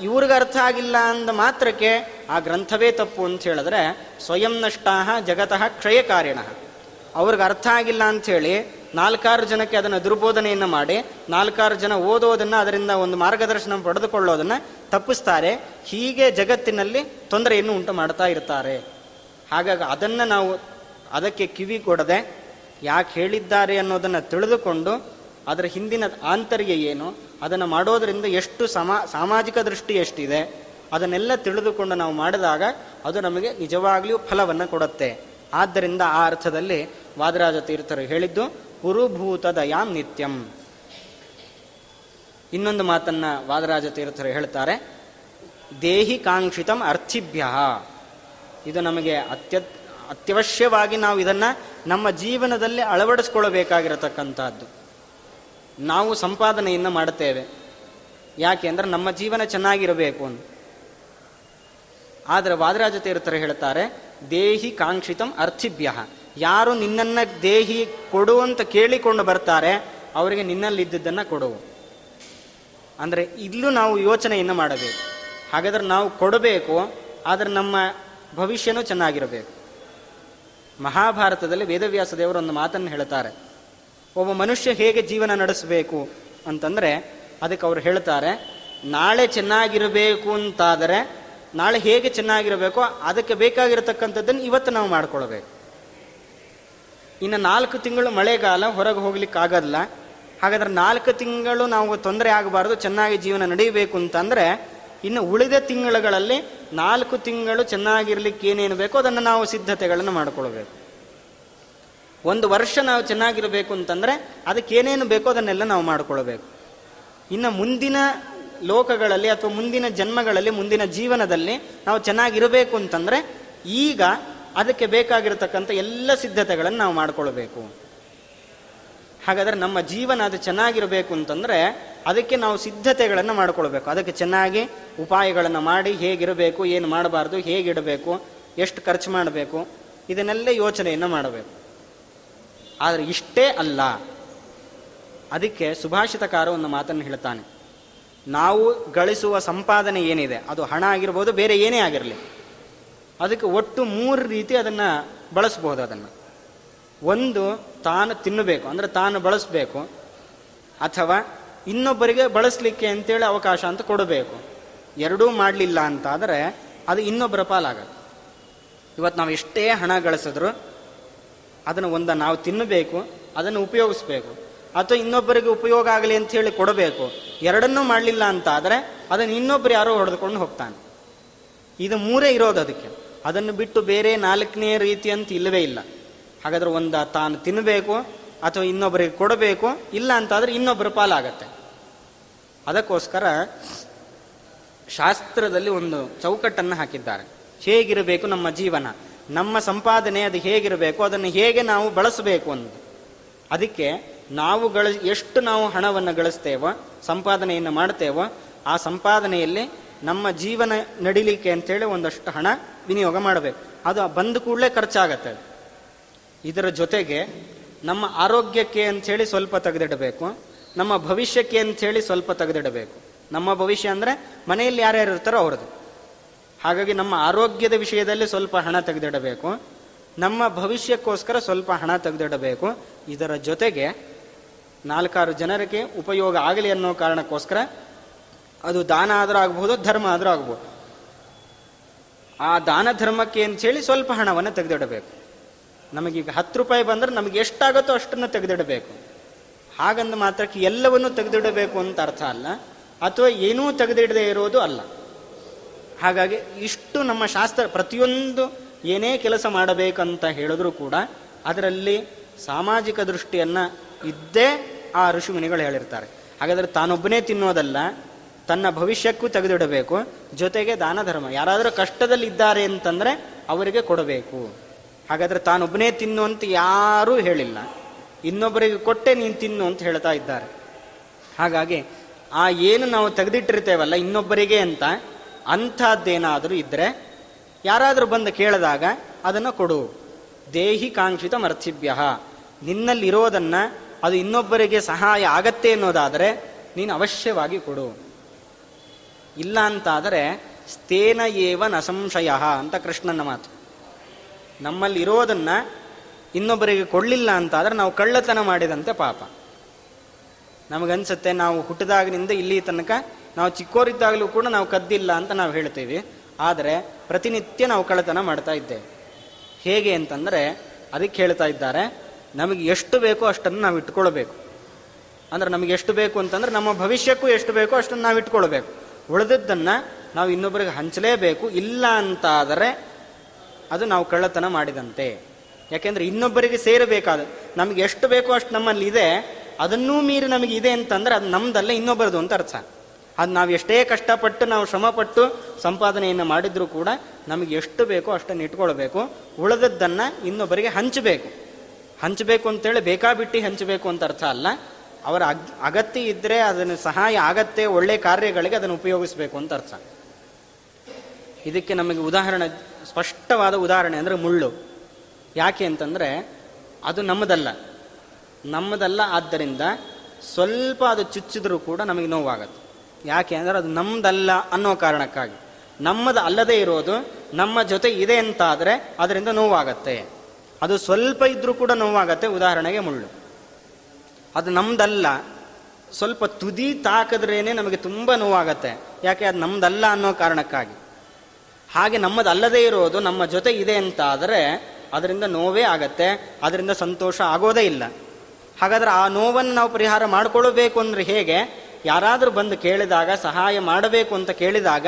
ಇವ್ರಿಗೆ ಅರ್ಥ ಆಗಿಲ್ಲ ಅಂದ ಮಾತ್ರಕ್ಕೆ ಆ ಗ್ರಂಥವೇ ತಪ್ಪು ಅಂತ ಹೇಳಿದ್ರೆ ಸ್ವಯಂ ನಷ್ಟಾಹ ಜಗತಃ ಕ್ಷಯಕಾರಿಣ ಅವ್ರಿಗೆ ಅರ್ಥ ಆಗಿಲ್ಲ ಅಂಥೇಳಿ ನಾಲ್ಕಾರು ಜನಕ್ಕೆ ಅದನ್ನು ದುರ್ಬೋಧನೆಯನ್ನು ಮಾಡಿ ನಾಲ್ಕಾರು ಜನ ಓದೋದನ್ನು ಅದರಿಂದ ಒಂದು ಮಾರ್ಗದರ್ಶನ ಪಡೆದುಕೊಳ್ಳೋದನ್ನು ತಪ್ಪಿಸ್ತಾರೆ. ಹೀಗೆ ಜಗತ್ತಿನಲ್ಲಿ ತೊಂದರೆಯನ್ನು ಉಂಟು ಮಾಡ್ತಾ ಇರ್ತಾರೆ. ಹಾಗಾಗಿ ಅದನ್ನು ನಾವು ಅದಕ್ಕೆ ಕಿವಿ ಕೊಡದೆ ಯಾಕೆ ಹೇಳಿದ್ದಾರೆ ಅನ್ನೋದನ್ನು ತಿಳಿದುಕೊಂಡು ಅದರ ಹಿಂದಿನ ಆಂತರ್ಯ ಏನು, ಅದನ್ನು ಮಾಡೋದರಿಂದ ಎಷ್ಟು ಸಮಾ, ಸಾಮಾಜಿಕ ದೃಷ್ಟಿ ಎಷ್ಟಿದೆ, ಅದನ್ನೆಲ್ಲ ತಿಳಿದುಕೊಂಡು ನಾವು ಮಾಡಿದಾಗ ಅದು ನಮಗೆ ನಿಜವಾಗ್ಲಿಯೂ ಫಲವನ್ನು ಕೊಡುತ್ತೆ. ಆದ್ದರಿಂದ ಆ ಅರ್ಥದಲ್ಲಿ ವಾದರಾಜ ತೀರ್ಥರು ಹೇಳಿದ್ದು, ಕುರುಭೂತ ದಯಾಂ ನಿತ್ಯಂ. ಇನ್ನೊಂದು ಮಾತನ್ನ ವಾದರಾಜ ತೀರ್ಥರು ಹೇಳ್ತಾರೆ, ದೇಹಿ ಕಾಂಕ್ಷಿತಂ ಅರ್ಥಿಭ್ಯ. ಇದು ನಮಗೆ ಅತ್ಯ ಅತ್ಯವಶ್ಯವಾಗಿ ನಾವು ಇದನ್ನು ನಮ್ಮ ಜೀವನದಲ್ಲಿ ಅಳವಡಿಸ್ಕೊಳ್ಬೇಕಾಗಿರತಕ್ಕಂಥದ್ದು ನಾವು ಸಂಪಾದನೆಯನ್ನು ಮಾಡುತ್ತೇವೆ. ಯಾಕೆ ಅಂದರೆ ನಮ್ಮ ಜೀವನ ಚೆನ್ನಾಗಿರಬೇಕು ಅಂತ. ಆದರೆ ವಾದರಾಜ ತೀರ್ಥರು ಹೇಳ್ತಾರೆ, ದೇಹಿ ಕಾಂಕ್ಷಿತಂ ಅರ್ಥಿಭ್ಯ. ಯಾರು ನಿನ್ನನ್ನ ದೇಹಿ ಕೊಡು ಅಂತ ಕೇಳಿಕೊಂಡು ಬರ್ತಾರೆ, ಅವರಿಗೆ ನಿನ್ನಲ್ಲಿದ್ದದ್ದನ್ನು ಕೊಡು. ಅಂದರೆ ಇಲ್ಲೂ ನಾವು ಯೋಚನೆಯನ್ನು ಮಾಡಬೇಕು. ಹಾಗಾದ್ರೆ ನಾವು ಕೊಡಬೇಕು, ಆದರೆ ನಮ್ಮ ಭವಿಷ್ಯನೂ ಚೆನ್ನಾಗಿರಬೇಕು. ಮಹಾಭಾರತದಲ್ಲಿ ವೇದವ್ಯಾಸ ದೇವರು ಒಂದು ಮಾತನ್ನು ಹೇಳ್ತಾರೆ. ಒಬ್ಬ ಮನುಷ್ಯ ಹೇಗೆ ಜೀವನ ನಡೆಸಬೇಕು ಅಂತಂದರೆ ಅದಕ್ಕೆ ಅವರು ಹೇಳ್ತಾರೆ, ನಾಳೆ ಚೆನ್ನಾಗಿರಬೇಕು ಅಂತಾದರೆ ನಾಳೆ ಹೇಗೆ ಚೆನ್ನಾಗಿರಬೇಕೋ ಅದಕ್ಕೆ ಬೇಕಾಗಿರತಕ್ಕಂಥದ್ದನ್ನು ಇವತ್ತು ನಾವು ಮಾಡ್ಕೊಳ್ಬೇಕು. ಇನ್ನು ನಾಲ್ಕು ತಿಂಗಳು ಮಳೆಗಾಲ, ಹೊರಗೆ ಹೋಗ್ಲಿಕ್ಕಾಗಲ್ಲ ಹಾಗಾದ್ರೆ ನಾಲ್ಕು ತಿಂಗಳು ನಾವು ತೊಂದರೆ ಆಗಬಾರ್ದು, ಚೆನ್ನಾಗಿ ಜೀವನ ನಡೀಬೇಕು ಅಂತಂದರೆ ಇನ್ನು ಉಳಿದ ತಿಂಗಳುಗಳಲ್ಲಿ ನಾಲ್ಕು ತಿಂಗಳು ಚೆನ್ನಾಗಿರ್ಲಿಕ್ಕೆ ಏನೇನು ಬೇಕೋ ಅದನ್ನು ನಾವು ಸಿದ್ಧತೆಗಳನ್ನು ಮಾಡಿಕೊಳ್ಬೇಕು. ಒಂದು ವರ್ಷ ನಾವು ಚೆನ್ನಾಗಿರಬೇಕು ಅಂತಂದ್ರೆ ಅದಕ್ಕೆ ಏನೇನು ಬೇಕೋ ಅದನ್ನೆಲ್ಲ ನಾವು ಮಾಡಿಕೊಳ್ಬೇಕು. ಇನ್ನು ಮುಂದಿನ ಲೋಕಗಳಲ್ಲಿ ಅಥವಾ ಮುಂದಿನ ಜನ್ಮಗಳಲ್ಲಿ, ಮುಂದಿನ ಜೀವನದಲ್ಲಿ ನಾವು ಚೆನ್ನಾಗಿರಬೇಕು ಅಂತಂದ್ರೆ ಈಗ ಅದಕ್ಕೆ ಬೇಕಾಗಿರತಕ್ಕಂಥ ಎಲ್ಲ ಸಿದ್ಧತೆಗಳನ್ನು ನಾವು ಮಾಡಿಕೊಳ್ಬೇಕು. ಹಾಗಾದ್ರೆ ನಮ್ಮ ಜೀವನ ಅದು ಚೆನ್ನಾಗಿರಬೇಕು ಅಂತಂದ್ರೆ ಅದಕ್ಕೆ ನಾವು ಸಿದ್ಧತೆಗಳನ್ನು ಮಾಡಿಕೊಳ್ಬೇಕು. ಅದಕ್ಕೆ ಚೆನ್ನಾಗಿ ಉಪಾಯಗಳನ್ನು ಮಾಡಿ ಹೇಗಿರಬೇಕು, ಏನು ಮಾಡಬಾರ್ದು, ಹೇಗಿಡಬೇಕು, ಎಷ್ಟು ಖರ್ಚು ಮಾಡಬೇಕು, ಇದನ್ನೆಲ್ಲ ಯೋಚನೆಯನ್ನು ಮಾಡಬೇಕು. ಆದರೆ ಇಷ್ಟೇ ಅಲ್ಲ. ಅದಕ್ಕೆ ಸುಭಾಷಿತಕಾರ ಒಂದು ಮಾತನ್ನು ಹೇಳ್ತಾನೆ. ನಾವು ಗಳಿಸುವ ಸಂಪಾದನೆ ಏನಿದೆ, ಅದು ಹಣ ಆಗಿರ್ಬೋದು, ಬೇರೆ ಏನೇ ಆಗಿರಲಿ, ಅದಕ್ಕೆ ಒಟ್ಟು ಮೂರು ರೀತಿ ಅದನ್ನು ಬಳಸ್ಬೋದು ಅದನ್ನು. ಒಂದು, ತಾನು ತಿನ್ನಬೇಕು, ಅಂದರೆ ತಾನು ಬಳಸಬೇಕು, ಅಥವಾ ಇನ್ನೊಬ್ಬರಿಗೆ ಬಳಸಲಿಕ್ಕೆ ಅಂತೇಳಿ ಅವಕಾಶ ಅಂತ ಕೊಡಬೇಕು. ಎರಡೂ ಮಾಡಲಿಲ್ಲ ಅಂತಾದರೆ ಅದು ಇನ್ನೊಬ್ಬರ ಪಾಲಾಗತ್ತೆ. ಇವತ್ತು ನಾವು ಎಷ್ಟೇ ಹಣ ಗಳಿಸಿದ್ರು ಅದನ್ನು ಒಂದ ನಾವು ತಿನ್ನಬೇಕು, ಅದನ್ನು ಉಪಯೋಗಿಸ್ಬೇಕು. ಅಥವಾ ಇನ್ನೊಬ್ಬರಿಗೆ ಉಪಯೋಗ ಆಗಲಿ ಅಂತ ಹೇಳಿ ಕೊಡಬೇಕು. ಎರಡನ್ನೂ ಮಾಡಲಿಲ್ಲ ಅಂತ ಆದರೆ ಅದನ್ನು ಇನ್ನೊಬ್ಬರು ಯಾರೋ ಹೊಡೆದುಕೊಂಡು ಹೋಗ್ತಾನೆ. ಇದು ಮೂರೇ ಇರೋದು ಅದಕ್ಕೆ. ಅದನ್ನು ಬಿಟ್ಟು ಬೇರೆ ನಾಲ್ಕನೇ ರೀತಿ ಅಂತ ಇಲ್ಲವೇ ಇಲ್ಲ. ಹಾಗಾದ್ರೆ ಒಂದು ತಾನು ತಿನ್ನಬೇಕು, ಅಥವಾ ಇನ್ನೊಬ್ಬರಿಗೆ ಕೊಡಬೇಕು, ಇಲ್ಲ ಅಂತಾದ್ರೆ ಇನ್ನೊಬ್ಬರ ಪಾಲಾಗತ್ತೆ. ಅದಕ್ಕೋಸ್ಕರ ಶಾಸ್ತ್ರದಲ್ಲಿ ಒಂದು ಚೌಕಟ್ಟನ್ನು ಹಾಕಿದ್ದಾರೆ. ಹೇಗಿರಬೇಕು ನಮ್ಮ ಜೀವನ? ನಮ್ಮ ಸಂಪಾದನೆ ಅದು ಹೇಗಿರಬೇಕು, ಅದನ್ನು ಹೇಗೆ ನಾವು ಬಳಸಬೇಕು ಅನ್ನೋದು. ಅದಕ್ಕೆ ನಾವು ಗಳ, ಎಷ್ಟು ನಾವು ಹಣವನ್ನು ಗಳಿಸ್ತೇವೋ, ಸಂಪಾದನೆಯನ್ನು ಮಾಡ್ತೇವೋ, ಆ ಸಂಪಾದನೆಯಲ್ಲಿ ನಮ್ಮ ಜೀವನ ನಡಿಲಿಕ್ಕೆ ಅಂತೇಳಿ ಒಂದಷ್ಟು ಹಣ ವಿನಿಯೋಗ ಮಾಡಬೇಕು. ಅದು ಬಂದ ಕೂಡಲೇ ಖರ್ಚಾಗತ್ತೆ ಇದರ ಜೊತೆಗೆ ನಮ್ಮ ಆರೋಗ್ಯಕ್ಕೆ ಅಂಥೇಳಿ ಸ್ವಲ್ಪ ತೆಗೆದಿಡಬೇಕು, ನಮ್ಮ ಭವಿಷ್ಯಕ್ಕೆ ಅಂಥೇಳಿ ಸ್ವಲ್ಪ ತೆಗೆದಿಡಬೇಕು. ನಮ್ಮ ಭವಿಷ್ಯ ಅಂದರೆ ಮನೆಯಲ್ಲಿ ಯಾರ್ಯಾರು ಇರ್ತಾರೋ ಅವ್ರದ್ದು. ಹಾಗಾಗಿ ನಮ್ಮ ಆರೋಗ್ಯದ ವಿಷಯದಲ್ಲಿ ಸ್ವಲ್ಪ ಹಣ ತೆಗೆದಿಡಬೇಕು. ನಮ್ಮ ಭವಿಷ್ಯಕ್ಕೋಸ್ಕರ ಸ್ವಲ್ಪ ಹಣ ತೆಗೆದಿಡಬೇಕು. ಇದರ ಜೊತೆಗೆ ನಾಲ್ಕಾರು ಜನರಿಗೆ ಉಪಯೋಗ ಆಗಲಿ ಅನ್ನೋ ಕಾರಣಕ್ಕೋಸ್ಕರ ಅದು ದಾನ ಆದರೂ ಆಗ್ಬೋದು, ಧರ್ಮ ಆದರೂ ಆಗ್ಬೋದು. ಆ ದಾನ ಧರ್ಮಕ್ಕೆ ಅಂತೇಳಿ ಸ್ವಲ್ಪ ಹಣವನ್ನು ತೆಗೆದಿಡಬೇಕು. ನಮಗೀಗ ಹತ್ತು ರೂಪಾಯಿ ಬಂದರೆ ನಮಗೆ ಎಷ್ಟಾಗುತ್ತೋ ಅಷ್ಟನ್ನು ತೆಗೆದಿಡಬೇಕು. ಹಾಗಂದ ಮಾತ್ರಕ್ಕೆ ಎಲ್ಲವನ್ನೂ ತೆಗೆದಿಡಬೇಕು ಅಂತ ಅರ್ಥ ಅಲ್ಲ. ಅಥವಾ ಏನೂ ತೆಗೆದಿಡದೆ ಇರೋದು ಅಲ್ಲ. ಹಾಗಾಗಿ ಇಷ್ಟು ನಮ್ಮ ಶಾಸ್ತ್ರ ಪ್ರತಿಯೊಂದು ಏನೇ ಕೆಲಸ ಮಾಡಬೇಕಂತ ಹೇಳಿದ್ರು ಕೂಡ ಅದರಲ್ಲಿ ಸಾಮಾಜಿಕ ದೃಷ್ಟಿಯನ್ನು ಇದ್ದೇ ಆ ಋಷಿಮುನಿಗಳು ಹೇಳಿರ್ತಾರೆ. ಹಾಗಾದರೆ ತಾನೊಬ್ಬನೇ ತಿನ್ನೋದಲ್ಲ, ತನ್ನ ಭವಿಷ್ಯಕ್ಕೂ ತೆಗೆದಿಡಬೇಕು, ಜೊತೆಗೆ ದಾನ ಧರ್ಮ. ಯಾರಾದರೂ ಕಷ್ಟದಲ್ಲಿ ಇದ್ದಾರೆ ಅಂತಂದ್ರೆ ಅವರಿಗೆ ಕೊಡಬೇಕು. ಹಾಗಾದರೆ ತಾನೊಬ್ಬನೇ ತಿನ್ನು ಅಂತ ಯಾರೂ ಹೇಳಿಲ್ಲ. ಇನ್ನೊಬ್ಬರಿಗೆ ಕೊಟ್ಟೆ ನೀನು ತಿನ್ನು ಅಂತ ಹೇಳ್ತಾ ಇದ್ದಾರೆ. ಹಾಗಾಗಿ ಆ ಏನು ನಾವು ತೆಗೆದಿಟ್ಟಿರ್ತೇವಲ್ಲ ಇನ್ನೊಬ್ಬರಿಗೆ ಅಂತ ಅಂಥದ್ದೇನಾದರೂ ಇದ್ದರೆ ಯಾರಾದರೂ ಬಂದು ಕೇಳಿದಾಗ ಅದನ್ನು ಕೊಡು. ದೇಹಿ ಕಾಂಕ್ಷಿತ ಮರ್ಥಿಭ್ಯ ನಿನ್ನಲ್ಲಿರೋದನ್ನು ಅದು ಇನ್ನೊಬ್ಬರಿಗೆ ಸಹಾಯ ಆಗತ್ತೆ ಅನ್ನೋದಾದರೆ ನೀನು ಅವಶ್ಯವಾಗಿ ಕೊಡು. ಇಲ್ಲ ಅಂತಾದರೆ ಸ್ಥೇನ ಏವ ನ ಸಂಶಯ ಅಂತ ಕೃಷ್ಣನ ಮಾತು. ನಮ್ಮಲ್ಲಿರೋದನ್ನು ಇನ್ನೊಬ್ಬರಿಗೆ ಕೊಡಲಿಲ್ಲ ಅಂತಾದರೆ ನಾವು ಕಳ್ಳತನ ಮಾಡಿದಂತೆ ಪಾಪ. ನಮಗನ್ಸುತ್ತೆ ನಾವು ಹುಟ್ಟಿದಾಗಿನಿಂದ ಇಲ್ಲಿ ತನಕ ನಾವು ಚಿಕ್ಕೋರಿದ್ದಾಗಲೂ ಕೂಡ ನಾವು ಕದ್ದಿಲ್ಲ ಅಂತ ನಾವು ಹೇಳ್ತೀವಿ. ಆದರೆ ಪ್ರತಿನಿತ್ಯ ನಾವು ಕಳ್ಳತನ ಮಾಡ್ತಾ ಇದ್ದೇವೆ ಹೇಗೆ ಅಂತಂದರೆ ಅದಕ್ಕೆ ಹೇಳ್ತಾ ಇದ್ದಾರೆ, ನಮಗೆ ಎಷ್ಟು ಬೇಕೋ ಅಷ್ಟನ್ನು ನಾವು ಇಟ್ಕೊಳ್ಬೇಕು. ಅಂದ್ರೆ ನಮಗೆ ಎಷ್ಟು ಬೇಕು ಅಂತಂದ್ರೆ ನಮ್ಮ ಭವಿಷ್ಯಕ್ಕೂ ಎಷ್ಟು ಬೇಕೋ ಅಷ್ಟನ್ನು ನಾವು ಇಟ್ಕೊಳ್ಬೇಕು. ಉಳಿದದ್ದನ್ನು ನಾವು ಇನ್ನೊಬ್ಬರಿಗೆ ಹಂಚಲೇಬೇಕು, ಇಲ್ಲ ಅಂತಾದರೆ ಅದು ನಾವು ಕಳ್ಳತನ ಮಾಡಿದಂತೆ. ಯಾಕೆಂದ್ರೆ ಇನ್ನೊಬ್ಬರಿಗೆ ಸೇರಬೇಕಾದ, ನಮಗೆ ಎಷ್ಟು ಬೇಕೋ ಅಷ್ಟು ನಮ್ಮಲ್ಲಿ ಇದೆ ಅದನ್ನೂ ಮೀರಿ ನಮಗೆ ಇದೆ ಅಂತಂದ್ರೆ ಅದು ನಮ್ದಲ್ಲ, ಇನ್ನೊಬ್ಬರದು ಅಂತ ಅರ್ಥ. ಅದು ನಾವು ಎಷ್ಟೇ ಕಷ್ಟಪಟ್ಟು ನಾವು ಶ್ರಮಪಟ್ಟು ಸಂಪಾದನೆಯನ್ನು ಮಾಡಿದ್ರೂ ಕೂಡ ನಮಗೆ ಎಷ್ಟು ಬೇಕೋ ಅಷ್ಟನ್ನು ಇಟ್ಕೊಳ್ಬೇಕು. ಉಳಿದದ್ದನ್ನು ಇನ್ನೊಬ್ಬರಿಗೆ ಹಂಚಬೇಕು. ಹಂಚಬೇಕು ಅಂತೇಳಿ ಬೇಕಾಬಿಟ್ಟು ಹಂಚಬೇಕು ಅಂತ ಅರ್ಥ ಅಲ್ಲ. ಅವರ ಅಗ್, ಅಗತ್ಯ ಇದ್ದರೆ ಅದನ್ನು ಸಹಾಯ ಆಗತ್ತೆ, ಒಳ್ಳೆ ಕಾರ್ಯಗಳಿಗೆ ಅದನ್ನು ಉಪಯೋಗಿಸಬೇಕು ಅಂತ ಅರ್ಥ. ಇದಕ್ಕೆ ನಮಗೆ ಉದಾಹರಣೆ, ಸ್ಪಷ್ಟವಾದ ಉದಾಹರಣೆ ಅಂದರೆ ಮುಳ್ಳು. ಯಾಕೆ ಅಂತಂದರೆ ಅದು ನಮ್ಮದಲ್ಲ. ನಮ್ಮದಲ್ಲ ಆದ್ದರಿಂದ ಸ್ವಲ್ಪ ಅದು ಚುಚ್ಚಿದ್ರೂ ಕೂಡ ನಮಗೆ ನೋವಾಗುತ್ತೆ. ಯಾಕೆ ಅಂದರೆ ಅದು ನಮ್ಮದಲ್ಲ ಅನ್ನೋ ಕಾರಣಕ್ಕಾಗಿ. ನಮ್ಮದು ಅಲ್ಲದೇ ಇರೋದು, ನಮ್ಮ ಜೊತೆ ಇದೆ ಅಂತಾದರೆ ಅದರಿಂದ ನೋವಾಗತ್ತೆ. ಅದು ಸ್ವಲ್ಪ ಇದ್ರೂ ಕೂಡ ನೋವಾಗತ್ತೆ, ಉದಾಹರಣೆಗೆ ಮುಳ್ಳು. ಅದು ನಮ್ದಲ್ಲ, ಸ್ವಲ್ಪ ತುದಿ ತಾಕಿದ್ರೇನೆ ನಮಗೆ ತುಂಬ ನೋವಾಗತ್ತೆ. ಯಾಕೆ ಅದು ನಮ್ದಲ್ಲ ಅನ್ನೋ ಕಾರಣಕ್ಕಾಗಿ. ಹಾಗೆ ನಮ್ಮದಲ್ಲದೇ ಇರೋದು, ನಮ್ಮ ಜೊತೆ ಇದೆ ಅಂತ ಆದರೆ ಅದರಿಂದ ನೋವೇ ಆಗತ್ತೆ, ಅದರಿಂದ ಸಂತೋಷ ಆಗೋದೇ ಇಲ್ಲ. ಹಾಗಾದ್ರೆ ಆ ನೋವನ್ನು ನಾವು ಪರಿಹಾರ ಮಾಡಿಕೊಳ್ಳಬೇಕು ಅಂದರೆ ಹೇಗೆ? ಯಾರಾದರೂ ಬಂದು ಕೇಳಿದಾಗ ಸಹಾಯ ಮಾಡಬೇಕು ಅಂತ ಕೇಳಿದಾಗ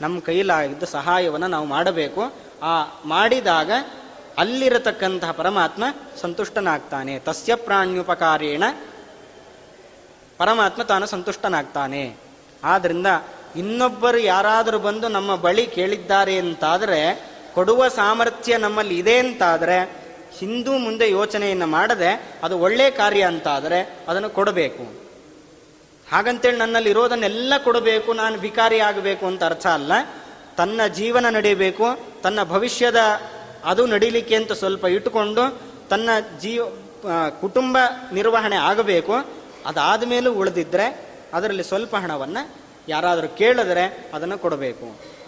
ನಮ್ಮ ಕೈಲಾಗಿದ್ದ ಸಹಾಯವನ್ನು ನಾವು ಮಾಡಬೇಕು. ಆ ಮಾಡಿದಾಗ ಅಲ್ಲಿರತಕ್ಕಂತಹ ಪರಮಾತ್ಮ ಸಂತುಷ್ಟನಾಗ್ತಾನೆ. ತಸ್ಯ ಪ್ರಾಣ್ಯುಪಕಾರೇಣ ಪರಮಾತ್ಮ ತಾನು ಸಂತುಷ್ಟನಾಗ್ತಾನೆ. ಆದ್ದರಿಂದ ಇನ್ನೊಬ್ಬರು ಯಾರಾದರೂ ಬಂದು ನಮ್ಮ ಬಳಿ ಕೇಳಿದ್ದಾರೆ ಅಂತಾದರೆ, ಕೊಡುವ ಸಾಮರ್ಥ್ಯ ನಮ್ಮಲ್ಲಿ ಇದೆ ಅಂತಾದರೆ, ಹಿಂದೂ ಮುಂದೆ ಯೋಚನೆಯನ್ನು ಮಾಡದೆ ಅದು ಒಳ್ಳೆ ಕಾರ್ಯ ಅಂತಾದರೆ ಅದನ್ನು ಕೊಡಬೇಕು. ಹಾಗಂತೇಳಿ ನನ್ನಲ್ಲಿ ಇರೋದನ್ನೆಲ್ಲ ಕೊಡಬೇಕು, ನಾನು ಭಿಕಾರಿ ಆಗಬೇಕು ಅಂತ ಅರ್ಥ ಅಲ್ಲ. ತನ್ನ ಜೀವನ ನಡೀಬೇಕು ತನ್ನ ಭವಿಷ್ಯದ ಅದು ನಡೀಲಿಕ್ಕೆ ಅಂತ ಸ್ವಲ್ಪ ಇಟ್ಟುಕೊಂಡು ತನ್ನ ಜೀವ ಕುಟುಂಬ ನಿರ್ವಹಣೆ ಆಗಬೇಕು. ಅದಾದ ಮೇಲೂ ಉಳಿದಿದ್ದರೆ ಅದರಲ್ಲಿ ಸ್ವಲ್ಪ ಹಣವನ್ನು ಯಾರಾದರೂ ಕೇಳಿದ್ರೆ ಅದನ್ನು ಕೊಡಬೇಕು.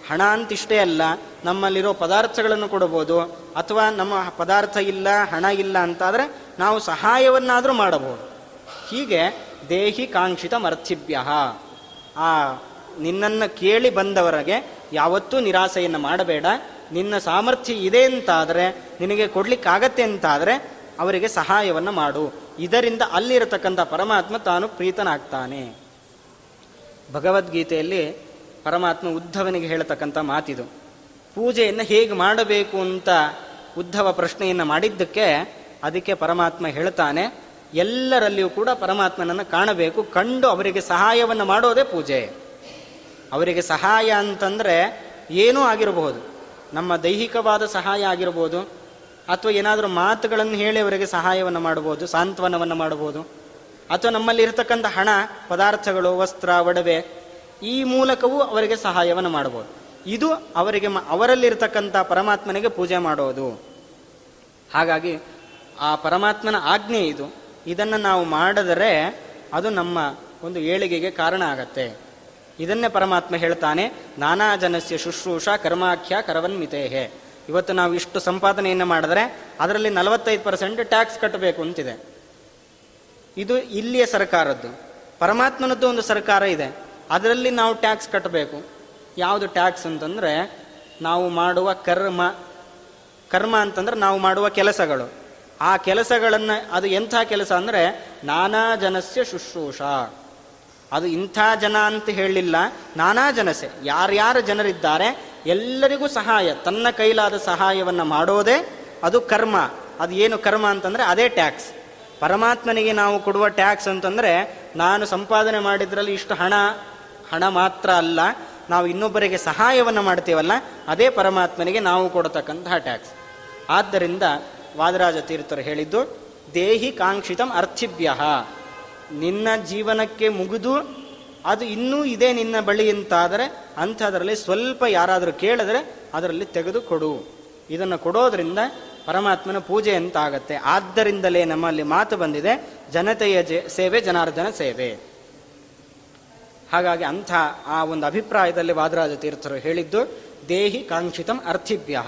ಹಣ ಅಂತಿಷ್ಟೇ ಅಲ್ಲ, ನಮ್ಮಲ್ಲಿರೋ ಪದಾರ್ಥಗಳನ್ನು ಕೊಡಬಹುದು ಅಥವಾ ನಮ್ಮ ಪದಾರ್ಥ ಇಲ್ಲ, ಹಣ ಇಲ್ಲ ಅಂತಾದರೆ ನಾವು ಸಹಾಯವನ್ನಾದರೂ ಮಾಡಬಹುದು. ಹೀಗೆ ದೇಹಿ ಕಾಂಕ್ಷಿತ ಮರ್ಥಿಭ್ಯ. ಆ ನಿನ್ನನ್ನು ಕೇಳಿ ಬಂದವರಿಗೆ ಯಾವತ್ತೂ ನಿರಾಸೆಯನ್ನು ಮಾಡಬೇಡ. ನಿನ್ನ ಸಾಮರ್ಥ್ಯ ಇದೆ ಅಂತಾದರೆ, ನಿನಗೆ ಕೊಡ್ಲಿಕ್ಕಾಗತ್ತೆ ಅಂತಾದರೆ ಅವರಿಗೆ ಸಹಾಯವನ್ನು ಮಾಡು. ಇದರಿಂದ ಅಲ್ಲಿರತಕ್ಕಂಥ ಪರಮಾತ್ಮ ತಾನು ಪ್ರೀತನಾಗ್ತಾನೆ. ಭಗವದ್ಗೀತೆಯಲ್ಲಿ ಪರಮಾತ್ಮ ಉದ್ಧವನಿಗೆ ಹೇಳತಕ್ಕಂಥ ಮಾತಿದು. ಪೂಜೆಯನ್ನು ಹೇಗೆ ಮಾಡಬೇಕು ಅಂತ ಉದ್ಧವ ಪ್ರಶ್ನೆಯನ್ನು ಮಾಡಿದ್ದಕ್ಕೆ ಅದಕ್ಕೆ ಪರಮಾತ್ಮ ಹೇಳ್ತಾನೆ ಎಲ್ಲರಲ್ಲಿಯೂ ಕೂಡ ಪರಮಾತ್ಮನನ್ನು ಕಾಣಬೇಕು. ಕಂಡು ಅವರಿಗೆ ಸಹಾಯವನ್ನು ಮಾಡೋದೇ ಪೂಜೆ. ಅವರಿಗೆ ಸಹಾಯ ಅಂತಂದರೆ ಏನೂ ಆಗಿರಬಹುದು. ನಮ್ಮ ದೈಹಿಕವಾದ ಸಹಾಯ ಆಗಿರ್ಬೋದು ಅಥವಾ ಏನಾದರೂ ಮಾತುಗಳನ್ನು ಹೇಳಿ ಅವರಿಗೆ ಸಹಾಯವನ್ನು ಮಾಡಬಹುದು, ಸಾಂತ್ವನವನ್ನು ಮಾಡಬಹುದು. ಅಥವಾ ನಮ್ಮಲ್ಲಿ ಇರತಕ್ಕಂಥ ಹಣ, ಪದಾರ್ಥಗಳು, ವಸ್ತ್ರ, ಒಡವೆ, ಈ ಮೂಲಕವೂ ಅವರಿಗೆ ಸಹಾಯವನ್ನು ಮಾಡಬಹುದು. ಇದು ಅವರಿಗೆ ಅವರಲ್ಲಿರ್ತಕ್ಕಂಥ ಪರಮಾತ್ಮನಿಗೆ ಪೂಜೆ ಮಾಡೋದು. ಹಾಗಾಗಿ ಆ ಪರಮಾತ್ಮನ ಆಜ್ಞೆ ಇದು. ಇದನ್ನು ನಾವು ಮಾಡಿದರೆ ಅದು ನಮ್ಮ ಒಂದು ಏಳಿಗೆಗೆ ಕಾರಣ ಆಗತ್ತೆ. ಇದನ್ನೇ ಪರಮಾತ್ಮ ಹೇಳ್ತಾನೆ, ನಾನಾ ಜನಸ್ಯ ಶುಶ್ರೂಷ ಕರ್ಮಾಖ್ಯ ಕರವನ್ಮಿತೇಹೆ. ಇವತ್ತು ನಾವು ಇಷ್ಟು ಸಂಪಾದನೆಯನ್ನು ಮಾಡಿದ್ರೆ ಅದರಲ್ಲಿ ನಲವತ್ತೈದು ಪರ್ಸೆಂಟ್ ಟ್ಯಾಕ್ಸ್ ಕಟ್ಟಬೇಕು ಅಂತಿದೆ. ಇದು ಇಲ್ಲಿಯ ಸರ್ಕಾರದ್ದು. ಪರಮಾತ್ಮನದ್ದು ಒಂದು ಸರ್ಕಾರ ಇದೆ. ಅದರಲ್ಲಿ ನಾವು ಟ್ಯಾಕ್ಸ್ ಕಟ್ಟಬೇಕು. ಯಾವುದು ಟ್ಯಾಕ್ಸ್ ಅಂತಂದರೆ ನಾವು ಮಾಡುವ ಕರ್ಮ. ಕರ್ಮ ಅಂತಂದ್ರೆ ನಾವು ಮಾಡುವ ಕೆಲಸಗಳು. ಆ ಕೆಲಸಗಳನ್ನು, ಅದು ಎಂಥ ಕೆಲಸ ಅಂದರೆ, ನಾನಾ ಜನಸ್ಯ ಶುಶ್ರೂಷ. ಅದು ಇಂಥ ಜನ ಅಂತ ಹೇಳಲಿಲ್ಲ, ನಾನಾ ಜನಸೆ, ಯಾರ್ಯಾರು ಜನರಿದ್ದಾರೆ, ಎಲ್ಲರಿಗೂ ಸಹಾಯ, ತನ್ನ ಕೈಲಾದ ಸಹಾಯವನ್ನು ಮಾಡೋದೇ ಅದು ಕರ್ಮ. ಅದು ಏನು ಕರ್ಮ ಅಂತಂದರೆ, ಅದೇ ಟ್ಯಾಕ್ಸ್. ಪರಮಾತ್ಮನಿಗೆ ನಾವು ಕೊಡುವ ಟ್ಯಾಕ್ಸ್ ಅಂತಂದರೆ, ನಾನು ಸಂಪಾದನೆ ಮಾಡಿದ್ರಲ್ಲಿ ಇಷ್ಟು ಹಣ ಹಣ ಮಾತ್ರ ಅಲ್ಲ, ನಾವು ಇನ್ನೊಬ್ಬರಿಗೆ ಸಹಾಯವನ್ನು ಮಾಡ್ತೀವಲ್ಲ, ಅದೇ ಪರಮಾತ್ಮನಿಗೆ ನಾವು ಕೊಡತಕ್ಕಂತಹ ಟ್ಯಾಕ್ಸ್. ಆದ್ದರಿಂದ ವಾದರಾಜ ತೀರ್ಥರು ಹೇಳಿದ್ದು, ದೇಹಿ ಕಾಂಕ್ಷಿತಂ ಅರ್ಥಿಭ್ಯ. ನಿನ್ನ ಜೀವನಕ್ಕೆ ಮುಗಿದು, ಅದು ಇನ್ನೂ ಇದೆ ನಿನ್ನ ಬಳಿ ಅಂತಾದರೆ, ಅಂಥದ್ರಲ್ಲಿ ಸ್ವಲ್ಪ ಯಾರಾದರೂ ಕೇಳಿದ್ರೆ ಅದರಲ್ಲಿ ತೆಗೆದು ಕೊಡು. ಇದನ್ನು ಕೊಡೋದ್ರಿಂದ ಪರಮಾತ್ಮನ ಪೂಜೆ ಅಂತ ಆಗತ್ತೆ ಆದ್ದರಿಂದಲೇ ನಮ್ಮಲ್ಲಿ ಮಾತು ಬಂದಿದೆ, ಜನತೆಯ ಸೇವೆ, ಜನಾರ್ದನ ಸೇವೆ. ಹಾಗಾಗಿ ಅಂಥ ಆ ಒಂದು ಅಭಿಪ್ರಾಯದಲ್ಲಿ ವಾದರಾಜ ತೀರ್ಥರು ಹೇಳಿದ್ದು, ದೇಹಿ ಕಾಂಕ್ಷಿತಂ ಅರ್ಥಿಭ್ಯ.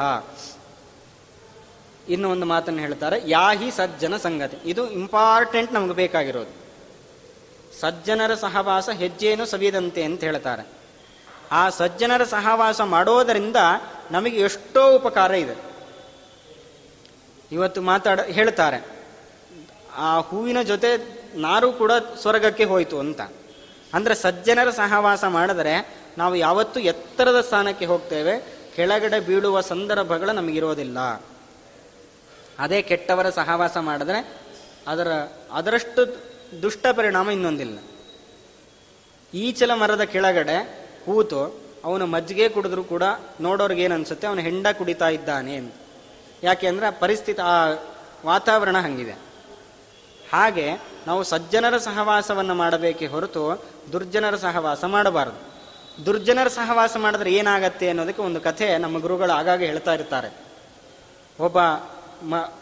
ಇನ್ನು ಒಂದು ಮಾತನ್ನು ಹೇಳ್ತಾರೆ, ಯಾಹಿ ಸಜ್ಜನ ಸಂಗತಿ. ಇದು ಇಂಪಾರ್ಟೆಂಟ್ ನಮಗೆ ಬೇಕಾಗಿರೋದು. ಸಜ್ಜನರ ಸಹವಾಸ ಹೆಜ್ಜೆಯನ್ನು ಸವಿದಂತೆ ಅಂತ ಹೇಳ್ತಾರೆ. ಆ ಸಜ್ಜನರ ಸಹವಾಸ ಮಾಡೋದರಿಂದ ನಮಗೆ ಎಷ್ಟೋ ಉಪಕಾರ ಇದೆ. ಇವತ್ತು ಮಾತಾಡ, ಹೇಳ್ತಾರೆ, ಆ ಹೂವಿನ ಜೊತೆ ನಾರು ಕೂಡ ಸ್ವರ್ಗಕ್ಕೆ ಹೋಯಿತು ಅಂತ. ಅಂದರೆ ಸಜ್ಜನರ ಸಹವಾಸ ಮಾಡಿದರೆ ನಾವು ಯಾವತ್ತೂ ಎತ್ತರದ ಸ್ಥಾನಕ್ಕೆ ಹೋಗ್ತೇವೆ, ಕೆಳಗಡೆ ಬೀಳುವ ಸಂದರ್ಭಗಳು ನಮಗಿರೋದಿಲ್ಲ. ಅದೇ ಕೆಟ್ಟವರ ಸಹವಾಸ ಮಾಡಿದ್ರೆ ಅದರ ಅದರಷ್ಟು ದುಷ್ಟ ಪರಿಣಾಮ ಇನ್ನೊಂದಿಲ್ಲ. ಈಚಲ ಮರದ ಕೆಳಗಡೆ ಕೂತು ಅವನು ಮಜ್ಜಿಗೆ ಕುಡಿದ್ರು ಕೂಡ ನೋಡೋರ್ಗೆ ಏನು ಅನ್ಸುತ್ತೆ? ಅವನು ಹೆಂಡ ಕುಡಿತಾ ಇದ್ದಾನೆ ಅಂತ. ಯಾಕೆ ಅಂದರೆ ಪರಿಸ್ಥಿತಿ, ಆ ವಾತಾವರಣ ಹಂಗಿದೆ. ಹಾಗೆ ನಾವು ಸಜ್ಜನರ ಸಹವಾಸವನ್ನು ಮಾಡಬೇಕೇ ಹೊರತು ದುರ್ಜನರ ಸಹವಾಸ ಮಾಡಬಾರದು. ದುರ್ಜನರ ಸಹವಾಸ ಮಾಡಿದ್ರೆ ಏನಾಗತ್ತೆ ಅನ್ನೋದಕ್ಕೆ ಒಂದು ಕಥೆ ನಮ್ಮ ಗುರುಗಳು ಆಗಾಗ ಹೇಳ್ತಾ ಇರ್ತಾರೆ. ಒಬ್ಬ ಮ,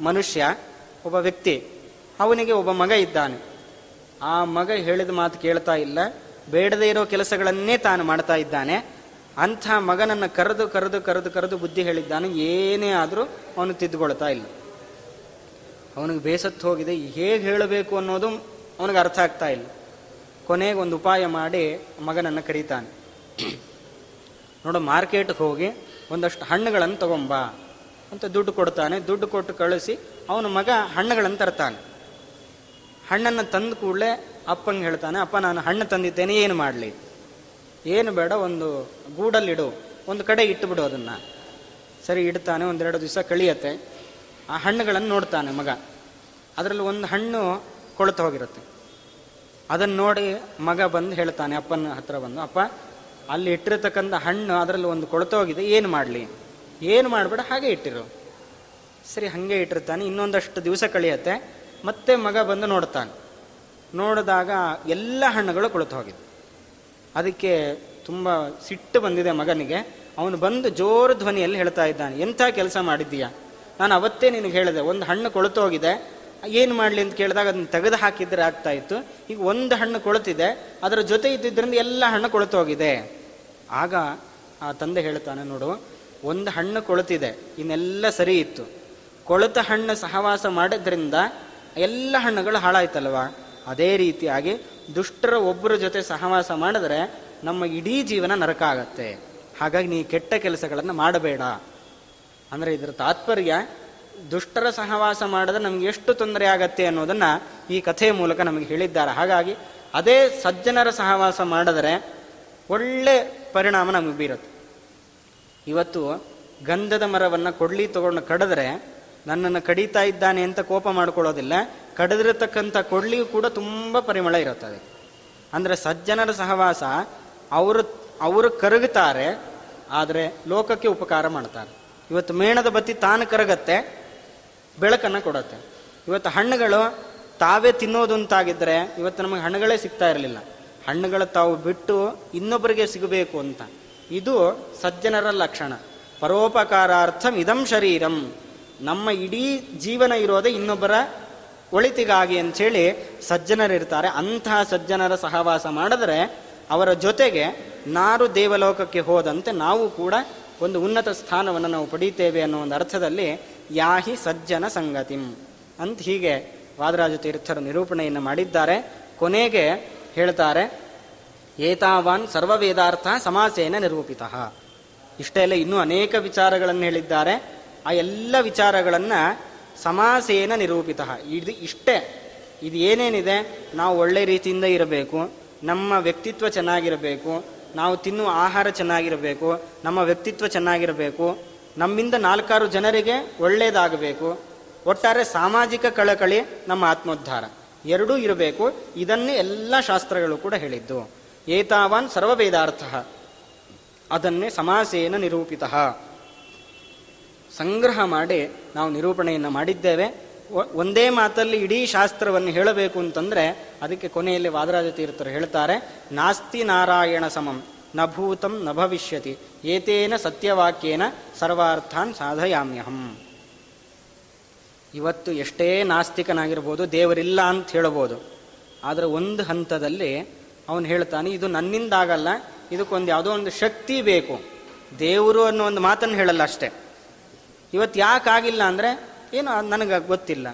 ಮನುಷ್ಯ, ಒಬ್ಬ ವ್ಯಕ್ತಿ, ಅವನಿಗೆ ಒಬ್ಬ ಮಗ ಇದ್ದಾನೆ. ಆ ಮಗ ಹೇಳಿದ ಮಾತು ಕೇಳ್ತಾ ಇಲ್ಲ. ಬೇಡದೇ ಇರೋ ಕೆಲಸಗಳನ್ನೇ ತಾನು ಮಾಡ್ತಾ ಇದ್ದಾನೆ. ಅಂಥ ಮಗನನ್ನು ಕರೆದು ಕರೆದು ಕರೆದು ಕರೆದು ಬುದ್ಧಿ ಹೇಳಿದ್ದಾನೆ. ಏನೇ ಆದರೂ ಅವನು ತಿದ್ದುಕೊಳ್ತಾ ಇಲ್ಲ. ಅವನಿಗೆ ಬೇಸತ್ತು ಹೋಗಿದೆ. ಹೇಗೆ ಹೇಳಬೇಕು ಅನ್ನೋದು ಅವನಿಗೆ ಅರ್ಥ ಆಗ್ತಾ ಇಲ್ಲ. ಕೊನೆಗೆ ಒಂದು ಉಪಾಯ ಮಾಡಿ ಮಗನನ್ನು ಕರೀತಾನೆ. ನೋಡು, ಮಾರ್ಕೆಟ್ಗೆ ಹೋಗಿ ಒಂದಷ್ಟು ಹಣ್ಣುಗಳನ್ನು ತಗೊಂಬ. ಅಂತ ದುಡ್ಡು ಕೊಡ್ತಾನೆ. ದುಡ್ಡು ಕೊಟ್ಟು ಕಳಿಸಿ ಅವನ ಮಗ ಹಣ್ಣುಗಳನ್ನು ತರ್ತಾನೆ. ಹಣ್ಣನ್ನು ತಂದ ಕೂಡಲೇ ಅಪ್ಪಂಗೆ ಹೇಳ್ತಾನೆ, ಅಪ್ಪ, ನಾನು ಹಣ್ಣು ತಂದಿದ್ದೇನೆ, ಏನು ಮಾಡಲಿ? ಏನು ಬೇಡ, ಒಂದು ಗೂಡಲ್ಲಿಡು, ಒಂದು ಕಡೆ ಇಟ್ಟುಬಿಡು ಅದನ್ನು. ಸರಿ, ಇಡ್ತಾನೆ, ಒಂದೆರಡು ದಿವಸ ಕಳಿಯತ್ತೆ. ಆ ಹಣ್ಣುಗಳನ್ನು ನೋಡ್ತಾನೆ ಮಗ. ಅದರಲ್ಲಿ ಒಂದು ಹಣ್ಣು ಕೊಳತು ಹೋಗಿರುತ್ತೆ. ಅದನ್ನು ನೋಡಿ ಮಗ ಬಂದು ಹೇಳ್ತಾನೆ, ಅಪ್ಪನ ಹತ್ರ ಬಂದು, ಅಪ್ಪ, ಅಲ್ಲಿ ಇಟ್ಟಿರತಕ್ಕಂಥ ಹಣ್ಣು, ಅದರಲ್ಲಿ ಒಂದು ಕೊಳ್ತೋಗಿದೆ ಏನು ಮಾಡಲಿ? ಏನು ಮಾಡಬೇಡ, ಹಾಗೆ ಇಟ್ಟಿರು. ಸರಿ, ಹಾಗೆ ಇಟ್ಟಿರ್ತಾನೆ. ಇನ್ನೊಂದಷ್ಟು ದಿವಸ ಕಳೆಯುತ್ತೆ. ಮತ್ತೆ ಮಗ ಬಂದು ನೋಡ್ತಾನೆ. ನೋಡಿದಾಗ ಎಲ್ಲ ಹಣ್ಣುಗಳು ಕೊಳತು ಹೋಗಿದ್ದು. ಅದಕ್ಕೆ ತುಂಬ ಸಿಟ್ಟು ಬಂದಿದೆ ಮಗನಿಗೆ. ಅವನು ಬಂದು ಜೋರು ಧ್ವನಿಯಲ್ಲಿ ಹೇಳ್ತಾ ಇದ್ದಾನೆ, ಎಂಥ ಕೆಲಸ ಮಾಡಿದ್ದೀಯಾ? ನಾನು ಅವತ್ತೇ ನಿನಗೆ ಹೇಳಿದೆ, ಒಂದು ಹಣ್ಣು ಕೊಳ್ತೋಗಿದೆ ಏನು ಮಾಡಲಿ ಅಂತ ಕೇಳಿದಾಗ ಅದನ್ನ ತೆಗೆದು ಹಾಕಿದ್ರೆ ಆಗ್ತಾ ಇತ್ತು. ಈಗ ಒಂದು ಹಣ್ಣು ಕೊಳತಿದೆ, ಅದರ ಜೊತೆ ಇದ್ದಿದ್ದರಿಂದ ಎಲ್ಲ ಹಣ್ಣು ಕೊಳ್ತೋಗಿದೆ ಆಗ ಆ ತಂದೆ ಹೇಳ್ತಾನೆ, ನೋಡು ಒಂದು ಹಣ್ಣು ಕೊಳತಿದೆ, ಇನ್ನೆಲ್ಲ ಸರಿ ಇತ್ತು. ಕೊಳತ ಹಣ್ಣು ಸಹವಾಸ ಮಾಡಿದ್ರಿಂದ ಎಲ್ಲ ಹಣ್ಣುಗಳು ಹಾಳಾಯ್ತಲ್ವಾ? ಅದೇ ರೀತಿಯಾಗಿ ದುಷ್ಟರ ಒಬ್ಬರ ಜೊತೆ ಸಹವಾಸ ಮಾಡಿದ್ರೆ ನಮ್ಮ ಇಡೀ ಜೀವನ ನರಕ ಆಗತ್ತೆ. ಹಾಗಾಗಿ ನೀ ಕೆಟ್ಟ ಕೆಲಸಗಳನ್ನು ಮಾಡಬೇಡ. ಅಂದರೆ ಇದರ ತಾತ್ಪರ್ಯ, ದುಷ್ಟರ ಸಹವಾಸ ಮಾಡಿದ್ರೆ ನಮ್ಗೆ ಎಷ್ಟು ತೊಂದರೆ ಆಗತ್ತೆ ಅನ್ನೋದನ್ನು ಈ ಕಥೆಯ ಮೂಲಕ ನಮಗೆ ಹೇಳಿದ್ದಾರೆ. ಹಾಗಾಗಿ ಅದೇ ಸಜ್ಜನರ ಸಹವಾಸ ಮಾಡಿದರೆ ಒಳ್ಳೆ ಪರಿಣಾಮ ನಮಗೆ ಬೀರುತ್ತೆ. ಇವತ್ತು ಗಂಧದ ಮರವನ್ನು ಕೊಡ್ಲಿ ತಗೊಂಡು ಕಡಿದ್ರೆ ನನ್ನನ್ನು ಕಡಿತಾ ಇದ್ದಾನೆ ಅಂತ ಕೋಪ ಮಾಡ್ಕೊಳ್ಳೋದಿಲ್ಲ. ಕಡಿದಿರತಕ್ಕಂಥ ಕೊಡ್ಲಿಯೂ ಕೂಡ ತುಂಬ ಪರಿಮಳ ಇರುತ್ತದೆ. ಅಂದರೆ ಸಜ್ಜನರ ಸಹವಾಸ ಅವರು ಅವರು ಕರಗುತ್ತಾರೆ, ಆದರೆ ಲೋಕಕ್ಕೆ ಉಪಕಾರ ಮಾಡ್ತಾರೆ. ಇವತ್ತು ಮೇಣದ ಬತ್ತಿ ತಾನು ಕರಗತ್ತೆ, ಬೆಳಕನ್ನು ಕೊಡುತ್ತೆ. ಇವತ್ತು ಹಣ್ಣುಗಳು ತಾವೇ ತಿನ್ನೋದು ಅಂತಾಗಿದ್ದರೆ ಇವತ್ತು ನಮಗೆ ಹಣ್ಣುಗಳೇ ಸಿಗ್ತಾ ಇರಲಿಲ್ಲ. ಹಣ್ಣುಗಳು ತಾವು ಬಿಟ್ಟು ಇನ್ನೊಬ್ಬರಿಗೆ ಸಿಗಬೇಕು ಅಂತ. ಇದು ಸಜ್ಜನರ ಲಕ್ಷಣ. ಪರೋಪಕಾರಾರ್ಥಂ ಇದಂ ಶರೀರಂ. ನಮ್ಮ ಇಡೀ ಜೀವನ ಇರೋದೇ ಇನ್ನೊಬ್ಬರ ಒಳಿತಿಗಾಗಿ ಅಂಥೇಳಿ ಸಜ್ಜನರಿರ್ತಾರೆ. ಅಂತಹ ಸಜ್ಜನರ ಸಹವಾಸ ಮಾಡಿದ್ರೆ ಅವರ ಜೊತೆಗೆ ನಾರು ದೇವಲೋಕಕ್ಕೆ ಹೋದಂತೆ ನಾವು ಕೂಡ ಒಂದು ಉನ್ನತ ಸ್ಥಾನವನ್ನು ನಾವು ಪಡೀತೇವೆ ಅನ್ನೋ ಒಂದು ಅರ್ಥದಲ್ಲಿ ಯಾಹಿ ಸಜ್ಜನ ಸಂಗತಿಂ ಅಂತ ಹೀಗೆ ವಾದರಾಜ ತೀರ್ಥರು ನಿರೂಪಣೆಯನ್ನು ಮಾಡಿದ್ದಾರೆ. ಕೊನೆಗೆ ಹೇಳ್ತಾರೆ ಏತಾವಾನ್ ಸರ್ವವೇದಾರ್ಥ ಸಮಾಸೇನ ನಿರೂಪಿತ. ಅಲ್ಲ, ಇನ್ನೂ ಅನೇಕ ವಿಚಾರಗಳನ್ನು ಹೇಳಿದ್ದಾರೆ. ಆ ಎಲ್ಲ ವಿಚಾರಗಳನ್ನು ಸಮಾಸೇನ ನಿರೂಪಿತ. ಇದು ಇಷ್ಟೇ. ಇದು ಏನೇನಿದೆ? ನಾವು ಒಳ್ಳೆ ರೀತಿಯಿಂದ ಇರಬೇಕು. ನಮ್ಮ ವ್ಯಕ್ತಿತ್ವ ಚೆನ್ನಾಗಿರಬೇಕು. ನಾವು ತಿನ್ನುವ ಆಹಾರ ಚೆನ್ನಾಗಿರಬೇಕು. ನಮ್ಮ ವ್ಯಕ್ತಿತ್ವ ಚೆನ್ನಾಗಿರಬೇಕು. ನಮ್ಮಿಂದ ನಾಲ್ಕಾರು ಜನರಿಗೆ ಒಳ್ಳೆಯದಾಗಬೇಕು. ಒಟ್ಟಾರೆ ಸಾಮಾಜಿಕ ಕಳಕಳಿ ನಮ್ಮ ಆತ್ಮೋದ್ಧಾರ. ಎರಡೂ ಇರಬೇಕು. ಇದನ್ನೇ ಎಲ್ಲ ಶಾಸ್ತ್ರಗಳು ಕೂಡ ಹೇಳಿದ್ದು. ಏತಾವಾನ್ ಸರ್ವವೇದಾರ್ಥ. ಅದನ್ನೇ ಸಮಾಸೇನ ನಿರೂಪಿತ. ಸಂಗ್ರಹ ಮಾಡಿ ನಾವು ನಿರೂಪಣೆಯನ್ನು ಮಾಡಿದ್ದೇವೆ. ಒಂದೇ ಮಾತಲ್ಲಿ ಇಡೀ ಶಾಸ್ತ್ರವನ್ನು ಹೇಳಬೇಕು ಅಂತಂದ್ರೆ ಅದಕ್ಕೆ ಕೊನೆಯಲ್ಲಿ ವಾದರಾಜ ತೀರ್ಥರು ಹೇಳ್ತಾರೆ, ನಾಸ್ತಿ ನಾರಾಯಣ ಸಮಂ, ನ ಭೂತಂ ನ ಭವಿಷ್ಯತಿ, ಏತೇನ ಸತ್ಯವಾಕ್ಯೇನ ಸರ್ವಾರ್ಥಾನ್ ಸಾಧಯಾಮ್ಯಹಂ. ಇವತ್ತು ಎಷ್ಟೇ ನಾಸ್ತಿಕನಾಗಿರ್ಬೋದು, ದೇವರಿಲ್ಲ ಅಂತ ಹೇಳ್ಬೋದು ಆದರೆ ಒಂದು ಹಂತದಲ್ಲಿ ಅವನು ಹೇಳ್ತಾನೆ, ಇದು ನನ್ನಿಂದಾಗಲ್ಲ, ಇದಕ್ಕೊಂದು ಯಾವುದೋ ಒಂದು ಶಕ್ತಿ ಬೇಕು. ದೇವರು ಅನ್ನೋ ಒಂದು ಮಾತನ್ನು ಹೇಳಲ್ಲ ಅಷ್ಟೇ. ಇವತ್ತು ಯಾಕೆ ಆಗಿಲ್ಲ ಅಂದರೆ, ಏನು ನನಗೆ ಗೊತ್ತಿಲ್ಲ.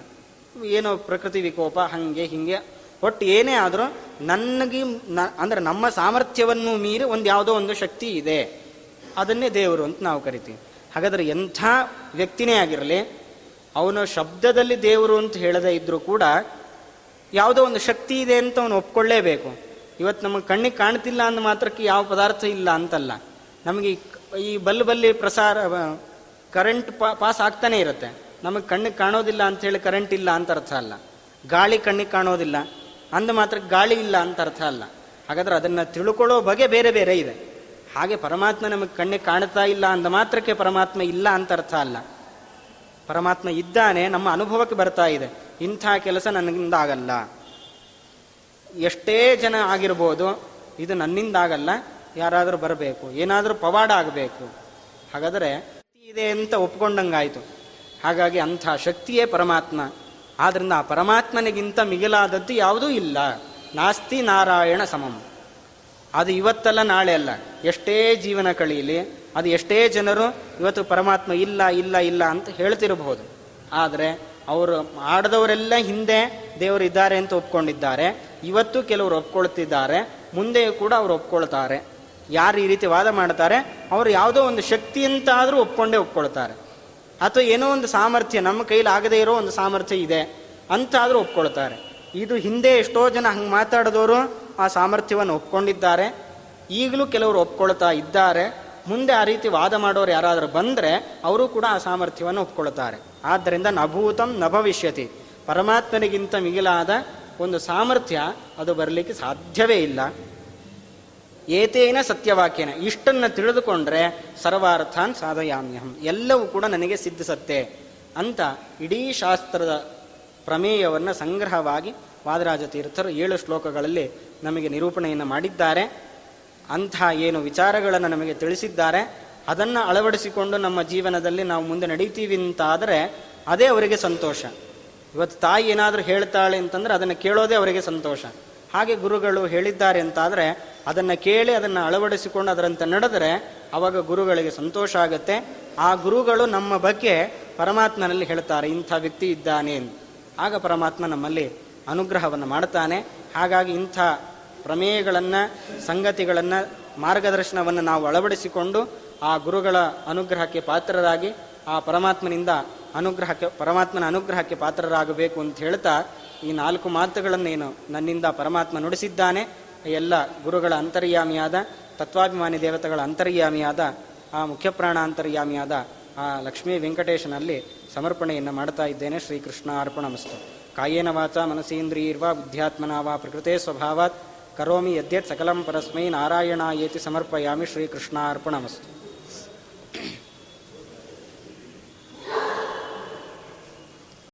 ಏನೋ ಪ್ರಕೃತಿ ವಿಕೋಪ, ಹಾಗೆ ಹೀಗೆ. ಒಟ್ಟು ಏನೇ ಆದರೂ ನನಗೆ ನ, ಅಂದರೆ ನಮ್ಮ ಸಾಮರ್ಥ್ಯವನ್ನು ಮೀರಿ ಒಂದು ಯಾವುದೋ ಒಂದು ಶಕ್ತಿ ಇದೆ. ಅದನ್ನೇ ದೇವರು ಅಂತ ನಾವು ಕರಿತೀವಿ. ಹಾಗಾದರೆ ಎಂಥ ವ್ಯಕ್ತಿನೇ ಆಗಿರಲಿ, ಅವನು ಶಬ್ದದಲ್ಲಿ ದೇವರು ಅಂತ ಹೇಳದೇ ಇದ್ದರೂ ಕೂಡ ಯಾವುದೋ ಒಂದು ಶಕ್ತಿ ಇದೆ ಅಂತ ಅವನು ಒಪ್ಕೊಳ್ಳೇಬೇಕು. ಇವತ್ತು ನಮಗೆ ಕಣ್ಣಿಗೆ ಕಾಣ್ತಿಲ್ಲ ಅಂದ ಮಾತ್ರಕ್ಕೆ ಯಾವ ಪದಾರ್ಥ ಇಲ್ಲ ಅಂತಲ್ಲ. ನಮಗೆ ಈ ಬಲ್ಲು ಬಲ್ಲಿ ಪ್ರಸಾರ ಕರೆಂಟ್ ಪಾಸ್ ಆಗ್ತಾನೆ ಇರುತ್ತೆ. ನಮಗೆ ಕಣ್ಣಿಗೆ ಕಾಣೋದಿಲ್ಲ ಅಂತ ಹೇಳಿ ಕರೆಂಟ್ ಇಲ್ಲ ಅಂತ ಅರ್ಥ ಅಲ್ಲ. ಗಾಳಿ ಕಣ್ಣಿಗೆ ಕಾಣೋದಿಲ್ಲ, ಅಂದ ಮಾತ್ರ ಗಾಳಿ ಇಲ್ಲ ಅಂತ ಅರ್ಥ ಅಲ್ಲ. ಹಾಗಾದ್ರೆ ಅದನ್ನು ತಿಳ್ಕೊಳ್ಳೋ ಬಗೆ ಬೇರೆ ಬೇರೆ ಇದೆ. ಹಾಗೆ ಪರಮಾತ್ಮ ನಮಗೆ ಕಣ್ಣಿಗೆ ಕಾಣ್ತಾ ಇಲ್ಲ ಅಂದ ಮಾತ್ರಕ್ಕೆ ಪರಮಾತ್ಮ ಇಲ್ಲ ಅಂತ ಅರ್ಥ ಅಲ್ಲ. ಪರಮಾತ್ಮ ಇದ್ದಾನೆ, ನಮ್ಮ ಅನುಭವಕ್ಕೆ ಬರ್ತಾ ಇದೆ. ಇಂಥ ಕೆಲಸ ನನಗಿಂದ ಎಷ್ಟೇ ಜನ ಆಗಿರ್ಬೋದು, ಇದು ನನ್ನಿಂದಾಗಲ್ಲ, ಯಾರಾದರೂ ಬರಬೇಕು, ಏನಾದರೂ ಪವಾಡ ಆಗಬೇಕು. ಹಾಗಾದರೆ ಇದೆ ಅಂತ ಒಪ್ಕೊಂಡಂಗಾಯಿತು. ಹಾಗಾಗಿ ಅಂಥ ಶಕ್ತಿಯೇ ಪರಮಾತ್ಮ. ಆದ್ದರಿಂದ ಆ ಪರಮಾತ್ಮನಿಗಿಂತ ಮಿಗಿಲಾದದ್ದು ಯಾವುದೂ ಇಲ್ಲ. ನಾಸ್ತಿ ನಾರಾಯಣ ಸಮಂ. ಅದು ಇವತ್ತಲ್ಲ, ನಾಳೆ ಅಲ್ಲ. ಎಷ್ಟೇ ಜೀವನ ಕಳೀಲಿ, ಅದು ಎಷ್ಟೇ ಜನರು, ಇವತ್ತು ಪರಮಾತ್ಮ ಇಲ್ಲ ಇಲ್ಲ ಇಲ್ಲ ಅಂತ ಹೇಳ್ತಿರಬಹುದು. ಆದರೆ ಅವರು ಆಡದವರೆಲ್ಲ ಹಿಂದೆ ದೇವರು ಇದ್ದಾರೆ ಅಂತ ಒಪ್ಕೊಂಡಿದ್ದಾರೆ. ಇವತ್ತು ಕೆಲವರು ಒಪ್ಕೊಳ್ತಿದ್ದಾರೆ. ಮುಂದೆಯೂ ಕೂಡ ಅವರು ಒಪ್ಕೊಳ್ತಾರೆ. ಯಾರು ಈ ರೀತಿ ವಾದ ಮಾಡ್ತಾರೆ? ಅವರು ಯಾವುದೋ ಒಂದು ಶಕ್ತಿ ಅಂತಾದರೂ ಒಪ್ಕೊಂಡೇ ಒಪ್ಕೊಳ್ತಾರೆ. ಅಥವಾ ಏನೋ ಒಂದು ಸಾಮರ್ಥ್ಯ, ನಮ್ಮ ಕೈಲಿ ಆಗದೇ ಇರೋ ಒಂದು ಸಾಮರ್ಥ್ಯ ಇದೆ ಅಂತಾದರೂ ಒಪ್ಕೊಳ್ತಾರೆ. ಇದು ಹಿಂದೆ ಎಷ್ಟೋ ಜನ ಹಂಗೆ ಮಾತಾಡಿದವರು ಆ ಸಾಮರ್ಥ್ಯವನ್ನು ಒಪ್ಕೊಂಡಿದ್ದಾರೆ. ಈಗಲೂ ಕೆಲವರು ಒಪ್ಕೊಳ್ತಾ ಇದ್ದಾರೆ. ಮುಂದೆ ಆ ರೀತಿ ವಾದ ಮಾಡೋರು ಯಾರಾದರೂ ಬಂದರೆ ಅವರು ಕೂಡ ಆ ಸಾಮರ್ಥ್ಯವನ್ನು ಒಪ್ಕೊಳ್ತಾರೆ. ಆದ್ದರಿಂದ ನಭೂತಂ ನ ಭವಿಷ್ಯತಿ ಪರಮಾತ್ಮನಿಗಿಂತ ಮಿಗಿಲಾದ ಒಂದು ಸಾಮರ್ಥ್ಯ ಅದು ಬರಲಿಕ್ಕೆ ಸಾಧ್ಯವೇ ಇಲ್ಲ. ಏತೇನ ಸತ್ಯವಾಕ್ಯನ. ಇಷ್ಟನ್ನು ತಿಳಿದುಕೊಂಡ್ರೆ ಸರ್ವಾರ್ಥಾನ್ ಸಾಧಯಾಮ್ಯಹಂ. ಎಲ್ಲವೂ ಕೂಡ ನನಗೆ ಸಿದ್ಧಿಸತ್ತೆ ಅಂತ ಇಡೀ ಶಾಸ್ತ್ರದ ಪ್ರಮೇಯವನ್ನು ಸಂಗ್ರಹವಾಗಿ ವಾದರಾಜ ತೀರ್ಥರು ಏಳು ಶ್ಲೋಕಗಳಲ್ಲಿ ನಮಗೆ ನಿರೂಪಣೆಯನ್ನು ಮಾಡಿದ್ದಾರೆ. ಅಂಥ ಏನು ವಿಚಾರಗಳನ್ನು ನಮಗೆ ತಿಳಿಸಿದ್ದಾರೆ. ಅದನ್ನು ಅಳವಡಿಸಿಕೊಂಡು ನಮ್ಮ ಜೀವನದಲ್ಲಿ ನಾವು ಮುಂದೆ ನಡೀತೀವಿ ಅಂತಾದರೆ ಅದೇ ಅವರಿಗೆ ಸಂತೋಷ. ಇವತ್ತು ತಾಯಿ ಏನಾದರೂ ಹೇಳ್ತಾಳೆ ಅಂತಂದರೆ ಅದನ್ನು ಕೇಳೋದೇ ಅವರಿಗೆ ಸಂತೋಷ. ಹಾಗೆ ಗುರುಗಳು ಹೇಳಿದ್ದಾರೆ ಅಂತಾದರೆ ಅದನ್ನು ಕೇಳಿ ಅದನ್ನು ಅಳವಡಿಸಿಕೊಂಡು ಅದರಂತೆ ನಡೆದರೆ ಅವಾಗ ಗುರುಗಳಿಗೆ ಸಂತೋಷ ಆಗುತ್ತೆ. ಆ ಗುರುಗಳು ನಮ್ಮ ಬಗ್ಗೆ ಪರಮಾತ್ಮನಲ್ಲಿ ಹೇಳ್ತಾರೆ, ಇಂಥ ವ್ಯಕ್ತಿ ಇದ್ದಾನೆ ಆಗ ಪರಮಾತ್ಮ ನಮ್ಮಲ್ಲಿ ಅನುಗ್ರಹವನ್ನು ಮಾಡ್ತಾನೆ. ಹಾಗಾಗಿ ಇಂಥ ಪ್ರಮೇಯಗಳನ್ನು, ಸಂಗತಿಗಳನ್ನು, ಮಾರ್ಗದರ್ಶನವನ್ನು ನಾವು ಅಳವಡಿಸಿಕೊಂಡು ಆ ಗುರುಗಳ ಅನುಗ್ರಹಕ್ಕೆ ಪಾತ್ರರಾಗಿ, ಆ ಪರಮಾತ್ಮನಿಂದ ಅನುಗ್ರಹಕ್ಕೆ, ಪರಮಾತ್ಮನ ಅನುಗ್ರಹಕ್ಕೆ ಪಾತ್ರರಾಗಬೇಕು ಅಂತ ಹೇಳ್ತಾ ಈ ನಾಲ್ಕು ಮಾತುಗಳನ್ನೇನು ನನ್ನಿಂದ ಪರಮಾತ್ಮ ನುಡಿಸಿದ್ದಾನೆ. ಎಲ್ಲ ಗುರುಗಳ ಅಂತರ್ಯಾಮಿಯಾದ, ತತ್ವಾಭಿಮಾನಿ ದೇವತೆಗಳ ಅಂತರ್ಯಾಮಿಯಾದ, ಆ ಮುಖ್ಯಪ್ರಾಣ ಅಂತರ್ಯಾಮಿಯಾದ ಆ ಲಕ್ಷ್ಮೀ ವೆಂಕಟೇಶನಲ್ಲಿ ಸಮರ್ಪಣೆಯನ್ನು ಮಾಡ್ತಾ ಇದ್ದೇನೆ. ಶ್ರೀಕೃಷ್ಣ ಅರ್ಪಣಮಸ್ತು ಕಾಯೇನ ವಾಚ ಮನಸೇಂದ್ರಿಯರ್ವಾ ಬುದ್ಧ್ಯಾತ್ಮನ ವಾ ಪ್ರಕೃತೆ ಸ್ವಭಾವಾತ್. ಕರೋಮಿ ಯದ್ಯತ್ ಸಕಲಂ ಪರಸ್ಮೈ ನಾರಾಯಣ ಏತಿ ಸಮರ್ಪಯಾಮಿ ಶ್ರೀಕೃಷ್ಣಾರ್ಪಣಮಸ್ತು